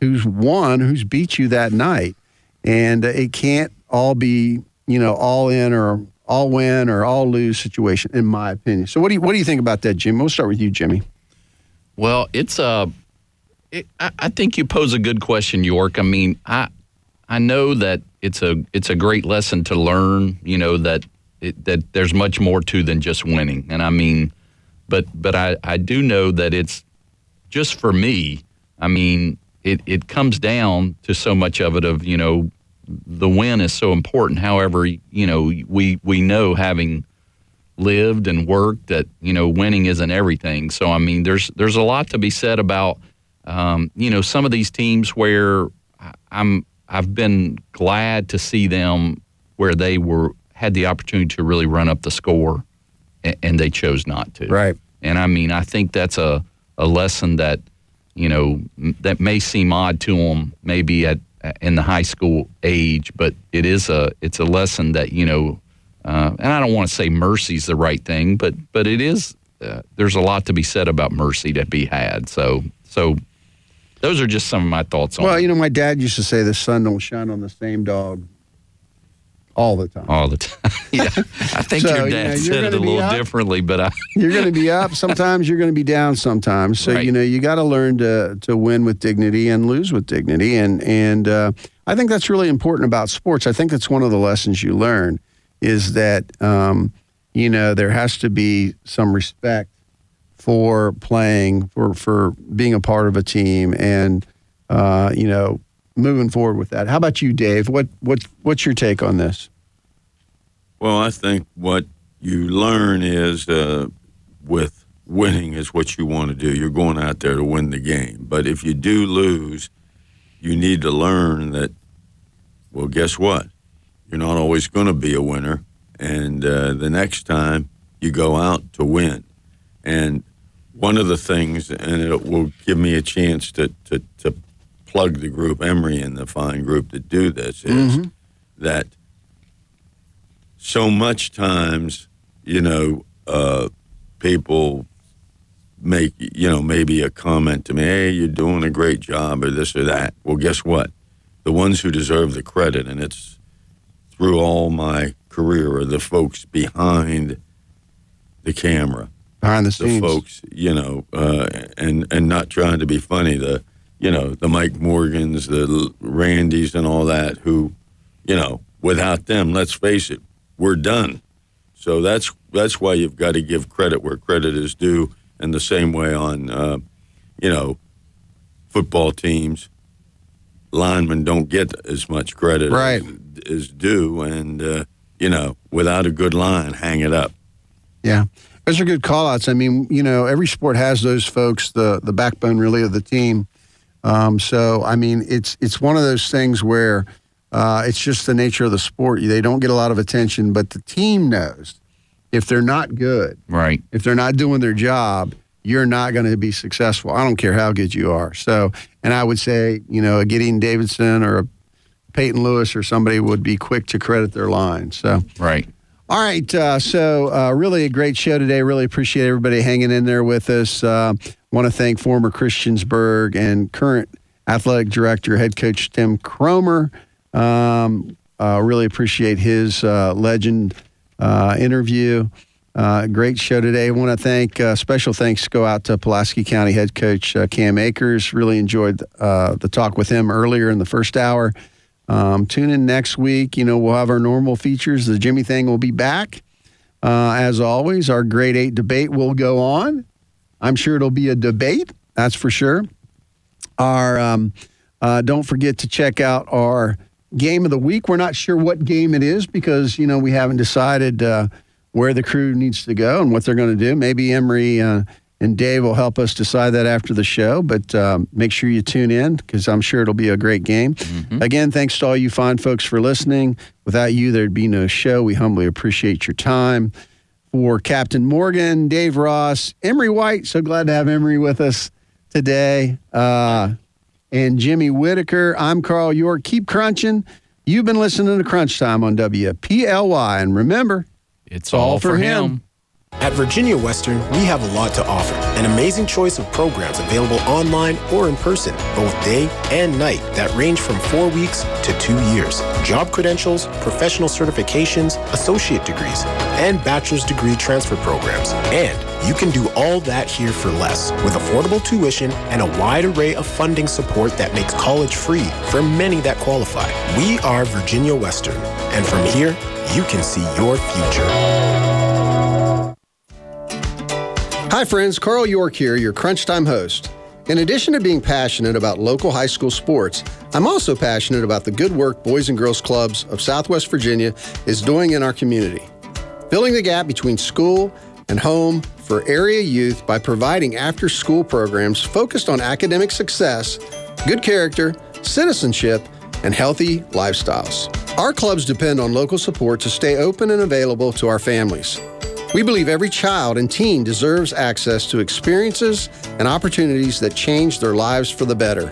S4: who's won, who's beat you that night, and uh, it can't all be you know all in or all win or all lose situation, in my opinion. So what do you what do you think about that, Jim? We'll start with you, Jimmy.
S5: Well, it's a. It, I, I think you pose a good question, York. I mean, I I know that it's a it's a great lesson to learn. You know that it, that there's much more to than just winning, and I mean, but but I I do know that it's just for me. I mean, it it comes down to so much of it of you know the win is so important. However, you know we we know having lived and worked that you know winning isn't everything. So I mean, there's there's a lot to be said about um, you know some of these teams where I'm I've been glad to see them where they were had the opportunity to really run up the score, and, and they chose not to.
S4: Right.
S5: And I mean, I think that's a a lesson that you know that may seem odd to them maybe at in the high school age, but it is a it's a lesson that you know uh, and I don't want to say mercy's the right thing, but but it is. Uh, there's a lot to be said about mercy to be had. So so those are just some of my thoughts on
S4: Well, you know, my dad used to say the sun don't shine on the same dog all the time.
S5: all the time. yeah, I think
S4: So,
S5: your
S4: you
S5: dad
S4: know, you're
S5: said it a little
S4: up.
S5: differently, but I
S4: you're going to be up sometimes you're going to be down sometimes so
S5: Right.
S4: you know you got to learn to to win with dignity and lose with dignity and and uh, i think that's really important about sports i think that's one of the lessons you learn is that um, you know there has to be some respect for playing for for being a part of a team and uh, you know moving forward with that how about you dave what what what's your take on this
S6: Well, I think what you learn is uh, with winning is what you want to do. You're going out there to win the game. But if you do lose, you need to learn that, well, guess what? You're not always going to be a winner. And uh, the next time you go out to win. And one of the things, and it will give me a chance to, to, to plug the group, Emery and the fine group that do this, is
S4: Mhm.
S6: that so much times, you know, uh, people make, you know, maybe a comment to me, hey, you're doing a great job or this or that. Well, guess what? The ones who deserve the credit, and it's through all my career, are the folks behind the camera.
S4: behind the scenes, the
S6: folks, you know, uh, and and not trying to be funny. The you know the Mike Morgans, the Randys, and all that. Who, you know, without them, let's face it, we're done. So that's that's why you've got to give credit where credit is due, and the same way on, uh, you know, football teams. Linemen don't get as much credit
S4: Right.
S6: as, as due, and uh, you know, without a good line, hang it up.
S4: Yeah. Those are good call outs. I mean, you know, every sport has those folks, the the backbone really of the team. Um, so I mean, it's it's one of those things where uh, it's just the nature of the sport. They don't get a lot of attention, but the team knows if they're not good,
S5: Right.
S4: if they're not doing their job, you're not going to be successful. I don't care how good you are. So, and I would say, you know, a Gideon Davidson or a Peyton Lewis or somebody would be quick to credit their line. So,
S5: Right.
S4: all right. Uh, so, uh, really a great show today. Really appreciate everybody hanging in there with us. Uh, Want to thank former Christiansburg and current athletic director, head coach Tim Cromer. Um, uh, really appreciate his uh, legend uh, interview. Uh, great show today. I want to thank, uh, special thanks go out to Pulaski County head coach uh, Cam Akers. Really enjoyed uh, the talk with him earlier in the first hour. Um, tune in next week. You know, we'll have our normal features. The Jimmy thing will be back. Uh, as always, our grade eight debate will go on. I'm sure it'll be a debate, that's for sure. Our um, uh, don't forget to check out our game of the week. We're not sure what game it is because you know we haven't decided uh, where the crew needs to go and what they're going to do. Maybe Emery uh, and Dave will help us decide that after the show. But um, make sure you tune in because I'm sure it'll be a great game. Again, thanks to all you fine folks for listening. Without you, there'd be no show. We humbly appreciate your time. For Captain Morgan, Dave Ross, Emery White, so glad to have Emery with us today. Uh, and Jimmy Whitaker. I'm Carl York. Keep crunching. You've been listening to Crunch Time on WPLY. And remember,
S5: it's
S4: all for him.
S29: At Virginia Western, we have a lot to offer. An amazing choice of programs available online or in person, both day and night, that range from four weeks to two years. Job credentials, professional certifications, associate degrees, and bachelor's degree transfer programs. And you can do all that here for less with affordable tuition and a wide array of funding support that makes college free for many that qualify. We are Virginia Western, and from here, you can see your future.
S4: Hi, friends. Carl York here, your Crunch Time host. In addition to being passionate about local high school sports, I'm also passionate about the good work Boys and Girls Clubs of Southwest Virginia is doing in our community. Filling the gap between school and home for area youth by providing after school programs focused on academic success, good character, citizenship, and healthy lifestyles. Our clubs depend on local support to stay open and available to our families. We believe every child and teen deserves access to experiences and opportunities that change their lives for the better.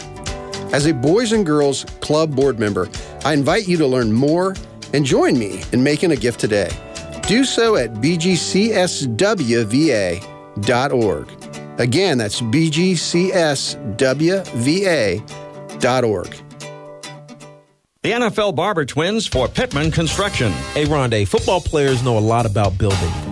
S4: As a Boys and Girls Club board member, I invite you to learn more and join me in making a gift today. Do so at bgcswva.org. Again, that's bgcswva.org.
S17: The NFL Barber Twins for Pittman Construction.
S18: Hey, Rondé, football players know a lot about building.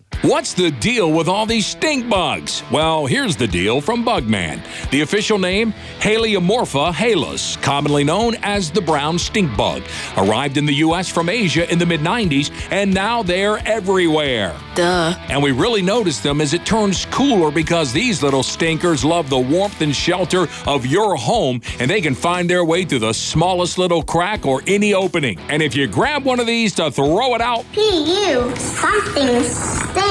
S26: What's the deal with all these stink bugs? Well, here's the deal from Bugman. The official name, Halyomorpha halys, commonly known as the brown stink bug, arrived in the U.S. from Asia in the mid 90s, and now they're everywhere.
S30: Duh.
S26: And we really notice them as it turns cooler because these little stinkers love the warmth and shelter of your home, and they can find their way through the smallest little crack or any opening. And if you grab one of these to throw it out,
S27: P.U. Something stinks.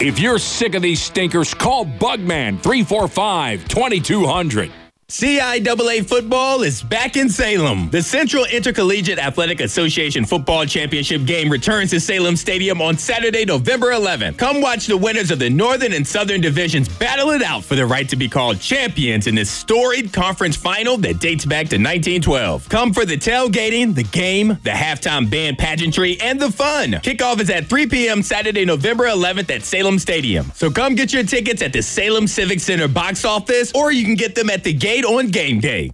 S26: If you're sick of these stinkers, call Bugman 345 2200.
S16: CIAA football is back in Salem. The Central Intercollegiate Athletic Association Football Championship game returns to Salem Stadium on Saturday, November 11th. Come watch the winners of the Northern and Southern divisions battle it out for the right to be called champions in this storied conference final that dates back to 1912. Come for the tailgating, the game, the halftime band pageantry, and the fun. Kickoff is at 3 p.m. Saturday, November 11th at Salem Stadium. So come get your tickets at the Salem Civic Center box office, or you can get them at the gate on game day.